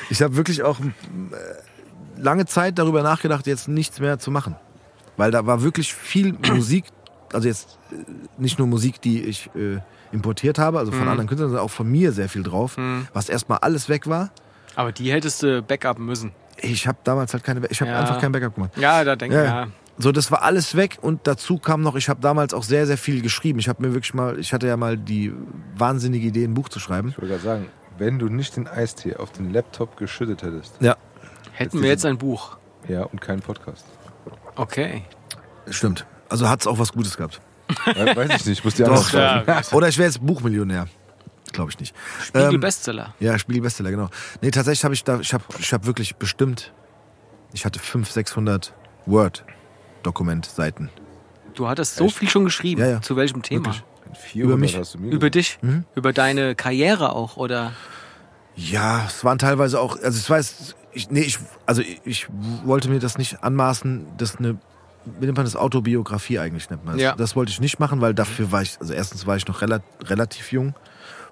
ich habe wirklich auch äh, lange Zeit darüber nachgedacht, jetzt nichts mehr zu machen, weil da war wirklich viel Musik, also jetzt äh, nicht nur Musik, die ich äh, importiert habe, also von anderen Künstlern, sondern auch von mir sehr viel drauf, was erstmal alles weg war. Aber die hättest du backupen müssen. Ich habe damals halt keine, ich habe Ja. einfach kein Backup gemacht. Ja, da denke ich, Ja. ja. So, das war alles weg und dazu kam noch, ich habe damals auch sehr, sehr viel geschrieben. Ich habe mir wirklich mal, ich hatte ja mal die wahnsinnige Idee, ein Buch zu schreiben. Ich wollte gerade sagen, wenn du nicht den Eistee auf den Laptop geschüttet hättest, Ja, Hätten wir jetzt ein Buch. ja, und keinen Podcast. Okay. stimmt. Also hat's auch was Gutes gehabt. We- Weiß ich nicht, ich muss dir Doch. Ja. Oder ich wäre jetzt Buchmillionär. Glaube ich nicht. Spiegel Ähm, Bestseller. Ja, Spiegel-Bestseller, genau. Nee, tatsächlich habe ich da, ich habe ich hab wirklich bestimmt, ich hatte 500, 600 Word-Dokumentseiten. Du hattest so viel schon geschrieben. Ja, ja. Zu welchem Thema? Wirklich. 400 Über mich. hast du mir Über dich? Mhm. Über deine Karriere auch, oder? Ja, es waren teilweise auch, also ich weiß, ich, nee, ich, also ich, ich wollte mir das nicht anmaßen, das eine, wie nennt man das, Autobiografie eigentlich nennt man das. Ja. Das wollte ich nicht machen, weil dafür war ich, also erstens war ich noch rela relativ jung,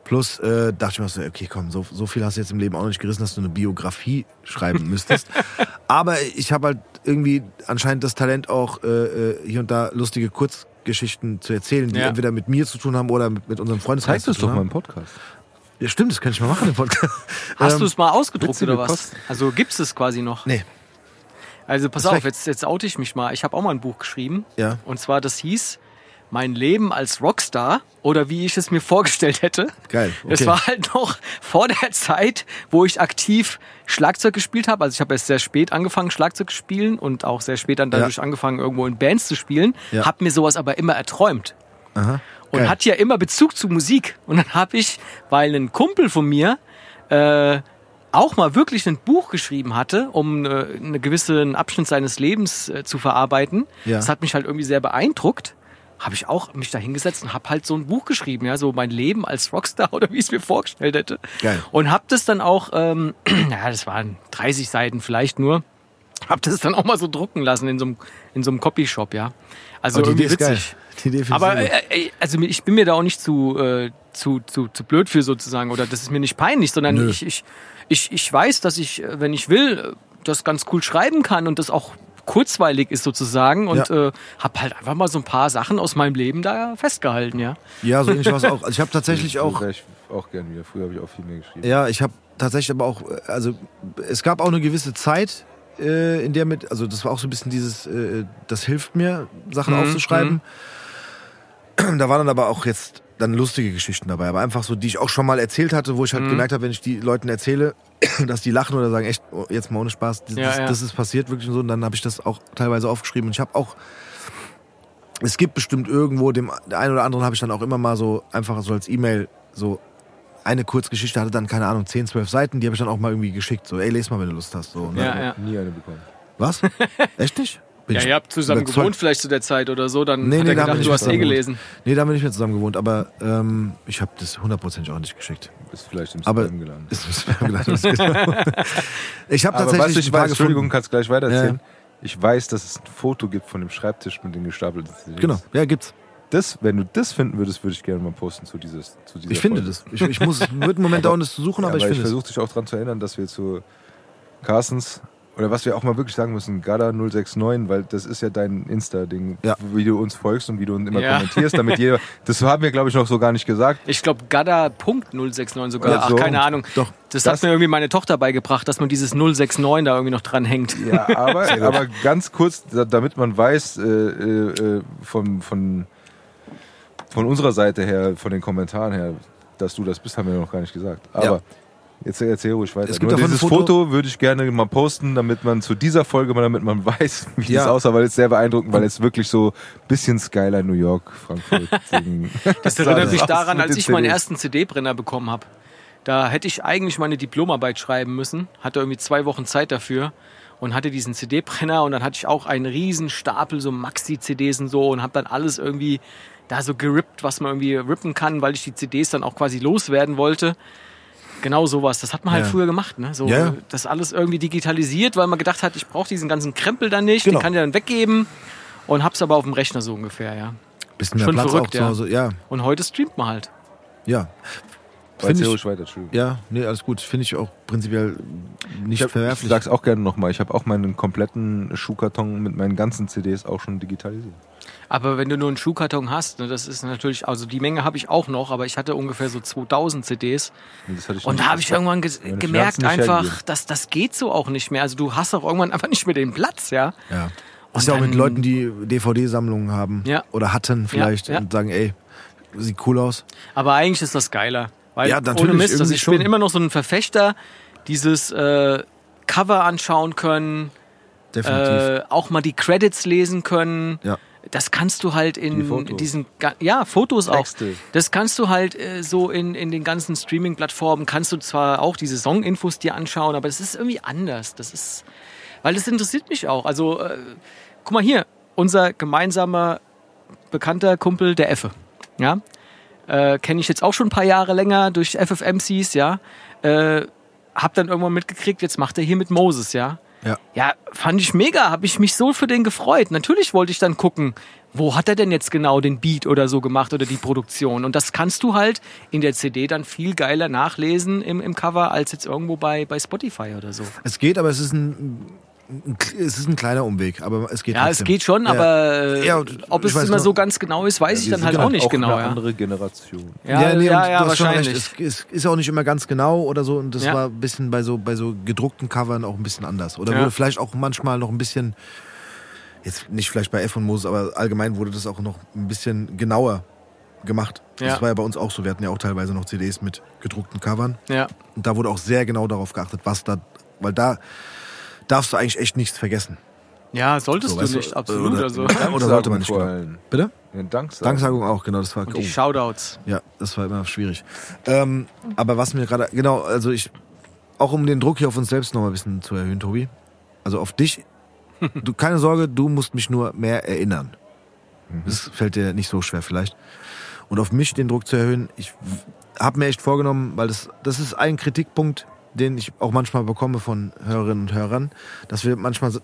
plus äh, dachte ich mir so, okay, komm, so, so viel hast du jetzt im Leben auch nicht gerissen, dass du eine Biografie schreiben müsstest. Aber ich habe halt irgendwie anscheinend das Talent auch äh, äh, hier und da lustige Kurzgeschichten zu erzählen, die Ja. entweder mit mir zu tun haben oder mit, mit unserem Freundeskreis Zeig zu das tun doch mal im Podcast. Ja, stimmt, das könnte ich mal machen im Podcast. Hast Ähm, du es mal ausgedruckt oder was? Kosten. Also gibt's es quasi noch? Nee. Also pass Das auf, jetzt, jetzt oute ich mich mal. Ich habe auch mal ein Buch geschrieben. Ja. Und zwar, das hieß mein Leben als Rockstar oder wie ich es mir vorgestellt hätte. Geil, Es okay. war halt noch vor der Zeit, wo ich aktiv Schlagzeug gespielt habe. Also ich habe erst sehr spät angefangen, Schlagzeug zu spielen und auch sehr spät dann dadurch angefangen, irgendwo in Bands zu spielen. Ja. Hab mir sowas aber immer erträumt. Aha. Und Geil. hat ja immer Bezug zu Musik. Und dann habe ich, weil ein Kumpel von mir äh, auch mal wirklich ein Buch geschrieben hatte, um äh, einen gewissen Abschnitt seines Lebens äh, zu verarbeiten. Ja. Das hat mich halt irgendwie sehr beeindruckt. Habe ich auch mich da hingesetzt und habe halt so ein Buch geschrieben, ja, so mein Leben als Rockstar oder wie ich es mir vorgestellt hätte. Geil. Und habe das dann auch, ähm, ja, das waren 30 Seiten vielleicht nur, habe das dann auch mal so drucken lassen in so einem, in so einem Copyshop, ja. Also die irgendwie Idee ist geil. witzig. Die Idee ich Aber äh, äh, also ich bin mir da auch nicht zu, äh, zu, zu, zu blöd für sozusagen oder das ist mir nicht peinlich, sondern Nö. ich, ich, ich, ich weiß, dass ich, äh, wenn ich will, äh, das ganz cool schreiben kann und das auch kurzweilig ist sozusagen und Ja. äh, habe halt einfach mal so ein paar Sachen aus meinem Leben da festgehalten, ja. Ja, so ähnlich war es auch. Also ich habe tatsächlich So auch ich auch gern wieder. Früher habe ich auch viel mehr geschrieben. Ja, ich habe tatsächlich aber auch, äh, also es gab auch eine gewisse Zeit, äh, in der mit, also das war auch so ein bisschen dieses, äh, das hilft mir, Sachen Mhm, aufzuschreiben. Da waren dann aber auch jetzt dann lustige Geschichten dabei, aber einfach so, die ich auch schon mal erzählt hatte, wo ich Mhm. halt gemerkt habe, wenn ich die Leuten erzähle, dass die lachen oder sagen, echt, oh, jetzt mal ohne Spaß, das, Ja, das, ja. das ist passiert wirklich und so. Und dann habe ich das auch teilweise aufgeschrieben. Und ich habe auch, es gibt bestimmt irgendwo, dem der einen oder anderen habe ich dann auch immer mal so einfach so als E-Mail so eine Kurzgeschichte hatte dann, keine Ahnung, 10, 12 Seiten, die habe ich dann auch mal irgendwie geschickt. So, ey, les mal, wenn du Lust hast. So, und Ja, ja. Nie eine bekommen. Was? Echt nicht? Bin Ja, ich ihr habt zusammen überzeugt. gewohnt vielleicht zu der Zeit oder so, dann Nee, hat nee, er gedacht, du hast eh gewohnt. gelesen. Nee, da haben wir nicht mehr zusammen gewohnt, aber ähm, ich habe das hundertprozentig auch nicht geschickt. Ist vielleicht im Aber Spam gelandet. ist ist mir gelandet, genau. Ich habe Aber tatsächlich was ich weiß, Entschuldigung, kannst gleich weitererzählen. Ich weiß, dass es ein Foto gibt von dem Schreibtisch mit den gestapelten CDs. Genau, ja, gibt's. Das, wenn du das finden würdest, würde ich gerne mal posten zu, dieses, zu dieser Ich finde Folge. das. Ich, ich muss, es wird einen Moment dauern, das zu suchen, Ja, aber ich ich finde es. versuche dich auch daran zu erinnern, dass wir zu Carstens, oder was wir auch mal wirklich sagen müssen, Gada069, weil das ist ja dein Insta-Ding, Ja. wie du uns folgst und wie du immer Ja. kommentierst, damit jeder, das haben wir glaube ich noch so gar nicht gesagt. Ich glaube, Gada.069 sogar. Ja, Ach, so. keine Ahnung. Doch. Das, Das- hat mir irgendwie meine Tochter beigebracht, dass man dieses 069 da irgendwie noch dran hängt. Ja, aber, aber ganz kurz, da- damit man weiß, äh, äh, äh, von, von, von unserer Seite her, von den Kommentaren her, dass du das bist, haben wir noch gar nicht gesagt. Aber Ja. Jetzt erzähl ruhig weiter. Es gibt Nur dieses Foto- Foto, würde ich gerne mal posten, damit man zu dieser Folge mal, damit man weiß, wie Ja. das aussah, weil es sehr beeindruckend, weil es wirklich so ein bisschen Skyline New York, Frankfurt. Das erinnert mich daran, als ich meinen ersten CD-Brenner bekommen habe. Da hätte ich eigentlich meine Diplomarbeit schreiben müssen, hatte irgendwie zwei Wochen Zeit dafür und hatte diesen CD-Brenner und dann hatte ich auch einen riesen Stapel so Maxi-CDs und so und habe dann alles irgendwie da so gerippt, was man irgendwie rippen kann, weil ich die CDs dann auch quasi loswerden wollte. Genau sowas. Das hat man halt Ja. früher gemacht, ne? So, Ja, das alles irgendwie digitalisiert, weil man gedacht hat, ich brauche diesen ganzen Krempel dann nicht, Genau. den kann ich dann weggeben und hab's aber auf dem Rechner so ungefähr, ja. Bisschen mehr Schon Platz verrückt, auch zu ja. Hause. Ja, Und heute streamt man halt. ja. Finde ich, weiter, ja, nee, alles gut. Finde ich auch prinzipiell nicht Ich, hab, ich verwerflich. sag's auch gerne nochmal, ich habe auch meinen kompletten Schuhkarton mit meinen ganzen CDs auch schon digitalisiert. Aber wenn du nur einen Schuhkarton hast, ne, das ist natürlich, also die Menge habe ich auch noch, aber ich hatte ungefähr so 2000 CDs. Und, das hatte ich Und da habe ich irgendwann ge gemerkt einfach, dass das geht so auch nicht mehr. Also du hast auch irgendwann einfach nicht mehr den Platz, ja. Ja. Und Das ist ja auch mit Leuten, die DVD-Sammlungen haben Ja. oder hatten vielleicht Ja, ja. und sagen, ey, sieht cool aus. Aber eigentlich ist das geiler. Weil Ja, natürlich, ohne Mist, also ich bin schon. immer noch so ein Verfechter, dieses äh, Cover anschauen können, Definitiv. äh, auch mal die Credits lesen können. ja. Das kannst du halt Die in Fotos. diesen, ja, Fotos auch. Texte. Das kannst du halt äh, so in, in den ganzen Streaming-Plattformen, kannst du zwar auch diese Song-Infos dir anschauen, aber es ist irgendwie anders. Das ist, weil das interessiert mich auch. Also, äh, guck mal hier, unser gemeinsamer bekannter Kumpel, der Effe, ja, äh, kenne ich jetzt auch schon ein paar Jahre länger durch FFMCs, ja, äh, hab dann irgendwann mitgekriegt, jetzt macht er hier mit Moses, ja. Ja. Ja, fand ich mega, habe ich mich so für den gefreut. Natürlich wollte ich dann gucken, wo hat er denn jetzt genau den Beat oder so gemacht oder die Produktion. Und das kannst du halt in der CD dann viel geiler nachlesen im, im Cover als jetzt irgendwo bei, bei Spotify oder so. Es geht, aber es ist ein, ein, es ist ein kleiner Umweg, aber es geht Ja, es trotzdem. geht schon, Ja. aber äh, Ja, ob ich es immer noch- so ganz genau ist, weiß ich Wir dann halt auch nicht auch genau. eine Ja, andere Generation. ja, nee, ja, und ja, wahrscheinlich. Es, es ist auch nicht immer ganz genau oder so und das Ja. war ein bisschen bei so, bei so gedruckten Covern auch ein bisschen anders. Oder Ja. wurde vielleicht auch manchmal noch ein bisschen, jetzt nicht vielleicht bei F und Moses, aber allgemein wurde das auch noch ein bisschen genauer gemacht. Ja. Das war ja bei uns auch so. Wir hatten ja auch teilweise noch CDs mit gedruckten Covern. Ja. Und da wurde auch sehr genau darauf geachtet, was da, weil da darfst du eigentlich echt nichts vergessen. Ja, solltest So, du nicht, absolut. oder- also. Oder sollte man nicht genau. Bitte? Ja, Danksagung. Danksagung auch, genau, das war Und oh, die Shoutouts. Ja, das war immer schwierig. Ähm, aber was mir gerade, genau, also ich, auch um den Druck hier auf uns selbst noch mal ein bisschen zu erhöhen, Tobi. Also auf dich, du, keine Sorge, du musst mich nur mehr erinnern. Das fällt dir nicht so schwer vielleicht. Und auf mich den Druck zu erhöhen, ich habe mir echt vorgenommen, weil das, das ist ein Kritikpunkt, den ich auch manchmal bekomme von Hörerinnen und Hörern, dass wir manchmal so, äh,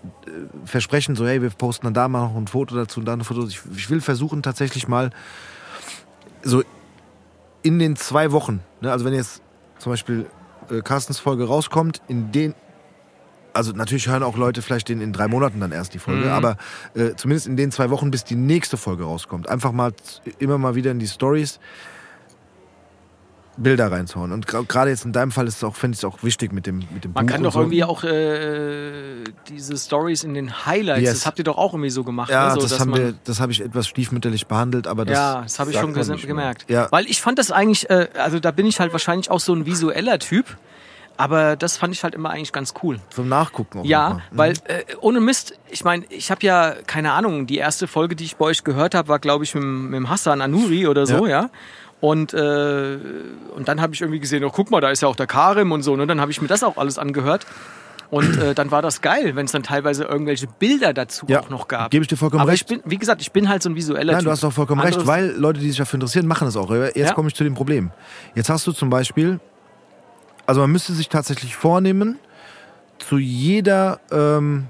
versprechen, so hey, wir posten dann da mal noch ein Foto dazu und da ein Foto. Ich, ich will versuchen tatsächlich mal so in den zwei Wochen, ne, also wenn jetzt zum Beispiel äh, Carstens Folge rauskommt, in den, also natürlich hören auch Leute vielleicht den in drei Monaten dann erst die Folge, aber äh, zumindest in den zwei Wochen, bis die nächste Folge rauskommt, einfach mal immer mal wieder in die Stories Bilder reinzuhauen. Und gerade jetzt in deinem Fall ist es auch, finde ich es auch wichtig mit dem mit dem Man Buch kann doch so. irgendwie auch äh, diese Stories in den Highlights, Yes. das habt ihr doch auch irgendwie so gemacht. ja, ne? so, das haben wir, das habe ich etwas stiefmütterlich behandelt, aber das ja, das habe ich schon gemerkt. Ja. Weil ich fand das eigentlich, äh, also da bin ich halt wahrscheinlich auch so ein visueller Typ, aber das fand ich halt immer eigentlich ganz cool. zum Nachgucken auch Ja. Mhm. weil äh, ohne Mist, ich meine, ich habe ja keine Ahnung, die erste Folge, die ich bei euch gehört habe, war glaube ich mit, mit dem Hassan Anuri oder so, ja. Und, äh, und dann habe ich irgendwie gesehen, oh guck mal, da ist ja auch der Karim und so, ne? Dann habe ich mir das auch alles angehört. Und äh, dann war das geil, wenn es dann teilweise irgendwelche Bilder dazu Ja, auch noch gab. gebe ich dir vollkommen Aber recht. ich bin, wie gesagt, ich bin halt so ein visueller Nein, Typ. du hast auch vollkommen recht, Anderes- weil Leute, die sich dafür interessieren, machen das auch. Jetzt Ja. komme ich zu dem Problem. Jetzt hast du zum Beispiel, also man müsste sich tatsächlich vornehmen, zu jeder ähm,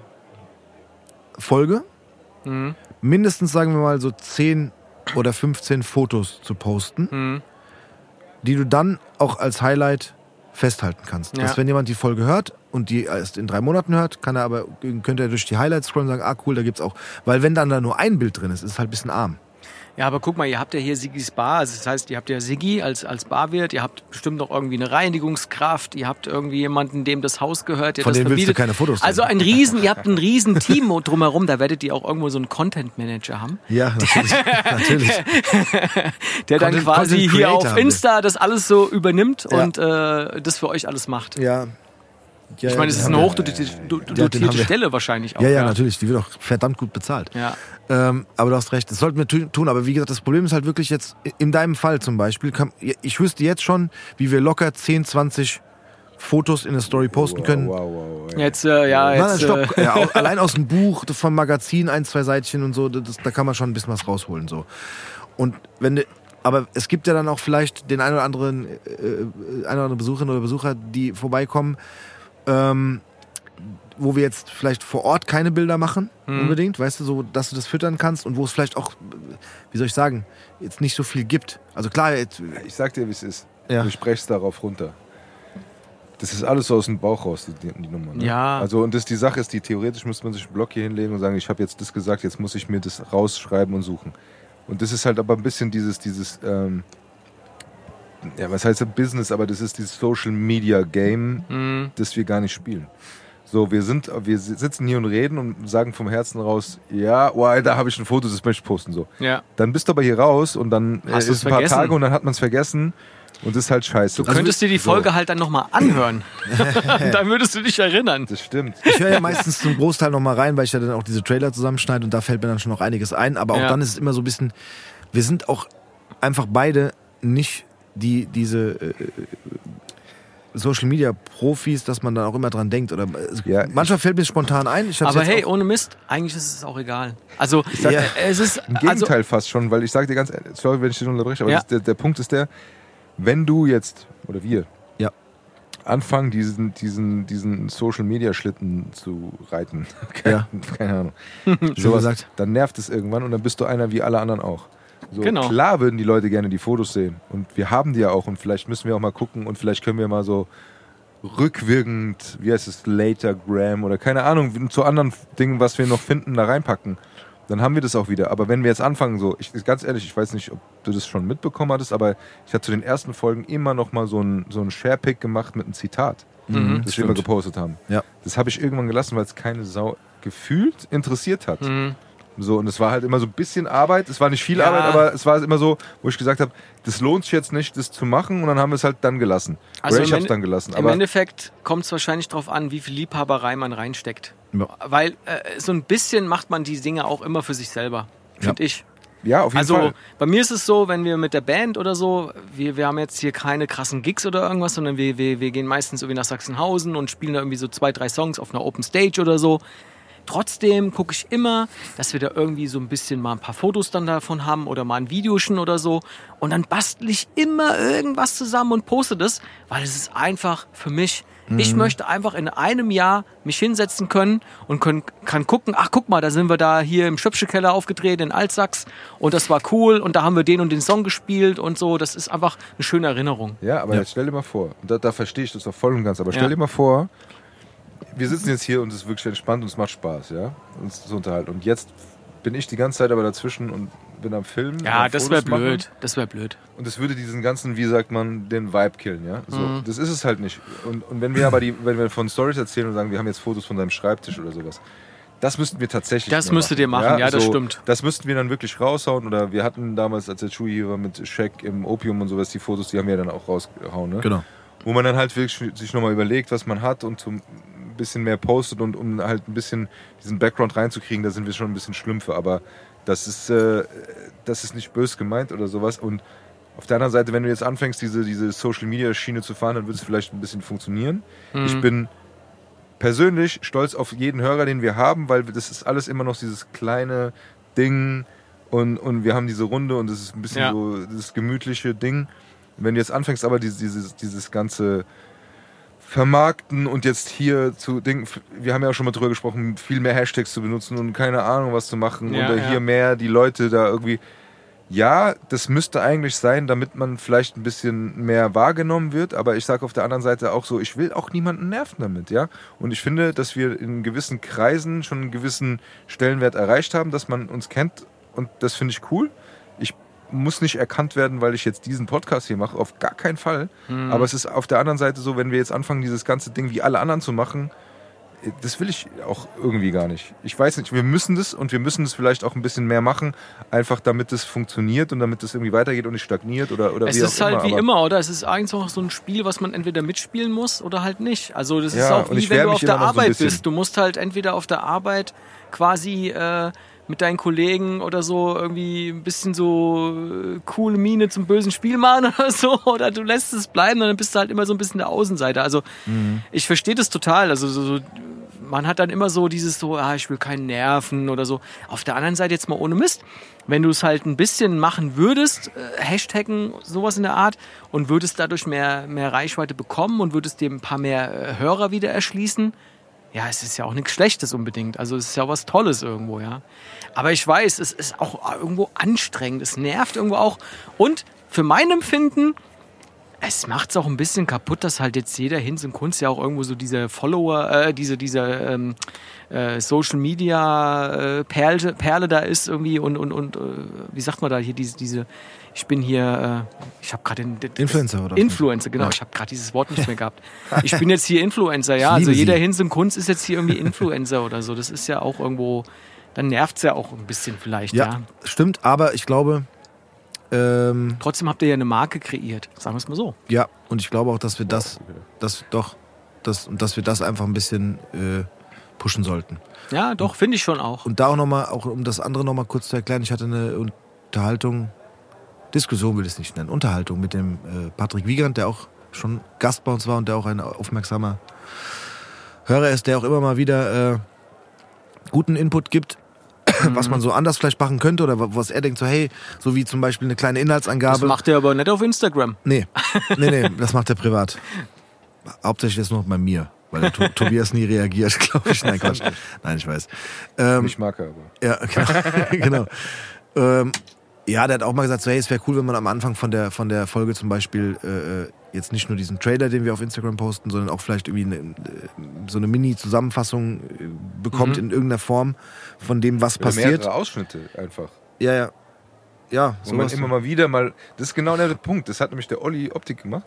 Folge Mhm. mindestens, sagen wir mal, so 10 oder 15 Fotos zu posten, Mhm. die du dann auch als Highlight festhalten kannst. Ja. Dass wenn jemand die Folge hört und die erst in drei Monaten hört, kann er aber, könnte er durch die Highlights scrollen und sagen, ah cool, da gibt's auch. Weil wenn dann da nur ein Bild drin ist, ist es halt ein bisschen arm. Ja, aber guck mal, ihr habt ja hier Sigis Bar, also das heißt, ihr habt ja Siggi als, als Barwirt, ihr habt bestimmt noch irgendwie eine Reinigungskraft, ihr habt irgendwie jemanden, dem das Haus gehört, der Von das denen willst du keine Fotos sehen. Also ein riesen, ihr habt ein riesen Team drumherum, da werdet ihr auch irgendwo so einen Content Manager haben, Ja, natürlich. natürlich. der dann Content- quasi Content hier auf. Insta das alles so übernimmt Ja. und äh, das für euch alles macht. Ja. Ja Ich meine, es ist eine hochdotierte wir. Stelle wahrscheinlich auch. Ja, ja, natürlich. Die wird auch verdammt gut bezahlt. Ja. Ähm, aber du hast recht, das sollten wir tu- tun. Aber wie gesagt, das Problem ist halt wirklich jetzt, in deinem Fall zum Beispiel, kann, ich wüsste jetzt schon, wie wir locker 10, 20 Fotos in der Story posten können. Wow, wow, wow. Jetzt, äh, ja, Nein, nein, jetzt, stopp. äh, Ja, allein aus dem Buch, vom Magazin, ein, zwei Seitchen und so, das, da kann man schon ein bisschen was rausholen. So. Und wenn du, aber es gibt ja dann auch vielleicht den einen oder anderen, äh, äh, eine oder andere Besucherin oder Besucher, die vorbeikommen, ähm, wo wir jetzt vielleicht vor Ort keine Bilder machen, Mhm. unbedingt, weißt du, so, dass du das füttern kannst und wo es vielleicht auch, wie soll ich sagen, jetzt nicht so viel gibt. Also klar, jetzt, Ich sag dir, wie es ist. Ja. Du sprechst darauf runter. Das ist alles so aus dem Bauch raus, die, die, die Nummer. Ne? Ja. Also, und das, die Sache ist, die theoretisch müsste man sich einen Block hier hinlegen und sagen, ich habe jetzt das gesagt, jetzt muss ich mir das rausschreiben und suchen. Und das ist halt aber ein bisschen dieses, dieses, ähm, ja, was heißt das Business, aber das ist dieses Social Media Game, Mhm. das wir gar nicht spielen. So, wir sind, wir sitzen hier und reden und sagen vom Herzen raus, ja, oh, da habe ich ein Foto, das möchte ich posten. So. ja. Dann bist du aber hier raus und dann äh, Hast ist ein paar vergessen? Tage und dann hat man es vergessen und das ist halt scheiße. Du könntest dir die so. Folge halt dann nochmal anhören. dann würdest du dich erinnern. Das stimmt. Ich höre ja meistens zum Großteil noch mal rein, weil ich ja dann auch diese Trailer zusammenschneide und da fällt mir dann schon noch einiges ein. Aber auch Ja. dann ist es immer so ein bisschen, wir sind auch einfach beide nicht die, diese äh, Social Media Profis, dass man dann auch immer dran denkt. Oder äh, Ja, manchmal fällt mir spontan ein. Aber hey, ohne Mist, eigentlich ist es auch egal. Also, sag- äh, es ist. Im Also, Gegenteil fast schon, weil ich sage dir ganz ehrlich, sorry, wenn ich dich unterbreche, aber Ja. das, der, der Punkt ist der, wenn du jetzt, oder wir, Ja. anfangen, diesen, diesen, diesen Social Media Schlitten zu reiten, Ja. keine Ahnung, sowas, dann nervt es irgendwann und dann bist du einer wie alle anderen auch. So, Genau. Klar würden die Leute gerne die Fotos sehen und wir haben die ja auch und vielleicht müssen wir auch mal gucken und vielleicht können wir mal so rückwirkend, wie heißt es, Latergram oder keine Ahnung, zu anderen Dingen, was wir noch finden, da reinpacken. Dann haben wir das auch wieder. Aber wenn wir jetzt anfangen, so, ich, ganz ehrlich, ich weiß nicht, ob du das schon mitbekommen hattest, aber ich hatte zu den ersten Folgen immer noch mal so ein, so ein Sharepick gemacht mit einem Zitat. Mhm. das wir immer gepostet haben. Ja. Das habe ich irgendwann gelassen, weil es keine Sau gefühlt interessiert hat. Mhm. So, und es war halt immer so ein bisschen Arbeit. Es war nicht viel Ja. Arbeit, aber es war immer so, wo ich gesagt habe, das lohnt sich jetzt nicht, das zu machen. Und dann haben wir es halt dann gelassen. Also Oder ich habe es dann gelassen. Im Endeffekt kommt es wahrscheinlich darauf an, wie viel Liebhaberei man reinsteckt. Ja. Weil äh, so ein bisschen macht man die Dinge auch immer für sich selber, finde ich. ja, auf jeden Also Fall. bei mir ist es so, wenn wir mit der Band oder so, wir, wir haben jetzt hier keine krassen Gigs oder irgendwas, sondern wir, wir, wir gehen meistens irgendwie nach Sachsenhausen und spielen da irgendwie so zwei, drei Songs auf einer Open Stage oder so. Trotzdem gucke ich immer, dass wir da irgendwie so ein bisschen mal ein paar Fotos dann davon haben oder mal ein Videochen oder so. Und dann bastel ich immer irgendwas zusammen und poste das, weil es ist einfach für mich. Ich möchte einfach in einem Jahr mich hinsetzen können und können, kann gucken, ach guck mal, da sind wir da hier im Schöpfchekeller aufgetreten in Altsachs und das war cool und da haben wir den und den Song gespielt und so. Das ist einfach eine schöne Erinnerung. Ja, aber Ja. jetzt stell dir mal vor, da, da verstehe ich das doch voll und ganz, aber stell Ja. dir mal vor, wir sitzen jetzt hier und es ist wirklich entspannt und es macht Spaß, ja, uns zu unterhalten. Und jetzt bin ich die ganze Zeit aber dazwischen und bin am Filmen. Ja, am das wäre machen. blöd. Das wäre blöd. Und es würde diesen ganzen, wie sagt man, den Vibe killen, ja. So, Mhm. Das ist es halt nicht. Und, und wenn wir aber die, wenn wir von Stories erzählen und sagen, wir haben jetzt Fotos von deinem Schreibtisch oder sowas, das müssten wir tatsächlich. Das müsstet ihr machen, ja, das stimmt. Das müssten wir dann wirklich raushauen. Oder wir hatten damals, als der Chewie hier war mit Shaq im Opium und sowas, die Fotos, die haben wir dann auch rausgehauen, ne? Genau. Wo man dann halt wirklich sich nochmal überlegt, was man hat und so ein bisschen mehr postet und um halt ein bisschen diesen Background reinzukriegen, da sind wir schon ein bisschen Schlümpfe. Aber das ist, äh, das ist nicht bös gemeint oder sowas. Und auf der anderen Seite, wenn du jetzt anfängst, diese, diese Social Media Schiene zu fahren, dann wird es vielleicht ein bisschen funktionieren. Mhm. Ich bin persönlich stolz auf jeden Hörer, den wir haben, weil das ist alles immer noch dieses kleine Ding und, und wir haben diese Runde und das ist ein bisschen Ja. so das gemütliche Ding. Wenn du jetzt anfängst, aber dieses, dieses, dieses ganze Vermarkten und jetzt hier zu Dingen, wir haben ja auch schon mal drüber gesprochen, viel mehr Hashtags zu benutzen und keine Ahnung was zu machen Ja, oder ja. hier mehr die Leute da irgendwie. Ja, das müsste eigentlich sein, damit man vielleicht ein bisschen mehr wahrgenommen wird, aber ich sage auf der anderen Seite auch so, ich will auch niemanden nerven damit, ja. Und ich finde, dass wir in gewissen Kreisen schon einen gewissen Stellenwert erreicht haben, dass man uns kennt und das finde ich cool. Muss nicht erkannt werden, weil ich jetzt diesen Podcast hier mache, auf gar keinen Fall. Mhm. Aber es ist auf der anderen Seite so, wenn wir jetzt anfangen, dieses ganze Ding wie alle anderen zu machen, äh, das will ich auch irgendwie gar nicht. Ich weiß nicht, wir müssen das und wir müssen das vielleicht auch ein bisschen mehr machen, einfach damit es funktioniert und damit es irgendwie weitergeht und nicht stagniert oder, oder Es wie ist auch halt immer. wie aber- immer, oder? Es ist eigentlich auch so ein Spiel, was man entweder mitspielen muss oder halt nicht. Also das ist Ja, auch und wie wenn du auf der so Arbeit bisschen. bist. Du musst halt entweder auf der Arbeit quasi äh, mit deinen Kollegen oder so irgendwie ein bisschen so äh, coole Miene zum bösen Spiel machen oder so. Oder du lässt es bleiben und dann bist du halt immer so ein bisschen der Außenseiter. Also Mhm. ich verstehe das total. Also so, so, man hat dann immer so dieses so, ah, ich will keinen nerven oder so. Auf der anderen Seite jetzt mal ohne Mist. Wenn du es halt ein bisschen machen würdest, äh, Hashtaggen, sowas in der Art, und würdest dadurch mehr, mehr Reichweite bekommen und würdest dir ein paar mehr äh, Hörer wieder erschließen, ja, es ist ja auch nichts Schlechtes unbedingt. Also es ist ja was Tolles irgendwo, ja. Aber ich weiß, es ist auch irgendwo anstrengend. Es nervt irgendwo auch. Und für mein Empfinden, es macht es auch ein bisschen kaputt, dass halt jetzt jeder Hinz und Kunst ja auch irgendwo so diese Follower, äh, diese, diese ähm, äh, Social Media äh, Perle, Perle da ist irgendwie und, und, und äh, wie sagt man da hier, diese, diese ich bin hier, äh, ich habe gerade den, den Influencer, oder? Influencer, genau. Ja. Ich habe gerade dieses Wort nicht mehr gehabt. Ich bin jetzt hier Influencer, ja. Also jeder. Hinz und Kunst ist jetzt hier irgendwie Influencer oder so. Das ist ja auch irgendwo, dann nervt's ja auch ein bisschen vielleicht, ja. Ja, stimmt, aber ich glaube, ähm, Trotzdem habt ihr ja eine Marke kreiert, sagen wir es mal so. ja, und ich glaube auch, dass wir das, das doch, das, und dass wir das einfach ein bisschen äh, pushen sollten. Ja, doch, finde ich schon auch. Und da auch nochmal, auch um das andere nochmal kurz zu erklären, ich hatte eine Unterhaltung, Diskussion will ich es nicht nennen, Unterhaltung mit dem äh, Patrick Wiegand, der auch schon Gast bei uns war und der auch ein aufmerksamer Hörer ist, der auch immer mal wieder äh, guten Input gibt, was man so anders vielleicht machen könnte oder wa- was er denkt, so hey, so wie zum Beispiel eine kleine Das Inhaltsangabe. macht ihr aber nicht auf Instagram. Nee, nee, nee, das macht er privat. Hauptsächlich jetzt nur bei mir, weil der To- Tobias nie reagiert, glaube ich. Nein, Quatsch. Nein, ich weiß. Ähm, Ich mag er aber. ja, genau. genau. Ähm, ja, der hat auch mal gesagt, so, hey, es wäre cool, wenn man am Anfang von der, von der Folge zum Beispiel äh, jetzt nicht nur diesen Trailer, den wir auf Instagram posten, sondern auch vielleicht irgendwie eine, äh, so eine Mini-Zusammenfassung äh, bekommt Mhm. in irgendeiner Form von dem, was Oder passiert. mehrere Ausschnitte einfach. Ja, ja. Ja, Wo man immer mal wieder mal. Das ist genau der Punkt. Das hat nämlich der Olli Optik gemacht.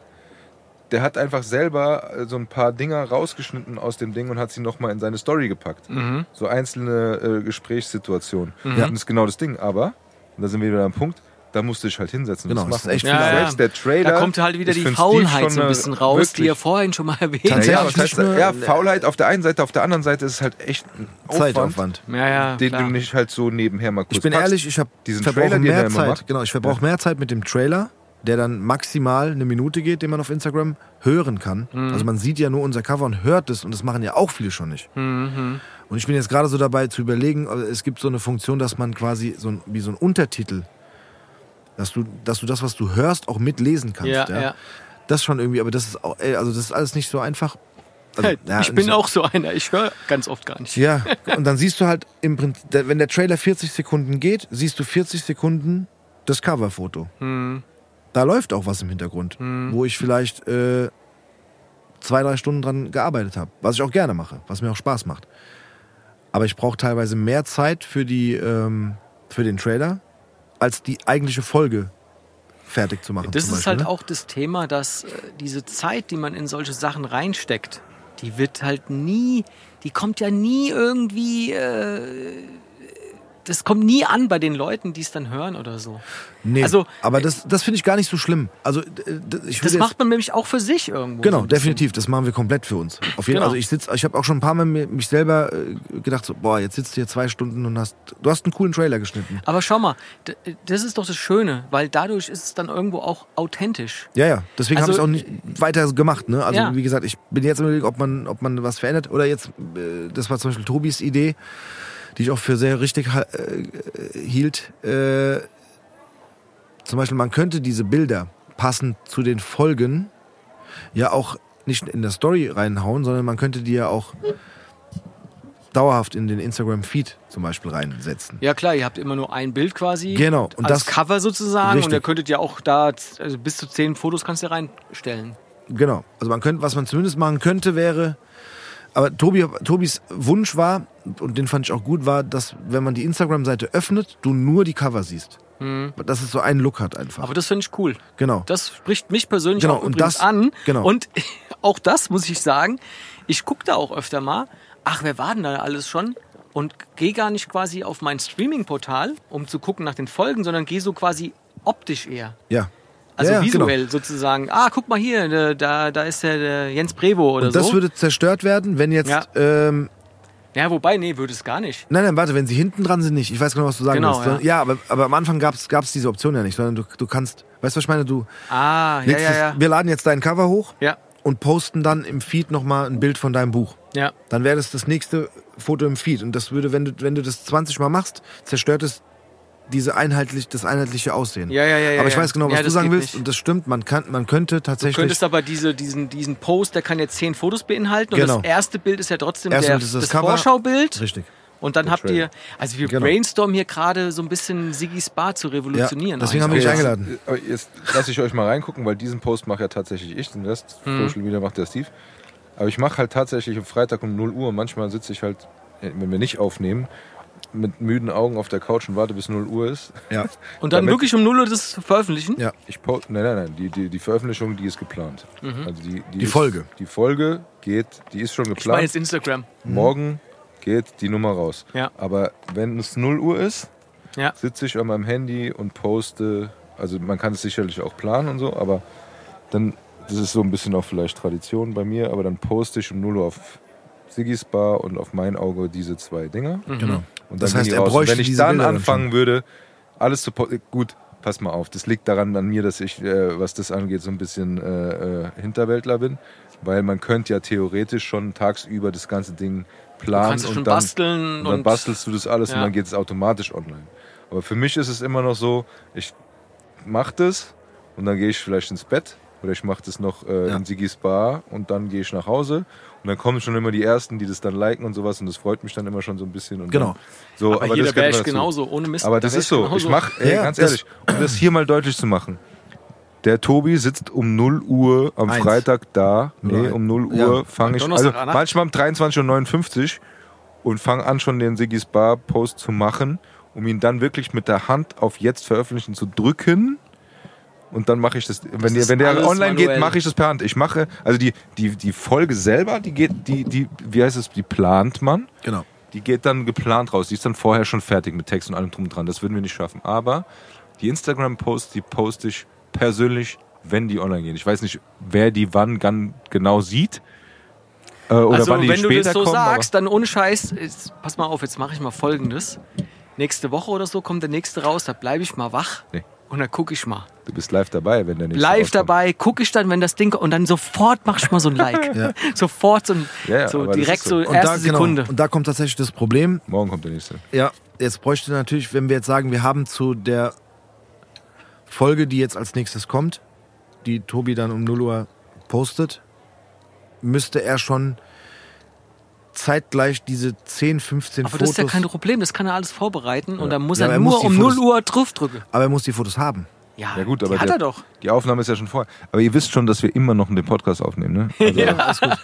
der hat einfach selber äh, so ein paar Dinger rausgeschnitten aus dem Ding und hat sie nochmal in seine Story gepackt. Mhm. So einzelne äh, Gesprächssituationen. Mhm. Und das ist genau das Ding. Aber, und da sind wir wieder am Punkt, da musst du dich halt hinsetzen. Genau, das das machen. echt Ja, Selbst ja. der Trailer. Da kommt halt wieder ich die Faulheit so ein bisschen raus, die wirklich- ihr vorhin schon mal erwähnt Ja, Tatsächlich ja, habt. was heißt, ja, Faulheit auf der einen Seite, auf der anderen Seite ist es halt echt ein Aufwand, Zeitaufwand. Ja, ja, den klar. du nicht halt so nebenher mal kurz Ich bin packst. ehrlich, ich habe diesen verbrauche Trailer, den er mehr immer Zeit. macht. Genau, ich verbrauche mehr Zeit mit dem Trailer, der dann maximal eine Minute geht, den man auf Instagram hören kann. Mhm. Also man sieht ja nur unser Cover und hört es und das machen ja auch viele schon nicht. Mhm. Und ich bin jetzt gerade so dabei zu überlegen, also es gibt so eine Funktion, dass man quasi so ein, wie so ein Untertitel, dass du, dass du das, was du hörst, auch mitlesen kannst. Ja, Ja, ja. Das schon irgendwie, aber das ist auch, ey, also das ist alles nicht so einfach. Also, ja, ich bin so- auch so einer. Ich höre ganz oft gar nicht. Ja, und dann siehst du halt im Prinzip, wenn der Trailer 40 Sekunden geht, siehst du 40 Sekunden das Coverfoto. Hm. Da läuft auch was im Hintergrund, wo ich vielleicht äh, zwei, drei Stunden dran gearbeitet habe. Was ich auch gerne mache, was mir auch Spaß macht. Aber ich brauche teilweise mehr Zeit für, die, ähm, für den Trailer, als die eigentliche Folge fertig zu machen. Das ist Beispiel, halt ne? auch das Thema, dass äh, diese Zeit, die man in solche Sachen reinsteckt, die wird halt nie, die kommt ja nie irgendwie, äh, das kommt nie an bei den Leuten, die es dann hören oder so. Nee, also- aber das, das finde ich gar nicht so schlimm. Also, äh, Das macht man nämlich auch für sich irgendwo. Genau, so definitiv. Das machen wir komplett für uns. Auf jeden Genau. Also ich sitz, ich habe auch schon ein paar Mal mir- mich selber äh, gedacht, so, boah, jetzt sitzt du hier zwei Stunden und hast, du hast einen coolen Trailer geschnitten. Aber schau mal, das ist doch das Schöne, weil dadurch ist es dann irgendwo auch authentisch. Ja, ja. Deswegen Also- habe ich es auch nicht weiter gemacht. Ne? Also Ja. wie gesagt, ich bin jetzt überlegen, ob man, ob man was verändert. Oder jetzt, äh, das war zum Beispiel Tobis Idee, die ich auch für sehr richtig äh, hielt. Äh, zum Beispiel, man könnte diese Bilder passend zu den Folgen ja auch nicht in der Story reinhauen, sondern man könnte die ja auch dauerhaft in den Instagram-Feed zum Beispiel reinsetzen. Ja klar, ihr habt immer nur ein Bild quasi. Genau, und als das- Cover sozusagen. Richtig. Und ihr könntet ja auch da also bis zu zehn Fotos kannst du reinstellen. Genau. Also man könnte, was man zumindest machen könnte, wäre. Aber Tobi, Tobis Wunsch war, und den fand ich auch gut, war, dass wenn man die Instagram-Seite öffnet, du nur die Cover siehst. Dass es so einen Look hat einfach. Mhm. Aber das finde ich cool. genau. Das spricht mich persönlich Genau, auch und das- an. genau. Und auch das muss ich sagen, ich gucke da auch öfter mal, ach, wer war denn da alles schon? Und gehe gar nicht quasi auf mein Streaming-Portal, um zu gucken nach den Folgen, sondern gehe so quasi optisch eher. ja. Also ja, ja, visuell Genau. sozusagen. Ah, guck mal hier, da- da, ist der, der Jens Brevo oder Und das so. würde zerstört werden, wenn jetzt. Ja. Ähm, ja, wobei, nee, würde es gar nicht. nein, nein, warte, wenn sie hinten dran sind, nicht. Ich weiß genau, was du sagen Genau, willst. Sondern- Ja, aber, aber am Anfang gab es diese Option ja nicht, sondern du, du kannst. Weißt du, was ich meine? Du Ah, ja, ja, ja. Wir laden jetzt dein Cover hoch Ja, und posten dann im Feed nochmal ein Bild von deinem Buch. ja. dann wäre das das nächste Foto im Feed. Und das würde, wenn du, wenn du das 20 Mal machst, zerstört es diese einheitlich, das einheitliche Aussehen. Ja, ja, ja, ja, Aber ich ja. weiß genau, was Ja, du sagen willst. nicht. Und das stimmt, man, kann, man könnte Du tatsächlich. könntest aber diese, diesen, diesen Post, der kann jetzt zehn Fotos beinhalten. Und Genau. das erste Bild ist ja trotzdem der, das das, Cover. Vorschaubild. Richtig. Und dann habt ihr, also wir Genau. brainstormen hier gerade so ein bisschen Siggy's Bar zu revolutionieren. Ja, deswegen haben wir dich jetzt, eingeladen. aber jetzt lasse ich euch mal reingucken, weil diesen Post mache ja tatsächlich ich, den Rest Mhm. Social Media macht der Steve. Aber ich mache halt tatsächlich am Freitag um 0 Uhr und manchmal sitze ich halt, wenn wir nicht aufnehmen, mit müden Augen auf der Couch und warte bis 0 Uhr ist. Ja. Und dann damit- wirklich um null Uhr das veröffentlichen? Ja. Ich nein, nein, nein, die, die, die Veröffentlichung, die ist geplant. Also die, die, Die ist, Folge. Die Folge geht, die ist schon Ich meine geplant. jetzt Instagram. Morgen geht die Nummer raus. Ja. Aber wenn es 0 Uhr ist, Ja. sitze ich an meinem Handy und poste. Also man kann es sicherlich auch planen und so, aber dann, das ist so ein bisschen auch vielleicht Tradition bei mir, aber dann poste ich um 0 Uhr auf Siggy's Bar und auf mein Auge diese zwei Dinger. Genau. Und Das dann heißt, er raus. Und bräuchte wenn ich diese dann Bilder dann anfangen würde, alles zu posten, gut, pass mal auf, das liegt daran an mir, dass ich, äh, was das angeht, so ein bisschen äh, äh, Hinterwäldler bin, weil man könnte ja theoretisch schon tagsüber das ganze Ding planen Du kannst es und schon dann, basteln und dann und- bastelst du das alles und Ja. dann geht es automatisch online. Aber für mich ist es immer noch so, ich mache das und dann gehe ich vielleicht ins Bett oder ich mache das noch äh, Ja. in Siggy's Bar und dann gehe ich nach Hause und dann kommen schon immer die Ersten, die das dann liken und sowas und das freut mich dann immer schon so ein bisschen. Und Genau. Dann, so, Aber, hier, das da wäre ich genauso, ohne Mist. Aber da das ist so. genauso. Ich mache, Ja, ganz ehrlich, um das hier mal deutlich zu machen. Der Tobi sitzt um 0 Uhr am Eins. Freitag da. Nee, um 0 Ja. Uhr fange ich, also manchmal um 23.59 Uhr und fange an, schon den Siggy's Bar Post zu machen, um ihn dann wirklich mit der Hand auf jetzt veröffentlichen zu drücken und dann mache ich das. Wenn, der, ist wenn der online manuell. geht, mache ich das per Hand. Ich mache, also die, die, die Folge selber, die geht, die, die, wie heißt es, die plant man. Genau. Die geht dann geplant raus. Die ist dann vorher schon fertig mit Text und allem drum und dran. Das würden wir nicht schaffen. Aber die Instagram-Posts, die poste ich persönlich, wenn die online gehen. Ich weiß nicht, wer die wann genau sieht. Äh, oder also wann die wenn du das so kommen. sagst, dann ohne Scheiß, jetzt, pass mal auf, jetzt mache ich mal Folgendes. Nächste Woche oder so kommt der nächste raus, da bleibe ich mal wach Nee. Und dann gucke ich mal. Du bist live dabei, wenn der nächste Live dabei, gucke ich dann, wenn das Ding und dann sofort mach ich mal so ein Like. Ja. Sofort so, ein, Ja, so direkt so. so, Und erste da, genau, Sekunde. und da kommt tatsächlich das Problem. Morgen kommt der nächste. Ja, jetzt bräuchte natürlich, wenn wir jetzt sagen, wir haben zu der Folge, die jetzt als nächstes kommt, die Tobi dann um 0 Uhr postet, müsste er schon zeitgleich diese 10, 15 Aber Fotos. das ist ja kein Problem, das kann er alles vorbereiten und dann muss Ja, er aber er nur muss um Fotos- 0 Uhr drauf drücken. aber er muss die Fotos haben. Ja, Ja gut, die aber hat der, er doch. die Aufnahme ist ja schon vorher. Aber ihr wisst schon, dass wir immer noch den Podcast aufnehmen, ne? Also, Ja.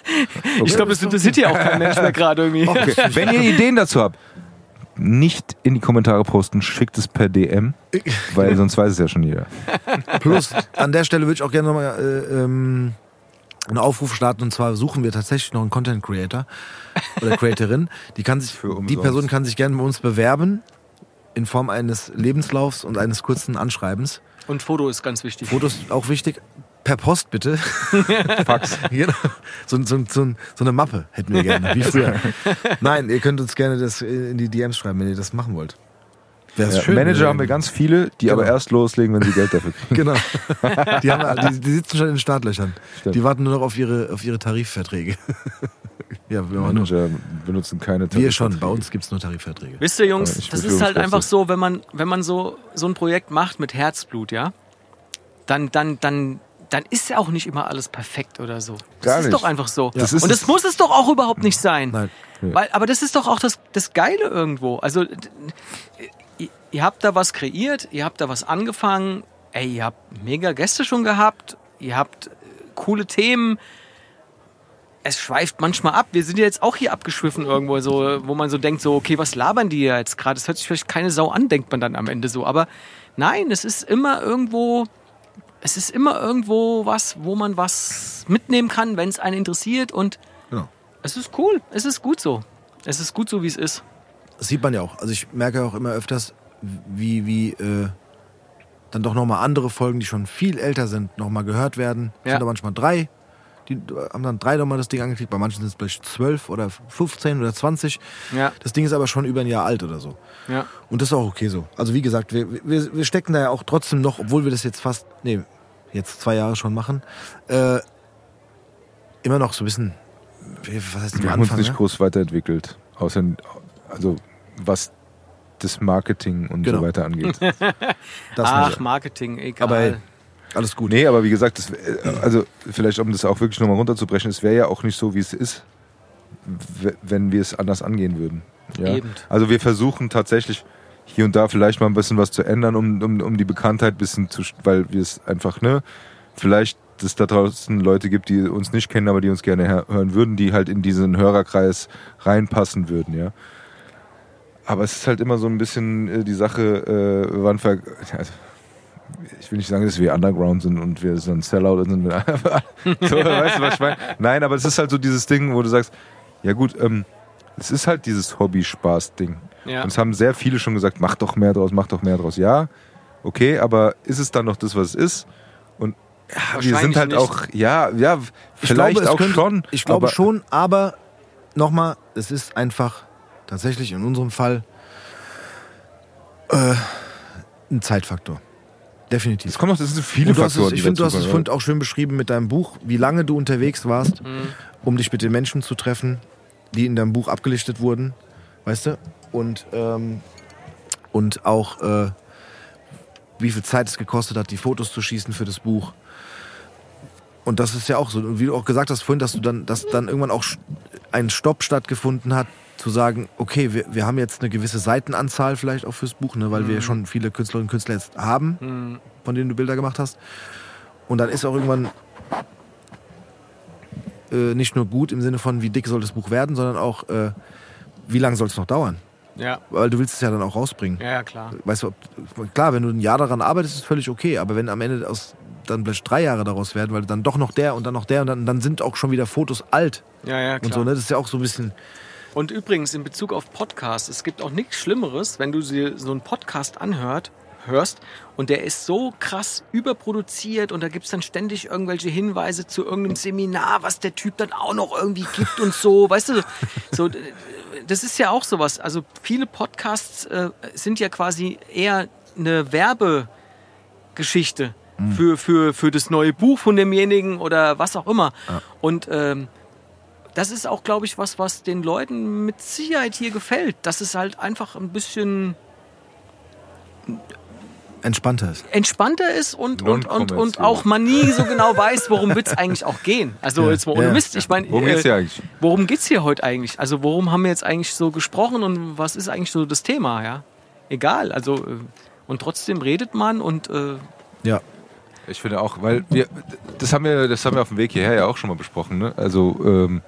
Ich glaube, das interessiert ja auch kein Mensch mehr gerade irgendwie. Okay. Wenn ihr Ideen dazu habt, nicht in die Kommentare posten, schickt es per DM, weil sonst weiß es ja schon jeder. Plus, an der Stelle würde ich auch gerne nochmal äh, ähm, einen Aufruf starten und zwar suchen wir tatsächlich noch einen Content Creator oder Creatorin. Die kann sich, Für die. Person kann sich gerne bei uns bewerben in Form eines Lebenslaufs und eines kurzen Anschreibens. Und Foto ist ganz wichtig. Fotos auch wichtig. Per Post bitte. Fax. Genau. so, so, so, so eine Mappe hätten wir gerne, wie früher. Nein, ihr könnt uns gerne das in die DMs schreiben, wenn ihr das machen wollt. Wäre Ja, Manager haben wir ganz viele, die aber Genau. erst loslegen, wenn sie Geld dafür kriegen. Genau. Die, haben, die, die sitzen schon in den Startlöchern. Stimmt. Die warten nur noch auf ihre, auf ihre Tarifverträge. ja. Manager benutzen keine wir schon. Tarifverträge. Bei uns gibt es nur Tarifverträge. Wisst ihr, Jungs, Aber das ist halt einfach so, wenn man, wenn man so, so ein Projekt macht mit Herzblut, ja, dann, dann, dann, dann ist ja auch nicht immer alles perfekt oder so. Das Gar ist nicht. doch einfach so. Das ist Und das es- muss es doch auch überhaupt nicht sein. Nein. Weil, aber das ist doch auch das, das Geile irgendwo. Also, ihr, habt da was kreiert, ihr habt da was angefangen, ey, ihr habt mega Gäste schon gehabt, ihr habt äh, coole Themen. Es schweift manchmal ab. Wir sind ja jetzt auch hier abgeschwiffen irgendwo, so, wo man so denkt, so, okay, was labern die ja jetzt gerade? Das hört sich vielleicht keine Sau an, denkt man dann am Ende so. Aber nein, es ist immer irgendwo, es ist immer irgendwo was, wo man was mitnehmen kann, wenn es einen interessiert und Genau. es ist cool. Es ist gut so. Es ist gut so, wie es ist. Das sieht man ja auch. Also ich merke auch immer öfters, wie, wie äh, dann doch nochmal andere Folgen, die schon viel älter sind, nochmal gehört werden. Es Ja. sind da manchmal drei. Die haben dann drei nochmal das Ding angeklickt. Bei manchen sind es vielleicht zwölf oder 15 oder 20. Ja. Das Ding ist aber schon über ein Jahr alt oder so. Ja. Und das ist auch okay so. Also wie gesagt, wir, wir, wir stecken da ja auch trotzdem noch, obwohl wir das jetzt fast, nee, jetzt zwei Jahre schon machen, äh, immer noch so ein bisschen, was heißt Wir haben uns nicht ne? groß weiterentwickelt, außer also was das Marketing und Genau. so weiter angeht. Das Ach, nicht. Marketing, egal. Aber alles gut. nee, aber wie gesagt, das, äh, also vielleicht um das auch wirklich nochmal runterzubrechen, es wäre ja auch nicht so, wie es ist, wenn wir es anders angehen würden. Ja? Eben. Also wir versuchen tatsächlich hier und da vielleicht mal ein bisschen was zu ändern, um, um, um die Bekanntheit ein bisschen zu, weil wir es einfach, ne, vielleicht es da draußen Leute gibt, die uns nicht kennen, aber die uns gerne hören würden, die halt in diesen Hörerkreis reinpassen würden, ja. Aber es ist halt immer so ein bisschen äh, die Sache, äh, wann ver also, ich will nicht sagen, dass wir Underground sind und wir so ein Sellout sind. so, weißt du, was ich meine? Nein, aber es ist halt so dieses Ding, wo du sagst, ja gut, ähm, es ist halt dieses Hobby-Spaß-Ding. Ja. Und es haben sehr viele schon gesagt, mach doch mehr draus, mach doch mehr draus. Ja, okay, aber ist es dann noch das, was es ist? Und ja, wir sind halt nicht. auch, ja, ja, Ich vielleicht glaube, auch könnte- schon. Ich glaube aber schon, aber nochmal, es ist einfach tatsächlich in unserem Fall äh, ein Zeitfaktor. Definitiv. Es kommt noch, das sind viele Und du hast Faktoren. es, ich finde, du hast es vorhin auch schön beschrieben mit deinem Buch, wie lange du unterwegs warst, um dich mit den Menschen zu treffen, die in deinem Buch abgelichtet wurden, weißt du? Und, ähm, und auch, äh, wie viel Zeit es gekostet hat, die Fotos zu schießen für das Buch. Und das ist ja auch so. Und wie du auch gesagt hast vorhin, dass du dann, dass dann irgendwann auch ein Stopp stattgefunden hat, zu sagen, okay, wir, wir haben jetzt eine gewisse Seitenanzahl vielleicht auch fürs Buch, ne, weil wir schon viele Künstlerinnen und Künstler jetzt haben, von denen du Bilder gemacht hast. Und dann ist auch irgendwann äh, nicht nur gut im Sinne von, wie dick soll das Buch werden, sondern auch, äh, wie lange soll es noch dauern? Ja, Weil du willst es ja dann auch rausbringen. ja, ja, klar. Weißt du, ob, klar, wenn du ein Jahr daran arbeitest, ist völlig okay. Aber wenn am Ende aus, dann vielleicht drei Jahre daraus werden, weil dann doch noch der und dann noch der und dann, dann sind auch schon wieder Fotos alt Ja, ja, und klar. so. Ne? Das ist ja auch so ein bisschen. Und übrigens, in Bezug auf Podcasts, es gibt auch nichts Schlimmeres, wenn du dir so einen Podcast anhört, hörst und der ist so krass überproduziert und da gibt's dann ständig irgendwelche Hinweise zu irgendeinem Seminar, was der Typ dann auch noch irgendwie gibt und so, weißt du, so, das ist ja auch sowas. Also viele Podcasts äh, sind ja quasi eher eine Werbegeschichte für, für, für das neue Buch von demjenigen oder was auch immer. Und ähm, das ist auch, glaube ich, was, was den Leuten mit Sicherheit hier gefällt. Dass es halt einfach ein bisschen entspannter ist. entspannter ist und, und, und, und auch man nie so genau weiß, worum wird es eigentlich auch gehen. Also Ja. jetzt mal ohne Ja. Mist. Ich meine, Worum geht's hier eigentlich? worum geht's hier heute eigentlich? Also worum haben wir jetzt eigentlich so gesprochen und was ist eigentlich so das Thema? Ja, egal. Also äh, und trotzdem redet man und äh, Ja. Ich finde auch, weil wir, das haben wir, das haben wir auf dem Weg hierher ja auch schon mal besprochen. Ne? Also ähm,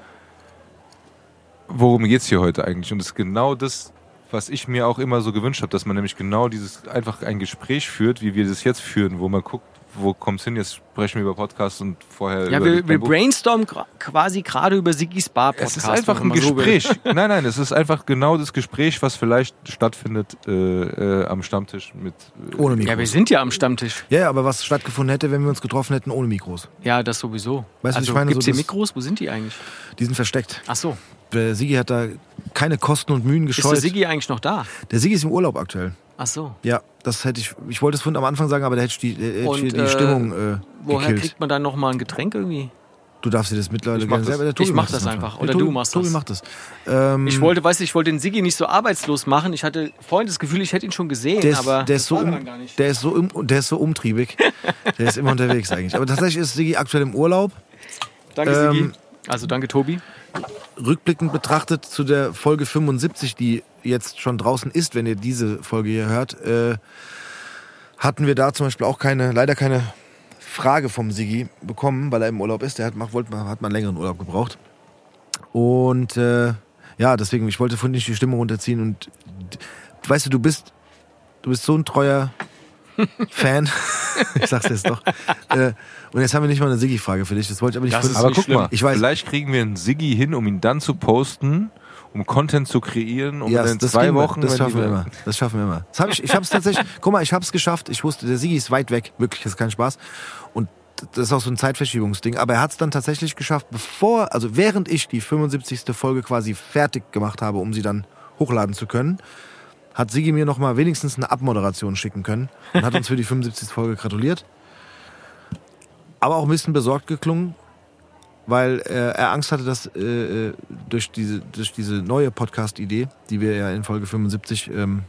worum geht's hier heute eigentlich? Und es ist genau das, was ich mir auch immer so gewünscht habe, dass man nämlich genau dieses einfach ein Gespräch führt, wie wir das jetzt führen, wo man guckt, wo kommt's hin? Jetzt sprechen wir über Podcasts und vorher ja, über wir, wir brainstormen gra- quasi gerade über Sigis Bar Podcast. Es ist einfach ein man so. Gespräch. nein, nein, es ist einfach genau das Gespräch, was vielleicht stattfindet äh, äh, am Stammtisch mit. Äh, Ohne Mikros. Ja, wir sind ja am Stammtisch. Ja, ja, aber was stattgefunden hätte, wenn wir uns getroffen hätten ohne Mikros. Ja, das sowieso. Weißt du, also ich meine, gibt's so hier Mikros? Wo sind die eigentlich? Die sind versteckt. Ach so. Der Sigi hat da keine Kosten und Mühen Ist gescheut. der Sigi eigentlich noch da? Der Sigi ist im Urlaub aktuell. Ach so. Ja, das hätte ich. Ich wollte es vorhin am Anfang sagen, aber da hätte ich die, äh, hätte Und, ich die äh, Stimmung äh, Woher gekillt. kriegt man dann noch mal ein Getränk irgendwie? Du darfst dir das mittlerweile Ich mach das. selber. Ich mach das manchmal. einfach. Der Oder Tobi, du machst Tobi das. macht das. Ähm, Ich wollte, weiß ich, ich wollte den Sigi nicht so arbeitslos machen. Ich hatte vorhin das Gefühl, ich hätte ihn schon gesehen, der ist, aber der, ist so das um, der, ist um, der ist umtriebig. der ist immer unterwegs eigentlich. Aber tatsächlich ist Sigi aktuell im Urlaub. Danke, ähm, Sigi. Also danke, Tobi. Rückblickend betrachtet zu der Folge 75, die jetzt schon draußen ist, wenn ihr diese Folge hier hört, äh, hatten wir da zum Beispiel auch keine, leider keine Frage vom Sigi bekommen, weil er im Urlaub ist. Der hat, macht, wollte, hat mal einen längeren Urlaub gebraucht. Und äh, ja, deswegen, ich wollte vorhin nicht die Stimme runterziehen und weißt du, du bist, du bist so ein treuer Fan. ich sag's jetzt doch. Äh, und jetzt haben wir nicht mal eine Sigi-Frage für dich. Das wollte ich aber nicht Das ist Aber nicht guck schlimm. mal, Ich weiß- vielleicht kriegen wir einen Siggi hin, um ihn dann zu posten, um Content zu kreieren, um Ja, dann in das zwei kriegen wir. Wochen. Das schaffen wir immer. Das schaffen wir immer. Das hab ich ich habe es tatsächlich. guck mal, ich habe es geschafft. Ich wusste, der Sigi ist weit weg. Wirklich, das ist kein Spaß. Und das ist auch so ein Zeitverschiebungsding. Aber er hat es dann tatsächlich geschafft, bevor, also während ich die 75. Folge quasi fertig gemacht habe, um sie dann hochladen zu können, hat Sigi mir noch mal wenigstens eine Abmoderation schicken können und hat uns für die 75. Folge gratuliert. Aber auch ein bisschen besorgt geklungen, weil äh, er Angst hatte, dass äh, äh, durch, diese, durch diese neue Podcast-Idee, die wir ja in Folge 75 ähm,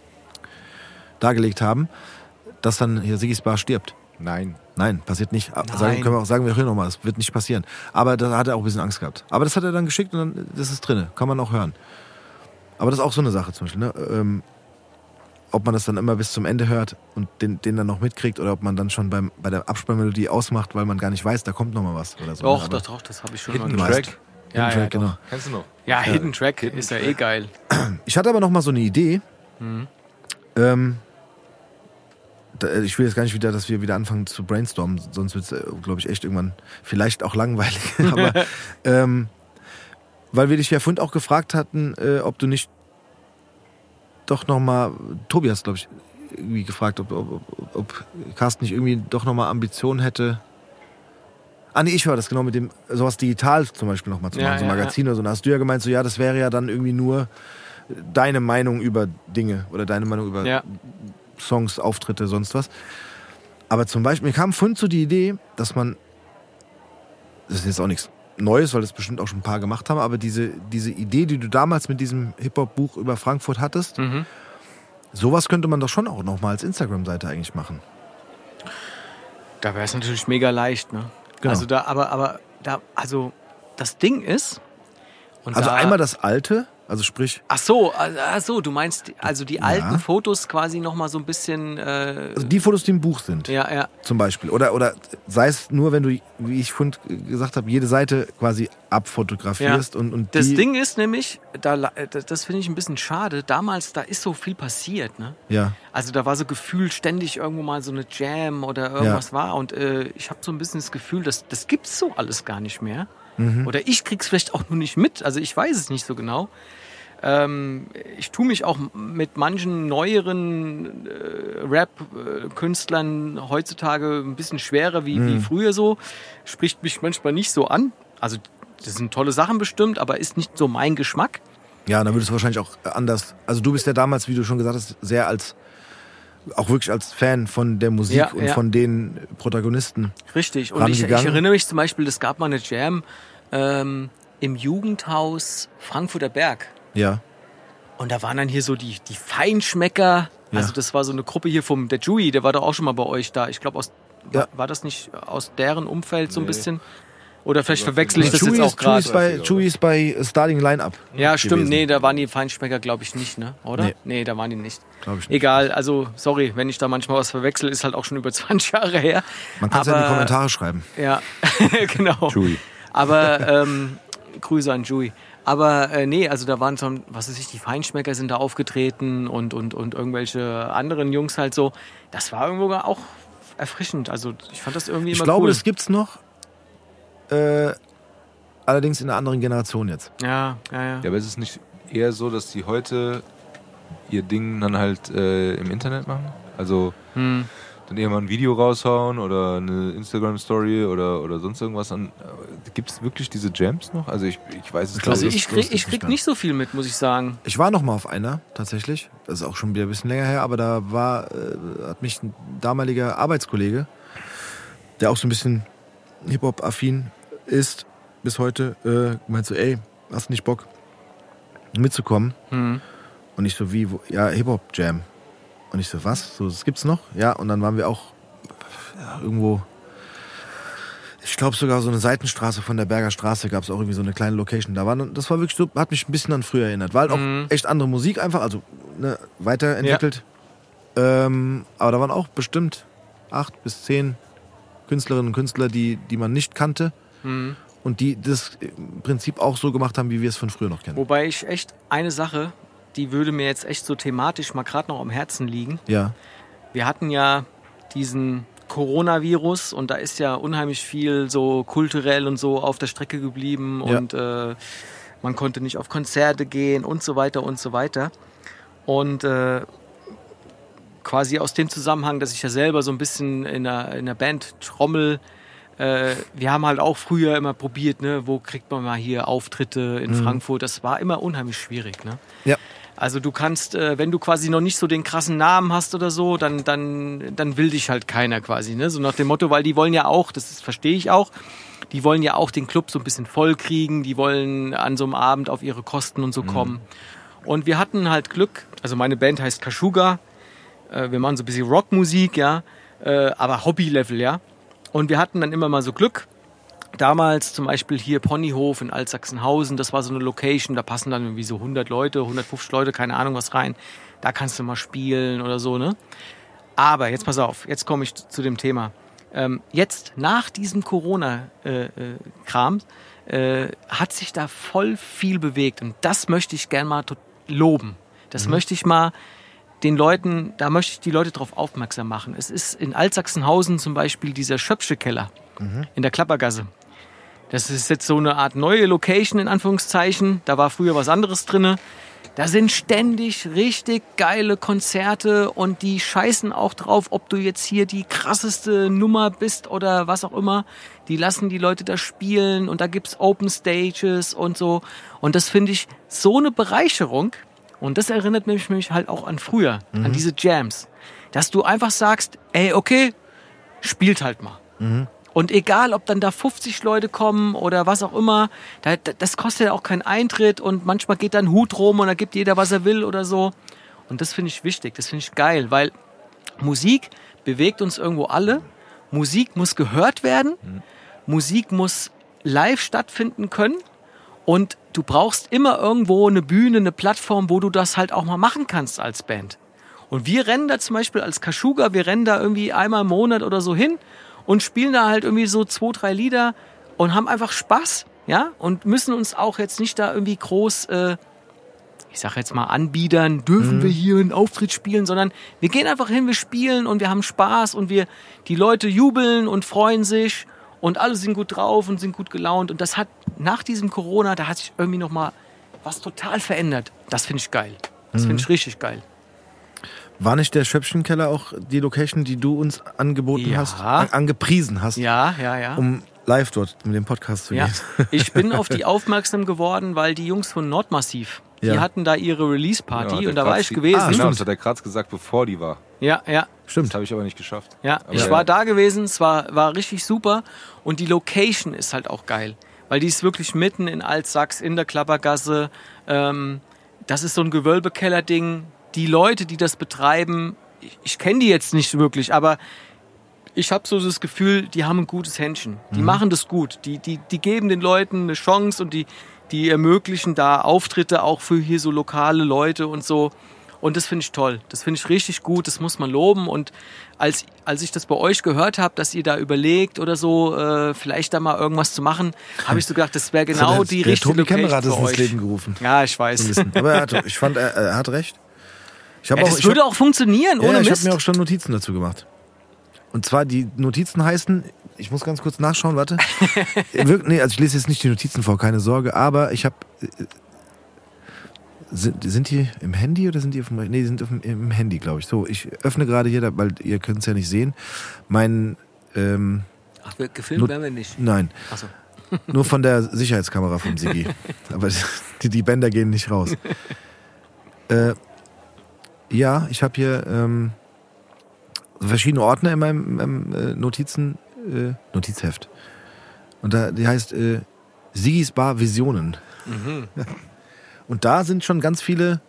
dargelegt haben, dass dann hier Sigis Bar stirbt. Nein. Nein, passiert nicht. Nein. Sagen, können wir auch, sagen wir hier nochmal, das wird nicht passieren. Aber da hat er auch ein bisschen Angst gehabt. Aber das hat er dann geschickt und dann, das ist drinne, kann man auch hören. Aber das ist auch so eine Sache zum Beispiel. Ne? Ähm, ob man das dann immer bis zum Ende hört und den, den dann noch mitkriegt oder ob man dann schon beim, bei der Abspannmelodie ausmacht, weil man gar nicht weiß, da kommt noch mal was oder so. Doch, Aber doch, doch, das habe ich schon Hidden mal. Track. Ja, Hidden ja, Track, doch. genau. Kennst du noch? Ja, Hidden Track ist ja eh geil. Ich hatte aber noch mal so eine Idee. Ähm, da, ich will jetzt gar nicht wieder, dass wir wieder anfangen zu brainstormen, sonst wird es, glaube ich, echt irgendwann vielleicht auch langweilig. aber ähm, weil wir dich ja vorhin auch gefragt hatten, äh, ob du nicht doch noch mal, Tobias, glaube ich, irgendwie gefragt, ob, ob, ob, ob Carsten nicht irgendwie doch noch mal Ambitionen hätte. Ah nee, ich war das genau mit dem, sowas digital zum Beispiel noch mal zu Ja, machen, so ein ja, Magazin oder so. Da hast du ja gemeint, so ja, das wäre ja dann irgendwie nur deine Meinung über Dinge oder deine Meinung über Ja. Songs, Auftritte, sonst was. Aber zum Beispiel, mir kam vorhin so die Idee, dass man, das ist jetzt auch nichts Neues, weil das bestimmt auch schon ein paar gemacht haben, aber diese, diese Idee, die du damals mit diesem Hip-Hop-Buch über Frankfurt hattest, Mhm. sowas könnte man doch schon auch noch mal als Instagram-Seite eigentlich machen. Da wäre es natürlich mega leicht, ne? Genau. Also da, aber, aber da, also das Ding ist. Also da, einmal das Alte, Also sprich, Ach so, ach so, du meinst also die alten Fotos quasi noch mal so ein bisschen äh, also die Fotos, die im Buch sind, ja, ja. zum Beispiel. Oder, oder sei es nur, wenn du, wie ich vorhin gesagt habe, jede Seite quasi abfotografierst und, und Das Ding ist nämlich, da, la- das finde ich ein bisschen schade. Damals, da ist so viel passiert, ne? Ja, Also da war so gefühlt ständig irgendwo mal so eine Jam oder irgendwas war. Und äh, ich habe so ein bisschen das Gefühl, dass das gibt's so alles gar nicht mehr. Oder ich krieg's vielleicht auch nur nicht mit. Also ich weiß es nicht so genau. Ähm, ich tue mich auch mit manchen neueren äh, Rap-Künstlern heutzutage ein bisschen schwerer wie, wie früher so. Spricht mich manchmal nicht so an. Also das sind tolle Sachen bestimmt, aber ist nicht so mein Geschmack. ja, dann würdest du wahrscheinlich auch anders. Also du bist ja damals, wie du schon gesagt hast, sehr als auch wirklich als Fan von der Musik Ja, und ja. von den Protagonisten. Richtig. Und ich, ich erinnere mich zum Beispiel, es gab mal eine Jam ähm, im Jugendhaus Frankfurter Berg. Ja, Und da waren dann hier so die, die Feinschmecker. Ja. Also das war so eine Gruppe hier vom, der Dewey, der war doch auch schon mal bei euch da. Ich glaube, aus, Ja. war, war das nicht aus deren Umfeld so ein bisschen? Oder vielleicht verwechsel ich das Chewie jetzt auch ist, Chewie ist gerade. bei, Chewie ist bei Starting Line-Up. Ja, stimmt. gewesen. Nee, da waren die Feinschmecker, glaube ich, nicht, ne? Oder? Nee. Nee. da waren die nicht. Glaub ich nicht. Egal, also sorry, wenn ich da manchmal was verwechsel, ist halt auch schon über 20 Jahre her. Man kann es ja in die Kommentare schreiben. Ja, genau. Chewie. Aber ähm, Grüße an Jui. Aber äh, nee, also da waren so, was weiß ich, die Feinschmecker sind da aufgetreten und, und, und irgendwelche anderen Jungs halt so. Das war irgendwo auch erfrischend. Also ich fand das irgendwie Ich immer glaube, cool. das gibt's noch. Äh, allerdings in einer anderen Generation jetzt. ja, ja, ja. Ja, aber ist es nicht eher so, dass die heute ihr Ding dann halt äh, im Internet machen? Also Hm. Dann eher mal ein Video raushauen oder eine Instagram-Story oder, oder sonst irgendwas. Gibt es wirklich diese Jams noch? Also ich, ich weiß es Also nicht. ich krieg, ich krieg nicht. so viel mit, muss ich sagen. Ich war noch mal auf einer, tatsächlich. Das ist auch schon wieder ein bisschen länger her, aber da war, äh, hat mich ein damaliger Arbeitskollege, der auch so ein bisschen Hip-Hop-affin ist, bis heute, äh, meint so, ey, hast du nicht Bock mitzukommen? Hm. Und ich so, wie, wo? ja, Hip-Hop-Jam. Und ich so, was? So, das gibt's noch? Ja, und dann waren wir auch ja, irgendwo, ich glaube sogar so eine Seitenstraße von der Berger Straße gab es auch irgendwie so eine kleine Location. Da waren, das war wirklich so, hat mich ein bisschen an früher erinnert. War halt Mhm. auch echt andere Musik einfach, also ne, weiterentwickelt. Ähm, aber da waren auch bestimmt acht bis zehn Künstlerinnen und Künstler, die, die man nicht kannte Mhm. und die das im Prinzip auch so gemacht haben, wie wir es von früher noch kennen. Wobei ich echt eine Sache, die würde mir jetzt echt so thematisch mal gerade noch am Herzen liegen. Ja, Wir hatten ja diesen Coronavirus und da ist ja unheimlich viel so kulturell und so auf der Strecke geblieben Ja. und äh, man konnte nicht auf Konzerte gehen und so weiter und so weiter. Und äh, quasi aus dem Zusammenhang, dass ich ja selber so ein bisschen in der, in der Band trommel, äh, wir haben halt auch früher immer probiert, ne, wo kriegt man mal hier Auftritte in Frankfurt. Das war immer unheimlich schwierig. Ne? ja. Also du kannst, äh, wenn du quasi noch nicht so den krassen Namen hast oder so, dann, dann, dann will dich halt keiner quasi. Ne? So nach dem Motto, weil die wollen ja auch, das verstehe ich auch, die wollen ja auch den Club so ein bisschen voll kriegen, die wollen an so einem Abend auf ihre Kosten und so kommen. Und wir hatten halt Glück, also meine Band heißt Kashuga, äh, wir machen so ein bisschen Rockmusik, ja, äh, aber Hobby-Level, ja. Und wir hatten dann immer mal so Glück, damals zum Beispiel hier Ponyhof in Altsachsenhausen, das war so eine Location, da passen dann irgendwie so 100 Leute, 150 Leute, keine Ahnung was rein. Da kannst du mal spielen oder so, ne? Aber jetzt pass auf, jetzt komme ich zu dem Thema. Ähm, jetzt nach diesem Corona-Kram äh, hat sich da voll viel bewegt und das möchte ich gern mal loben. Das möchte ich mal den Leuten, da möchte ich die Leute darauf aufmerksam machen. Es ist in Altsachsenhausen zum Beispiel dieser Schöpfsche Keller in der Klappergasse. Das ist jetzt so eine Art neue Location in Anführungszeichen. Da war früher was anderes drinne. Da sind ständig richtig geile Konzerte und die scheißen auch drauf, ob du jetzt hier die krasseste Nummer bist oder was auch immer. Die lassen die Leute da spielen und da gibt's Open Stages und so. Und das finde ich so eine Bereicherung. Und das erinnert mich, mich halt auch an früher, an diese Jams. Dass du einfach sagst, ey, okay, spielt halt mal. Und egal, ob dann da 50 Leute kommen oder was auch immer, da, da- das kostet ja auch keinen Eintritt und manchmal geht da ein Hut rum und da gibt jeder, was er will oder so. Und das finde ich wichtig, das finde ich geil, weil Musik bewegt uns irgendwo alle. Musik muss gehört werden. Musik muss live stattfinden können. Und du brauchst immer irgendwo eine Bühne, eine Plattform, wo du das halt auch mal machen kannst als Band. Und wir rennen da zum Beispiel als Kaschuga, wir rennen da irgendwie einmal im Monat oder so hin und spielen da halt irgendwie so zwei, drei Lieder und haben einfach Spaß, ja, und müssen uns auch jetzt nicht da irgendwie groß, äh, ich sag jetzt mal, anbiedern, dürfen wir hier einen Auftritt spielen, sondern wir gehen einfach hin, wir spielen und wir haben Spaß und wir, die Leute jubeln und freuen sich und alle sind gut drauf und sind gut gelaunt und das hat nach diesem Corona, da hat sich irgendwie noch mal was total verändert. Das finde ich geil. Das finde ich richtig geil. War nicht der Schöpfchenkeller auch die Location, die du uns angeboten Ja. hast, an, angepriesen hast, Ja, ja, ja. um live dort mit dem Podcast zu Ja, gehen? ich bin auf die aufmerksam geworden, weil die Jungs von Nordmassiv, die Ja. hatten da ihre Ja, Release-Party der und da war Kratz ich die- gewesen. Ah, genau, das hat der Kratz gesagt, bevor die war. Ja, ja, Das Stimmt. habe ich aber nicht geschafft. ja. Aber Ich ja. war da gewesen, es war, war richtig super und die Location ist halt auch geil, weil die ist wirklich mitten in Altsachs, in der Klappergasse. Ähm, das ist so ein Gewölbekeller-Ding. Die Leute, die das betreiben, ich, ich kenne die jetzt nicht wirklich, aber ich habe so das Gefühl, die haben ein gutes Händchen. Die machen das gut. Die, die, die geben den Leuten eine Chance und die, die ermöglichen da Auftritte auch für hier so lokale Leute und so. Und das finde ich toll. Das finde ich richtig gut. Das muss man loben. Und als, als ich das bei euch gehört habe, dass ihr da überlegt oder so, äh, vielleicht da mal irgendwas zu machen, habe ich so gedacht, das wäre genau der, die der richtige Tobi Kämmerer hat es Location ins. Leben gerufen. Ja, ich weiß. Aber er hat, ich fand, er, er hat recht. Ich Ja, auch, das ich würde hab, auch funktionieren, ja, ohne ich habe mir auch schon Notizen dazu gemacht. Und zwar die Notizen heißen, ich muss ganz kurz nachschauen, warte. Wirk, nee, also ich lese jetzt nicht die Notizen vor, keine Sorge, aber ich habe sind, sind die im Handy oder sind die auf dem Nee, die sind auf dem, im Handy, glaube ich. So, ich öffne gerade hier, weil ihr könnt es ja nicht sehen, mein ähm, Ach, wir- gefilmt Not- werden wir nicht. nein, Achso. nur von der Sicherheitskamera vom Sigi. Aber die, die Bänder gehen nicht raus. Äh, ja, ich habe hier ähm, verschiedene Ordner in meinem, in meinem äh, Notizen, äh, Notizheft. Und da, die heißt äh, Sigis Bar Visionen. Und da sind schon ganz viele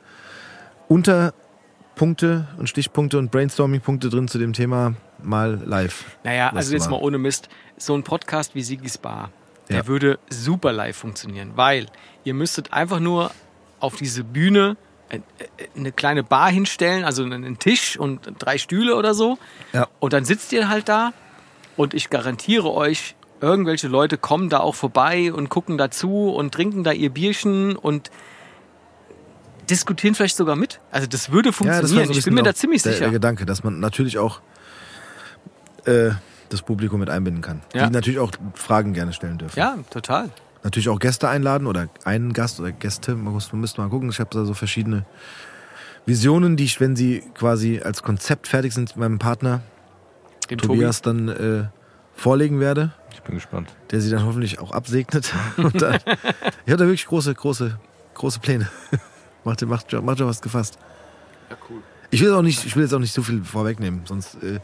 Unterpunkte und Stichpunkte und Brainstorming-Punkte drin zu dem Thema mal live. Naja, also jetzt mal. ohne Mist. So ein Podcast wie Sigis Bar, der Ja. würde super live funktionieren, weil ihr müsstet einfach nur auf diese Bühne eine kleine Bar hinstellen, also einen Tisch und drei Stühle oder so. Ja. Und dann sitzt ihr halt da und ich garantiere euch, irgendwelche Leute kommen da auch vorbei und gucken dazu und trinken da ihr Bierchen und diskutieren vielleicht sogar mit. Also das würde funktionieren. ein ich bin mir bisschen da ziemlich der, sicher. Der Gedanke, dass man natürlich auch äh, das Publikum mit einbinden kann. Ja. Die natürlich auch Fragen gerne stellen dürfen. ja, total. Natürlich auch Gäste einladen oder einen Gast oder Gäste. Man muss, man müsste mal gucken. Ich habe da so verschiedene Visionen, die ich, wenn sie quasi als Konzept fertig sind, meinem Partner Dem Tobias dann äh, vorlegen werde, Ich bin gespannt. der sie dann hoffentlich auch absegnet. Und dann, ich habe da wirklich große, große, große Pläne. macht, macht, macht schon was gefasst. Ja, cool. Ich will auch nicht, ich will jetzt auch nicht zu viel vorwegnehmen, sonst äh,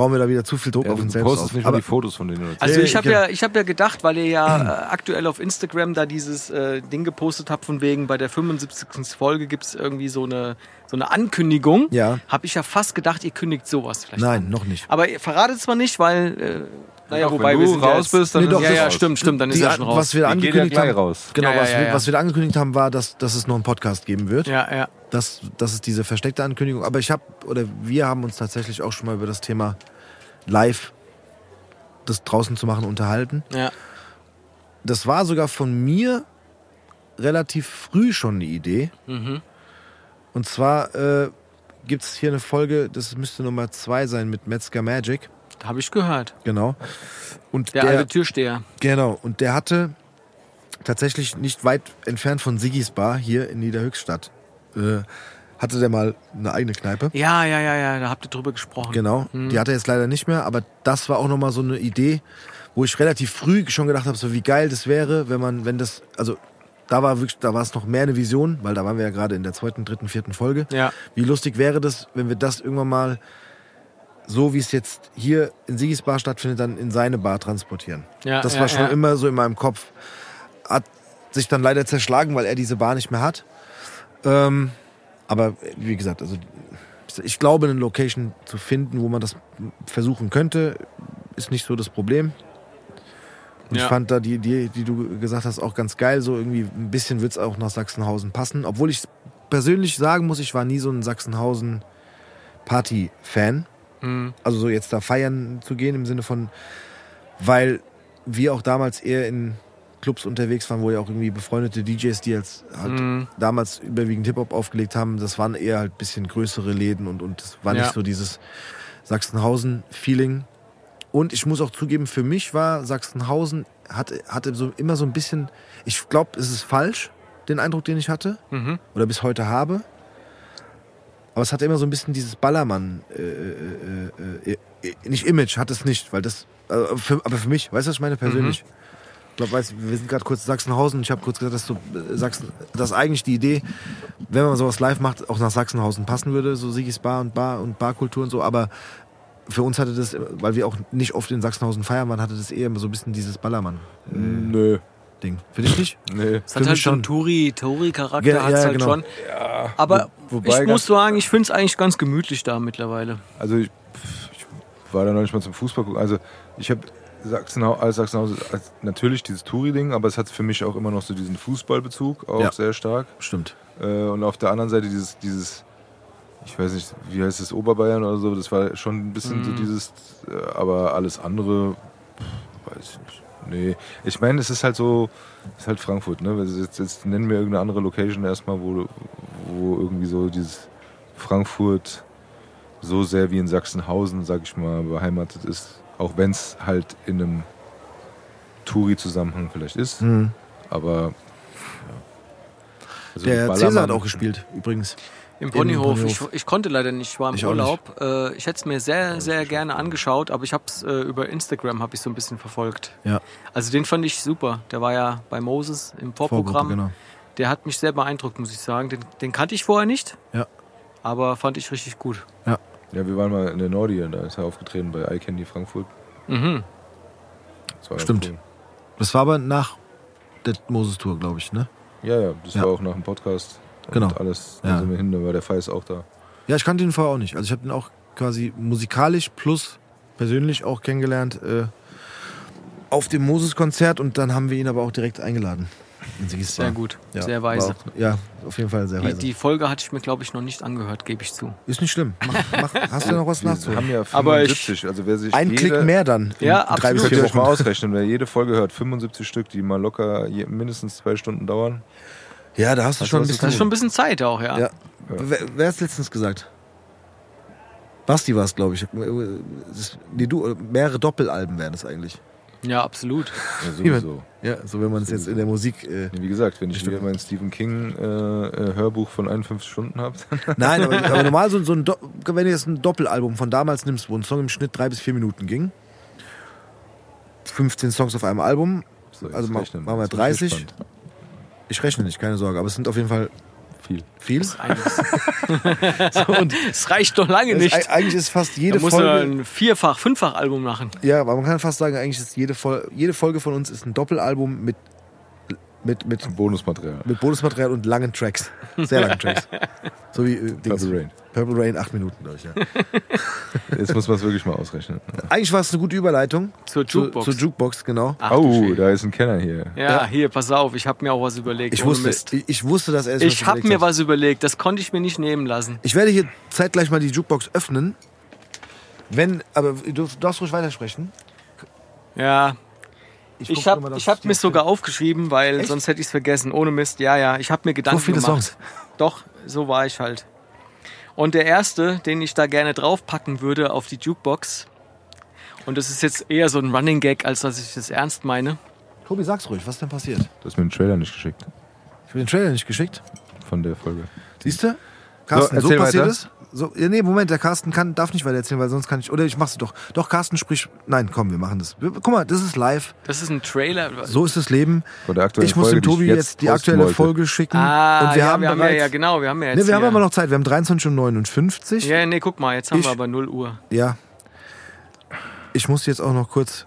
bauen wir da wieder zu viel Druck Ja, auf uns selbst postest auf. nicht mal Aber die Fotos von denen. Oder? Also ich habe ja. ja, ich habe ja gedacht, weil ihr ja äh, aktuell auf Instagram da dieses äh, Ding gepostet habt von wegen bei der 75. Folge gibt's irgendwie so eine so eine Ankündigung. Ja. Habe ich ja fast gedacht, ihr kündigt sowas vielleicht. Nein, an. noch nicht. Aber ihr verratet zwar nicht, weil äh, naja, Doch, wobei wenn wir du raus jetzt, bist, dann Nee, ist doch, ja, ja, raus. stimmt, stimmt, dann ist ja schon raus. was wir ja angekündigt gleich haben, raus. genau, Ja, ja, was, wir, was wir da angekündigt haben, war, dass, dass es noch einen Podcast geben wird. ja, ja. Das, das ist diese versteckte Ankündigung. Aber ich habe, oder wir haben uns tatsächlich auch schon mal über das Thema live das draußen zu machen unterhalten. ja. Das war sogar von mir relativ früh schon eine Idee. Mhm. Und zwar äh, gibt es hier eine Folge, das müsste Nummer zwei sein mit Metzger Magic. Habe ich gehört. Genau. Und Der, der, alte Türsteher. Genau, und der hatte tatsächlich nicht weit entfernt von Siggis Bar hier in Niederhöchstadt. Äh, hatte der mal eine eigene Kneipe. Ja, ja, ja, ja, da habt ihr drüber gesprochen. Genau, die hat er jetzt leider nicht mehr, aber das war auch nochmal so eine Idee, wo ich relativ früh schon gedacht habe, so wie geil das wäre, wenn man, wenn das, also da war wirklich, da war es noch mehr eine Vision, weil da waren wir ja gerade in der zweiten, dritten, vierten Folge. Ja. Wie lustig wäre das, wenn wir das irgendwann mal so wie es jetzt hier in Sigis Bar stattfindet, dann in seine Bar transportieren. Ja, das ja, war schon ja. immer so in meinem Kopf. Hat sich dann leider zerschlagen, weil er diese Bar nicht mehr hat. Ähm, aber wie gesagt, also ich glaube, eine Location zu finden, wo man das versuchen könnte, ist nicht so das Problem. Und Ja. ich fand da die Idee, die du gesagt hast, auch ganz geil. So irgendwie ein bisschen wird es auch nach Sachsenhausen passen. Obwohl ich persönlich sagen muss, ich war nie so ein Sachsenhausen-Party-Fan. Mhm. Also so jetzt da feiern zu gehen im Sinne von, weil wir auch damals eher in Clubs unterwegs waren, wo ja auch irgendwie befreundete DJs, die als halt Mhm. damals überwiegend Hip-Hop aufgelegt haben, das waren eher halt ein bisschen größere Läden und, und es war Ja. nicht so dieses Sachsenhausen-Feeling. Und ich muss auch zugeben, für mich war Sachsenhausen, hatte, hatte so immer so ein bisschen, ich glaube, es ist falsch, den Eindruck, den ich hatte Mhm. oder bis heute habe. Aber es hatte immer so ein bisschen dieses Ballermann, äh, äh, äh, äh, nicht Image, hat es nicht, weil das, äh, für, aber für mich, weißt du, was ich meine persönlich? Ich glaube, weißt, wir sind gerade kurz in Sachsenhausen ich habe kurz gesagt, dass äh, Sachsen, dass eigentlich die Idee, wenn man sowas live macht, auch nach Sachsenhausen passen würde, so Sigis Bar und Bar und Barkultur und so, aber für uns hatte das, weil wir auch nicht oft in Sachsenhausen feiern waren, hatte das eher immer so ein bisschen dieses Ballermann-Ding. Nö. Finde ich nicht? Nee. Es hat halt schon Touri-Charakter Ja, hat's ja, halt genau. schon. Aber Wo- wobei ich muss sagen, ich finde es eigentlich ganz gemütlich da mittlerweile. Also ich, ich war da noch nicht mal zum Fußball gucken. Also ich habe Sachsenhausen, als Sachsenhausen als natürlich dieses Touri-Ding, aber es hat für mich auch immer noch so diesen Fußballbezug, auch Ja. sehr stark. Stimmt. Äh, und auf der anderen Seite dieses, dieses, ich weiß nicht, wie heißt es, Oberbayern oder so, das war schon ein bisschen so dieses, äh, aber alles andere, weiß ich nicht. Nee, ich meine, es ist halt so, es ist halt Frankfurt, ne? Jetzt, jetzt nennen wir irgendeine andere Location erstmal, wo, wo irgendwie so dieses Frankfurt so sehr wie in Sachsenhausen, sag ich mal, beheimatet ist. Auch wenn es halt in einem Touri-Zusammenhang vielleicht ist. Mhm. Aber ja. Also Der Cäsar hat auch gespielt, übrigens. Im Ponyhof. Ponyhof. Ich, ich konnte leider nicht, ich war im Ich Urlaub. Äh, ich hätte es mir sehr, sehr gerne angeschaut, aber ich habe es äh, über Instagram habe ich so ein bisschen verfolgt. Ja. Also den fand ich super. Der war ja bei Moses im Vorprogramm. Vorgruppe, genau. Der hat mich sehr beeindruckt, muss ich sagen. Den, den kannte ich vorher nicht. Ja. Aber fand ich richtig gut. Ja, wir waren mal in der Nordi, da ist er aufgetreten bei iCandy Frankfurt. Mhm. Das war Stimmt. cool. Das war aber nach der Moses-Tour, glaube ich, ne? Ja, ja, das Ja. war auch nach dem Podcast. Und Genau. alles, da Ja. sind wir hin, da war der Feis auch da. Ja, ich kannte ihn vorher auch nicht. Also ich habe ihn auch quasi musikalisch plus persönlich auch kennengelernt äh, auf dem Moses-Konzert und dann haben wir ihn aber auch direkt eingeladen. in Sehr gut. Ja, sehr weise. Auch, ja, auf jeden Fall sehr Die, weise. die Folge hatte ich mir, glaube ich, noch nicht angehört, gebe ich zu. Ist nicht schlimm. Mach, mach, hast du noch was Wir nachzuholen? haben ja Aber ich- 75, also wer sich Ein jede, Klick mehr dann. in Ja, drei bis absolut. Könnt ihr euch mal ausrechnen, wer jede Folge hört, 75 Stück, die mal locker je, mindestens zwei Stunden dauern. Ja, da hast du Hast schon ein bisschen. Das ist schon ein bisschen Zeit auch, ja. Ja. Wer, wer hat es letztens gesagt? Basti war es, glaube ich. Das, nee, du, mehrere Doppelalben wären es eigentlich. Ja, absolut. Ja, sowieso. Ja, so wenn man es jetzt in der Musik. Äh, Wie gesagt, wenn ich wieder mein Stephen King äh, äh, Hörbuch von 51 Stunden habe, Nein, aber, aber normal so, so ein, Do wenn du jetzt ein Doppelalbum von damals nimmst, wo ein Song im Schnitt drei bis vier Minuten ging, 15 Songs auf einem Album, so, Also machen wir Jetzt bin ich 30. ich rechne nicht, keine Sorge, aber es sind auf jeden Fall Viel. viel. Eigentlich- So, und Es reicht doch lange nicht. ist- eigentlich ist fast Da jede muss er Folge. ein Vierfach-, Fünffach-Album machen. Ja, aber man kann fast sagen, eigentlich ist jede, Fol jede Folge von uns ist ein Doppelalbum mit, mit, mit, Bonusmaterial. mit Bonusmaterial und langen Tracks. Sehr langen Tracks. So wie äh, Dings. Purple Rain. Purple Rain, acht Minuten, glaube ich. Ja. Jetzt muss man es wirklich mal ausrechnen. Eigentlich war es eine gute Überleitung. Zur Zu- Jukebox. Zur Jukebox, genau. Ach, oh, da ist ein Kenner hier. ja, Ja. hier, pass auf, ich habe mir auch was überlegt. Ich wusste, ich, ich wusste, dass er es Ich habe mir hat. was überlegt, das konnte ich mir nicht nehmen lassen. Ich werde hier zeitgleich mal die Jukebox öffnen. Wenn, aber du darfst ruhig weitersprechen. Ja, ich nur habe ich hab mir sogar aufgeschrieben, weil Echt? sonst hätte ich es vergessen. Ohne Mist, ja, ja. Ich habe mir Gedanken So viele gemacht. Songs. Doch, so war ich halt. Und der erste, den ich da gerne draufpacken würde auf die Jukebox, und das ist jetzt eher so ein Running Gag, als dass ich das ernst meine. Tobi, sag's ruhig, was ist denn passiert? Du hast mir den Trailer nicht geschickt Ich habe den Trailer nicht geschickt. von der Folge. Siehst du? Carsten, so, erzähl passiert weiter. es. So, ja, nee, Moment, der Carsten kann, darf nicht weiter erzählen, weil sonst kann ich. Oder ich mach's doch. Doch, Carsten sprich. Nein, komm, wir machen das. Guck mal, das ist live. Das ist ein Trailer. So ist das Leben. Von der aktuellen Ich muss dem Tobi ich jetzt die aktuelle wollte. Folge schicken. Ah, und wir ja, haben wir haben ja, bereits, ja, genau, wir haben ja jetzt. Nee, wir haben aber noch Zeit. Wir haben 23.59 Uhr. Ja, nee, guck mal, jetzt haben Ich- wir aber 0 Uhr. Ja. Ich muss jetzt auch noch kurz.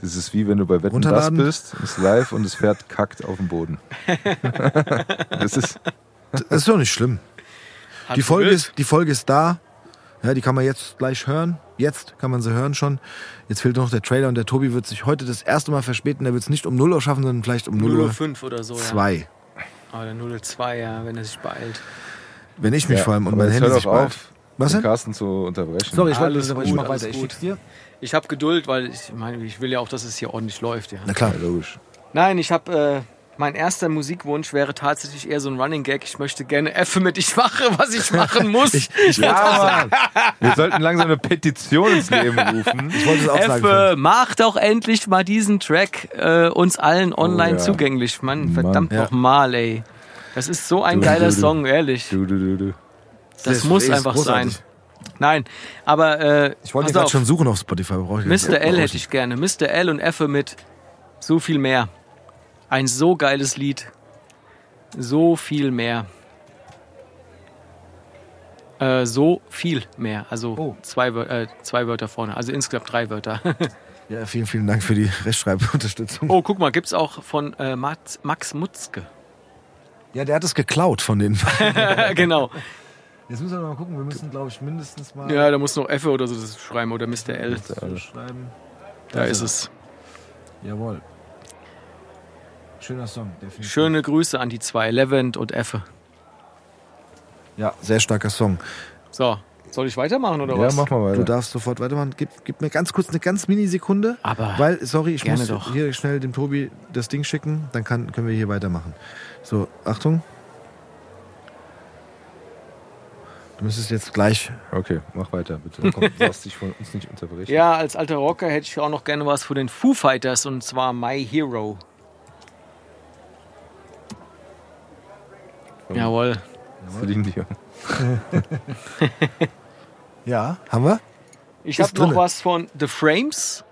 Das ist wie wenn du bei Wetten das bist, ist live und das Pferd kackt auf dem Boden. das ist Das ist doch nicht schlimm. Die Folge, ist, die Folge ist da. Ja, die kann man jetzt gleich hören. Jetzt kann man sie hören schon. Jetzt fehlt noch der Trailer und der Tobi wird sich heute das erste Mal verspäten. Der wird es nicht um 0 Uhr schaffen, sondern vielleicht um 0 Uhr 0.05 oder so, ja. 2. Ah, der 0.2, ja, wenn er sich beeilt. Wenn ich mich Ja, vor allem und aber mein Handy hör sich doch beeilt. auf, Was den denn? Carsten zu unterbrechen. Sorry, ich wollte gut, mach alles weiter. Ich gut. schick's dir. Ich habe Geduld, weil ich meine, ich will ja auch, dass es hier ordentlich läuft. Ja. Na klar. Ja, logisch. Nein, ich habe äh, mein erster Musikwunsch wäre tatsächlich eher so ein Running Gag. Ich möchte gerne F mit ich mache, was ich machen muss. Ich, ich, Ja, Mann. Wir sollten langsam eine Petition ins Leben rufen. ich wollte es auch F, sagen. mach doch endlich mal diesen Track äh, uns allen online ja. zugänglich. Mann, verdammt Ja. noch mal, ey. Das ist so ein Du, geiler du, du. Song, ehrlich. Du, du, du, du. Das ist- muss einfach großartig. sein. Nein, aber äh, Ich wollte gerade schon suchen auf Spotify. brauche ich Mr. L hätte ich gerne. Mr. L und F mit so viel mehr. Ein so geiles Lied. So viel mehr. Äh, so viel mehr. Also Oh. zwei, äh, zwei Wörter vorne. Also insgesamt drei Wörter. Ja, vielen, vielen Dank für die Rechtschreibunterstützung. oh, guck mal, gibt's auch von äh, Max, Max Mutzke. Ja, der hat es geklaut von den. genau. Jetzt müssen wir mal gucken. Wir müssen, glaube ich, mindestens mal Ja, da muss noch F oder so das schreiben oder Mr. L. schreiben. Da ist es. Jawohl. Schöner Song, definitiv. Schöne Grüße an die zwei, Levent und F. Ja, sehr starker Song. So, soll ich weitermachen oder Ja, was? mach mal Du weiter. darfst sofort weitermachen. Gib, gib mir ganz kurz eine ganz Minisekunde. Aber Weil, sorry, ich muss doch. hier schnell dem Tobi das Ding schicken. Dann kann, können wir hier weitermachen. So, Achtung. Du müsstest jetzt gleich. Okay, mach weiter, bitte. Komm, du darfst dich von uns nicht unterbrechen. Ja, als alter Rocker hätte ich auch noch gerne was von den Foo Fighters und zwar My Hero. Jawohl. Celine Dion. Ja, haben wir? Ich habe noch was von The Frames.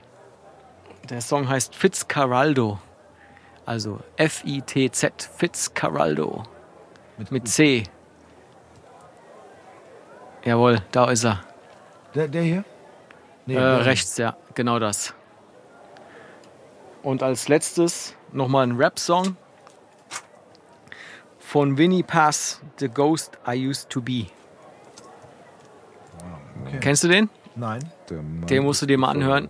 Der Song heißt Fitzcarraldo. Also F-I-T-Z, Fitzcarraldo. Mit C. Jawohl, da ist er. Der, der hier? Nee, Äh, der- rechts, ja, genau das. Und als letztes nochmal ein Rap-Song von Winnie Pass, The Ghost I Used to Be. Kennst du den? Nein. Den musst du dir mal anhören.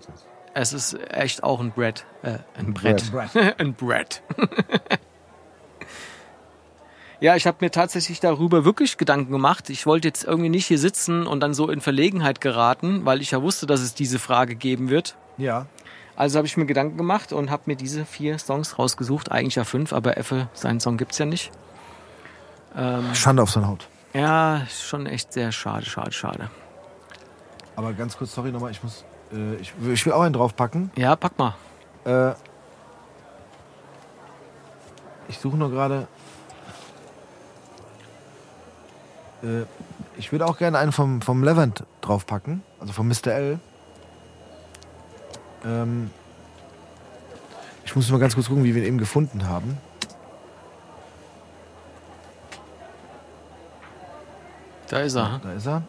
Es ist echt auch ein Brett. Äh, ein Brett. Brett. ein Brett. ja, ich habe mir tatsächlich darüber wirklich Gedanken gemacht. Ich wollte jetzt irgendwie nicht hier sitzen und dann so in Verlegenheit geraten, weil ich ja wusste, dass es diese Frage geben wird. Ja. Also habe ich mir Gedanken gemacht und habe mir diese vier Songs rausgesucht. Eigentlich ja fünf, aber Effe, seinen Song gibt's ja nicht. Ähm, Schande auf seine Haut. ja, schon echt sehr schade, schade, schade. Aber ganz kurz, sorry nochmal, ich muss. Äh, ich, ich will auch einen draufpacken. Ja, pack mal. Äh, ich suche nur gerade. Äh, ich würde auch gerne einen vom, vom Levant draufpacken, also vom Mr. L. Ähm, ich muss mal ganz kurz gucken, wie wir ihn eben gefunden haben. Da ist er. Da ist er.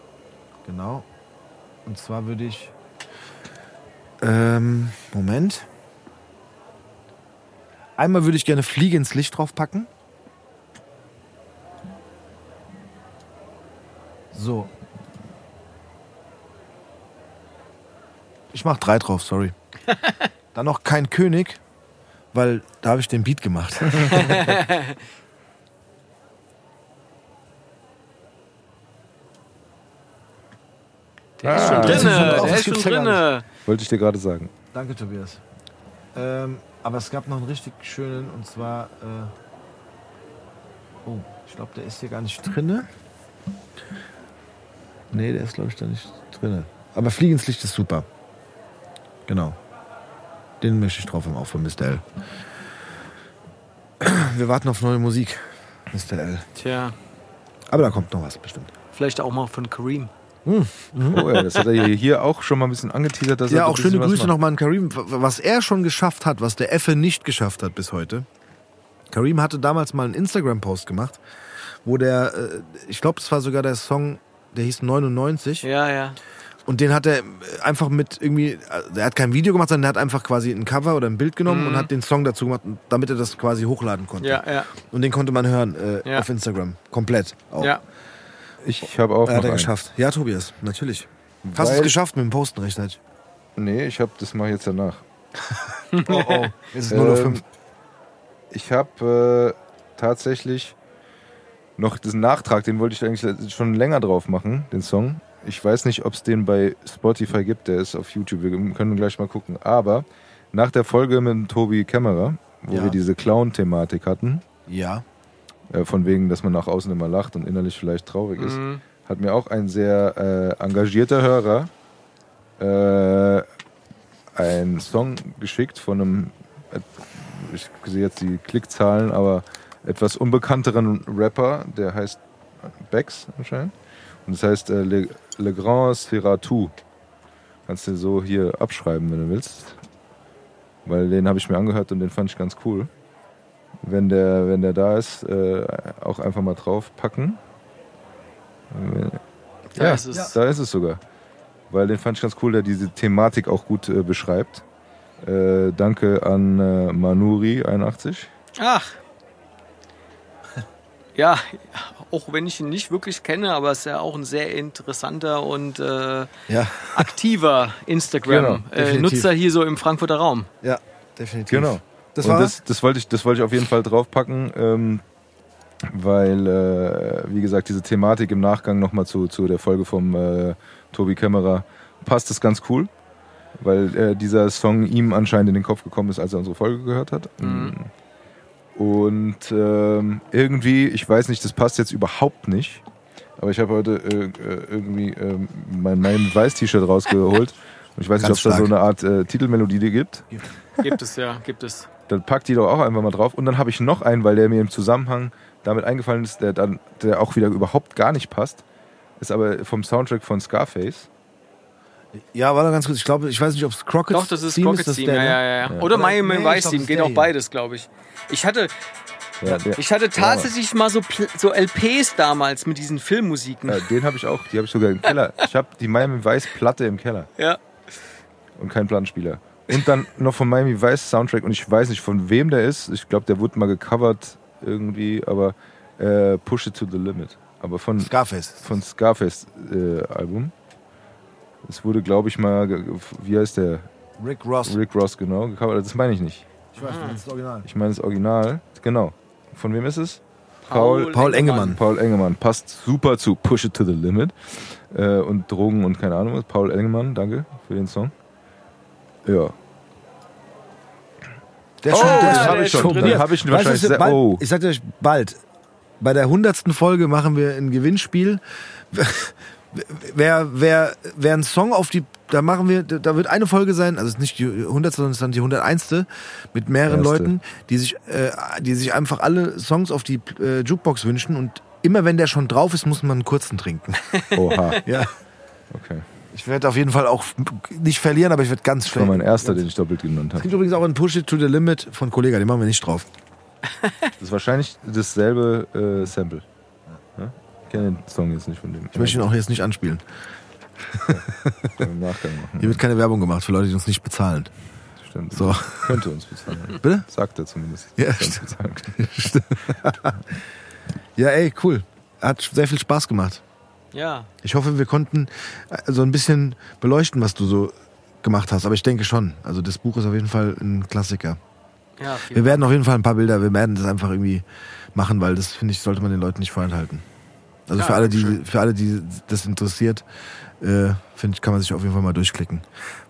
Genau. Und zwar würde ich. Ähm, Moment. Einmal würde ich gerne Fliege ins Licht draufpacken. So. Ich mach drei drauf, sorry. Dann noch kein König, weil da habe ich den Beat gemacht. Der ist schon Ah. drinne. Das ist schon drauf, Der ist schon gar drinne. Wollte ich dir gerade sagen. Danke, Tobias. Ähm, aber es gab noch einen richtig schönen und zwar. Äh oh, ich glaube, der ist hier gar nicht drinne. Nee, der ist, glaube ich, da nicht drinne. Aber Fliegen ins Licht ist super. Genau. Den möchte ich drauf haben, auch von Mr. L. Wir warten auf neue Musik, Mr. L. Tja, Aber da kommt noch was bestimmt. vielleicht auch mal von Kareem. Oh ja, das hat er hier- auch schon mal ein bisschen angeteasert. Dass er Ja, ein auch schöne was Grüße nochmal an Karim. Was er schon geschafft hat, was der Effe nicht geschafft hat bis heute. Karim hatte damals mal einen Instagram-Post gemacht, wo der, äh, ich glaube, das war sogar der Song, der hieß 99. Ja, ja. Und den hat er einfach mit irgendwie, also er hat kein Video gemacht, sondern er hat einfach quasi ein Cover oder ein Bild genommen und hat den Song dazu gemacht, damit er das quasi hochladen konnte. Ja, ja. Und den konnte man hören äh, Ja. auf Instagram. Komplett. Auch. Ja. Ich habe auch Er hat er geschafft. Ja, Tobias, natürlich. Hast du es geschafft mit dem Posten rechtzeitig? Nee, ich hab, das mache ich jetzt danach. Oh, oh. Jetzt ist 0 auf Ähm, 5. Ich habe äh, tatsächlich noch diesen Nachtrag, den wollte ich eigentlich schon länger drauf machen, den Song. Ich weiß nicht, ob es den bei Spotify gibt, der ist auf YouTube. Wir können gleich mal gucken. Aber nach der Folge mit Tobi Kämmerer, wo Ja. wir diese Clown-Thematik hatten, Ja. Äh, von wegen, dass man nach außen immer lacht und innerlich vielleicht traurig ist, Mhm. hat mir auch ein sehr äh, engagierter Hörer äh, einen Song geschickt von einem, äh, ich sehe jetzt die Klickzahlen, aber etwas unbekannteren Rapper, der heißt Bex anscheinend. Und das heißt äh, Le, Le Grand Seratou. Kannst du so hier abschreiben, wenn du willst. Weil den habe ich mir angehört und den fand ich ganz cool. Wenn der, wenn der da ist, äh, auch einfach mal draufpacken. Da Ja, ist es. da ist es sogar. Weil den fand ich ganz cool, der diese Thematik auch gut äh, beschreibt. Äh, danke an äh, Manuri81. Ach. Ja, auch wenn ich ihn nicht wirklich kenne, aber ist ja auch ein sehr interessanter und äh, Ja, aktiver Genau, Instagram-Nutzer definitiv. hier so im Frankfurter Raum. ja, definitiv. Genau. Das und war das, das, wollte ich, das wollte ich auf jeden Fall draufpacken, ähm, weil, äh, wie gesagt, diese Thematik im Nachgang nochmal zu, zu der Folge vom äh, Tobi Kämmerer passt das ganz cool, weil äh, dieser Song ihm anscheinend in den Kopf gekommen ist, als er unsere Folge gehört hat. Mhm. Und ähm, irgendwie, ich weiß nicht, das passt jetzt überhaupt nicht, aber ich habe heute äh, äh, irgendwie ähm, mein, mein Weiß-T-Shirt rausgeholt. Und ich weiß nicht, ob Ganz es da so eine Art äh, Titelmelodie gibt Gibt es ja, gibt es. Dann packt die doch auch einfach mal drauf. Und dann habe ich noch einen, weil der mir im Zusammenhang damit eingefallen ist, der dann, der auch wieder überhaupt gar nicht passt. Ist aber vom Soundtrack von Scarface. Ja, war da ganz kurz. Ich glaube, ich weiß nicht, ob es Crockett Doch, das ist Theme Crockett das Team. der, Ja, ne? ja, ja, ja. Ja. Oder Oder- Miami nee, Vice Team. ist Geht auch hier. beides, glaube ich. Ich hatte, Ja, der, ich hatte tatsächlich mal so, so LPs damals mit diesen Filmmusiken. ja, den habe ich auch. Die habe ich sogar im Keller. Ich habe die Miami Vice Platte im Keller Ja. und keinen Plattenspieler. Und dann noch vom Miami Vice Soundtrack und ich weiß nicht von wem der ist. Ich glaube, der wurde mal gecovert irgendwie, aber äh, Push It to the Limit. Aber von, Scarface. von Scarface äh, Album. Es wurde, glaube ich, mal, wie heißt der? Rick Ross. Rick Ross, genau, gecovert. Das meine ich nicht. Ich weiß, das ist das Original. Ich meine das Original. Genau. Von wem ist es? Paul, Paul Engemann. Paul Engemann. Passt super zu Push It to the Limit. Äh, und Drogen und keine Ahnung was. Paul Engemann, danke für den Song. Ja. Der ist schon, der das ist habe ich schon. Dann habe ich ihn Weißt du, wahrscheinlich bald, Oh. Ich sagte euch, bald. Bei der hundertsten Folge machen wir ein Gewinnspiel. Wer, wer, wer einen Song auf die, da machen wir, da wird eine Folge sein, also es ist nicht die 100, sondern es ist dann die 101. mit mehreren Erste. Leuten, die sich, äh, die sich einfach alle Songs auf die äh, Jukebox wünschen und immer wenn der schon drauf ist, muss man einen kurzen trinken. Oha. ja. Okay. Ich werde auf jeden Fall auch nicht verlieren, aber ich werde ganz Das war mein erster, den ich doppelt genannt Es habe. gibt übrigens auch einen Push It to the Limit von Kollega, den machen wir nicht drauf. Das ist wahrscheinlich dasselbe äh, Sample. Ja? Ich kenne den Song jetzt nicht von dem. Ich möchte ihn auch jetzt nicht anspielen. im Nachgang machen. Hier wird keine Werbung gemacht für Leute, die uns nicht bezahlen. Stimmt. So. Könnte uns bezahlen. Bitte? Sagt er zumindest. Ja, kann. Ja, ey, cool. Hat sehr viel Spaß gemacht. Ja. Ich hoffe, wir konnten äh, so ein bisschen beleuchten, was du so gemacht hast. Aber ich denke schon. Also das Buch ist auf jeden Fall ein Klassiker. Ja, Wir werden auf jeden Fall ein paar Bilder, wir werden das einfach irgendwie machen, weil das, finde ich, sollte man den Leuten nicht vorenthalten. Also Ja, für alle, die, für alle, die das interessiert, äh, finde ich, kann man sich auf jeden Fall mal durchklicken.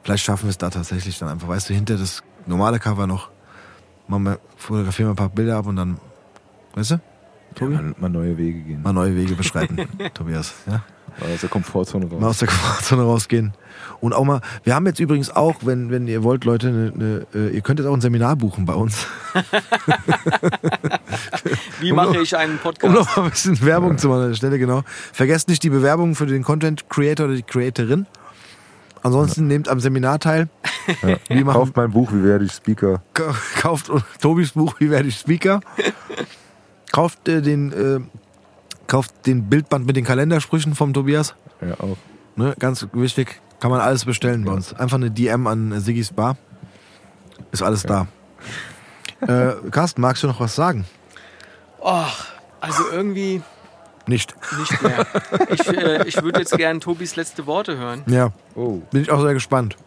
Vielleicht schaffen wir es da tatsächlich dann einfach. Weißt du, hinter das normale Cover noch, machen wir, fotografieren wir ein paar Bilder ab und dann, weißt du, Tobi? Mal, mal neue Wege gehen. Mal neue Wege beschreiten, Tobias. Ja? Mal aus der Komfortzone raus. Mal aus der Komfortzone rausgehen. Und auch mal, wir haben jetzt übrigens auch, wenn, wenn ihr wollt, Leute, eine, eine, äh, ihr könnt jetzt auch ein Seminar buchen bei uns. Wie mache ich einen Um Podcast? noch mal ein bisschen Werbung zu machen an der Stelle, genau. Vergesst nicht die Bewerbung für den Content Creator oder die Creatorin. Ansonsten nehmt am Seminar teil. Ja. Kauft mein Buch, wie werde ich Speaker. Ka- Kauft Tobis Buch, wie werde ich Speaker. Kauft äh, den, äh, kauft den Bildband mit den Kalendersprüchen vom Tobias. Ja, auch. Ne? Ganz wichtig. Kann man alles bestellen bei uns. Einfach eine DM an äh, Siggis Bar. Ist alles da. Äh, Carsten, magst du noch was sagen? Oh, also irgendwie, Nicht. Nicht mehr. Ich, äh, ich würde jetzt gerne Tobis letzte Worte hören. Ja, Oh, bin ich auch sehr gespannt.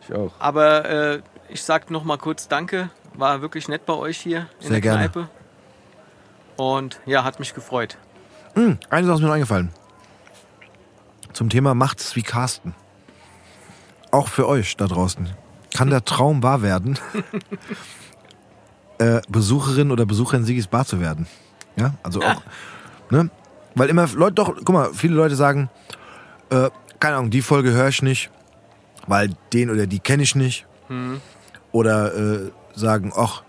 ich auch. Aber äh, ich sag noch mal kurz Danke. War wirklich nett bei euch hier in Sehr der gerne. Kneipe. Und ja, hat mich gefreut. Hm, eine Sache ist mir noch eingefallen. Zum Thema Macht's wie Carsten. Auch für euch da draußen. Kann der Traum wahr werden, äh, Besucherin oder Besucher in Sigis Bar zu werden? Ja, also auch. Ne? Weil immer Leute, doch, guck mal, viele Leute sagen, äh, keine Ahnung, die Folge höre ich nicht, weil den oder die kenne ich nicht. Oder äh, sagen, ach,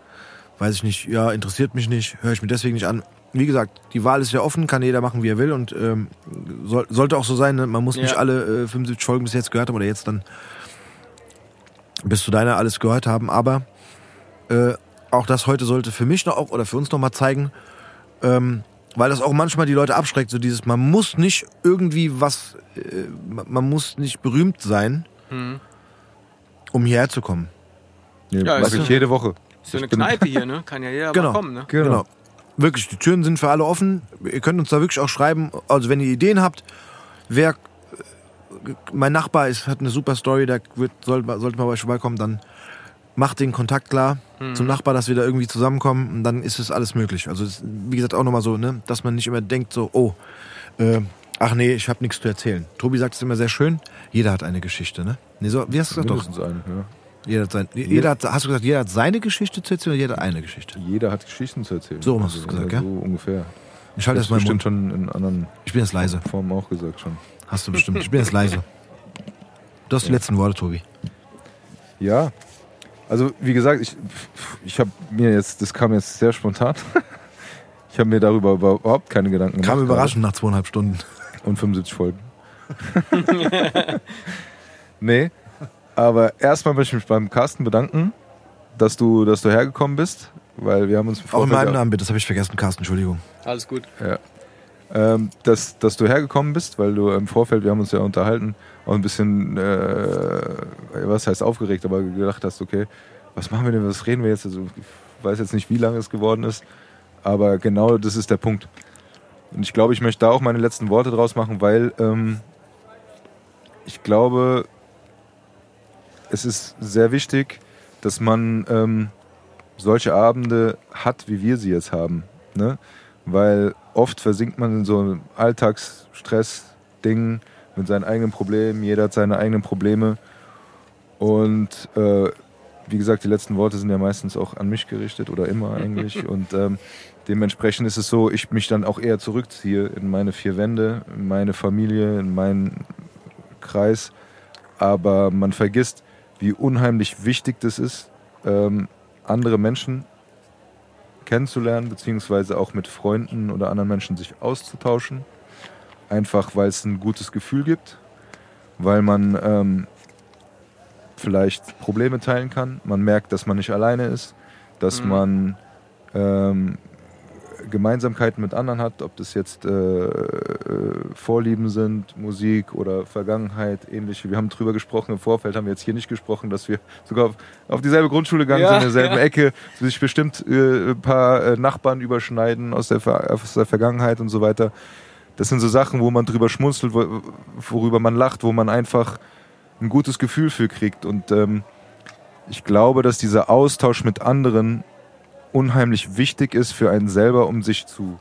weiß ich nicht, ja, interessiert mich nicht, höre ich mir deswegen nicht an. Wie gesagt, die Wahl ist ja offen, kann jeder machen, wie er will und ähm, soll, sollte auch so sein, ne? man muss nicht Ja. alle äh, 75 Folgen bis jetzt gehört haben oder jetzt dann bis zu deiner alles gehört haben, aber äh, auch das heute sollte für mich noch auch oder für uns noch mal zeigen, ähm, weil das auch manchmal die Leute abschreckt, so dieses, man muss nicht irgendwie was, äh, man muss nicht berühmt sein, um hierher zu kommen. Ja, mach ist ich jede Woche. Ist ja eine Kneipe hier, ne? Kann ja jeder Genau. kommen, ne? Genau. Wirklich, die Türen sind für alle offen. Ihr könnt uns da wirklich auch schreiben. Also wenn ihr Ideen habt, wer mein Nachbar ist, hat eine super Story, da wird, soll, sollte mal bei euch vorbeikommen, dann macht den Kontakt klar zum Nachbar, dass wir da irgendwie zusammenkommen und dann ist es alles möglich. Also es, wie gesagt auch nochmal so, ne, dass man nicht immer denkt so, oh, äh, ach nee, ich habe nichts zu erzählen. Tobi sagt es immer sehr schön, jeder hat eine Geschichte, ne? Nee, so, wie hast du gesagt? Doch, Mindestens eine, ja. Jeder hat, sein, jeder hat, hast du gesagt, jeder hat seine Geschichte zu erzählen oder jeder hat eine Geschichte? Jeder hat Geschichten zu erzählen. So hast du es gesagt, ja? ja? So ungefähr. Ich halte das meinen bestimmt schon in anderen Ich bin jetzt leise. Formen auch gesagt schon. Hast du bestimmt. Ich bin jetzt leise. Du hast die letzten Worte, Tobi. Ja, also wie gesagt, ich, ich habe mir jetzt, das kam jetzt sehr spontan. Ich habe mir darüber überhaupt keine Gedanken gemacht. Kam überraschend nach zweieinhalb Stunden. Und 75 Folgen. nee, aber erstmal möchte ich mich beim Carsten bedanken, dass du, dass du hergekommen bist, weil wir haben uns im Auch in meinem ja- Namen bitte, das habe ich vergessen, Carsten, Entschuldigung. Alles gut. ähm, dass, dass du hergekommen bist, weil du im Vorfeld, wir haben uns ja unterhalten, auch ein bisschen, äh, was heißt aufgeregt, aber gedacht hast, okay, was machen wir denn, was reden wir jetzt? Also, ich weiß jetzt nicht, wie lange es geworden ist, aber genau das ist der Punkt. Und ich glaube, ich möchte da auch meine letzten Worte draus machen, weil ähm, ich glaube, es ist sehr wichtig, dass man ähm, solche Abende hat, wie wir sie jetzt haben. Ne? Weil oft versinkt man in so einem Alltagsstress-Ding mit seinen eigenen Problemen. Jeder hat seine eigenen Probleme. Und äh, wie gesagt, die letzten Worte sind ja meistens auch an mich gerichtet oder immer eigentlich. Und ähm, dementsprechend ist es so, ich mich dann auch eher zurückziehe in meine vier Wände, in meine Familie, in meinen Kreis. Aber man vergisst, wie unheimlich wichtig das ist, ähm, andere Menschen kennenzulernen, beziehungsweise auch mit Freunden oder anderen Menschen sich auszutauschen. Einfach weil es ein gutes Gefühl gibt, weil man ähm, vielleicht Probleme teilen kann. Man merkt, dass man nicht alleine ist, dass Mhm. man ähm, Gemeinsamkeiten mit anderen hat, ob das jetzt äh, äh, Vorlieben sind, Musik oder Vergangenheit, ähnliche. Wir haben drüber gesprochen im Vorfeld, haben wir jetzt hier nicht gesprochen, dass wir sogar auf, auf dieselbe Grundschule gegangen Ja, sind, in derselben ja. Ecke, sich bestimmt äh, ein paar äh, Nachbarn überschneiden aus der, Ver aus der Vergangenheit und so weiter. Das sind so Sachen, wo man drüber schmunzelt, wo, worüber man lacht, wo man einfach ein gutes Gefühl für kriegt. Und ähm, ich glaube, dass dieser Austausch mit anderen unheimlich wichtig ist für einen selber, um sich zu.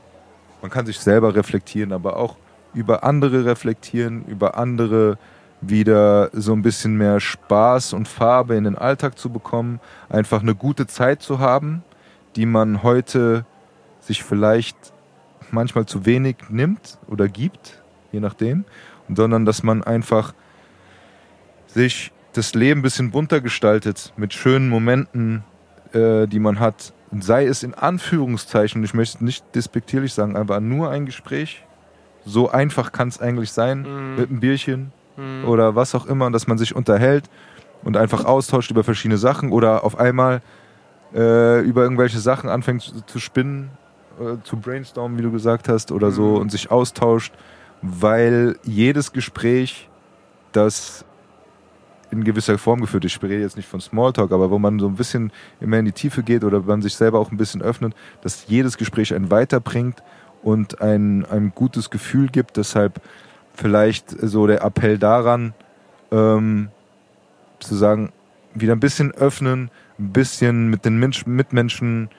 Man kann sich selber reflektieren, aber auch über andere reflektieren, über andere wieder so ein bisschen mehr Spaß und Farbe in den Alltag zu bekommen, einfach eine gute Zeit zu haben, die man heute sich vielleicht manchmal zu wenig nimmt oder gibt, je nachdem, sondern dass man einfach sich das Leben ein bisschen bunter gestaltet mit schönen Momenten, äh, die man hat. Sei es in Anführungszeichen, ich möchte nicht despektierlich sagen, aber nur ein Gespräch. So einfach kann es eigentlich sein, Mhm. mit einem Bierchen oder was auch immer, dass man sich unterhält und einfach austauscht über verschiedene Sachen oder auf einmal äh, über irgendwelche Sachen anfängt zu, zu spinnen, äh, zu brainstormen, wie du gesagt hast, oder so Mhm. und sich austauscht, weil jedes Gespräch, das in gewisser Form geführt ich rede jetzt nicht von Smalltalk, aber wo man so ein bisschen immer in die Tiefe geht oder man sich selber auch ein bisschen öffnet, dass jedes Gespräch einen weiterbringt und ein, ein gutes Gefühl gibt. Deshalb vielleicht so der Appell daran, ähm, zu sagen, wieder ein bisschen öffnen, ein bisschen mit den Mensch, Mitmenschen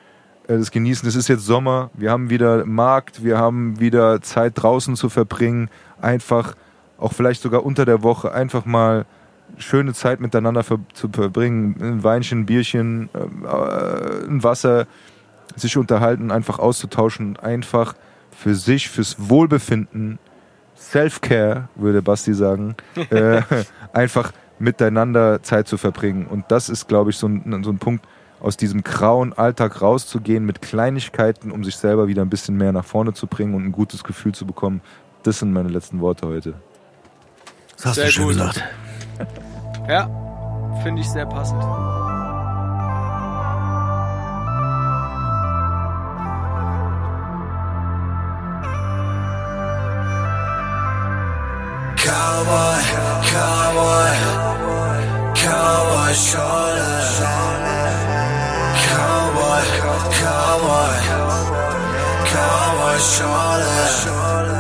äh, das genießen. Es ist jetzt Sommer, wir haben wieder Markt, wir haben wieder Zeit draußen zu verbringen, einfach auch vielleicht sogar unter der Woche einfach mal schöne Zeit miteinander ver zu verbringen, ein Weinchen, ein Bierchen, äh, ein Wasser, sich unterhalten, einfach auszutauschen, einfach für sich, fürs Wohlbefinden, Self-Care, würde Basti sagen, äh, einfach miteinander Zeit zu verbringen. Und das ist, glaube ich, so ein, so ein Punkt, aus diesem grauen Alltag rauszugehen mit Kleinigkeiten, um sich selber wieder ein bisschen mehr nach vorne zu bringen und ein gutes Gefühl zu bekommen. Das sind meine letzten Worte heute. Das hast Sehr du schön gut. gesagt. Ja, finde ich sehr passend. Cowboy, cowboy, cowboy shoulder. Cowboy, cowboy, cowboy shoulder.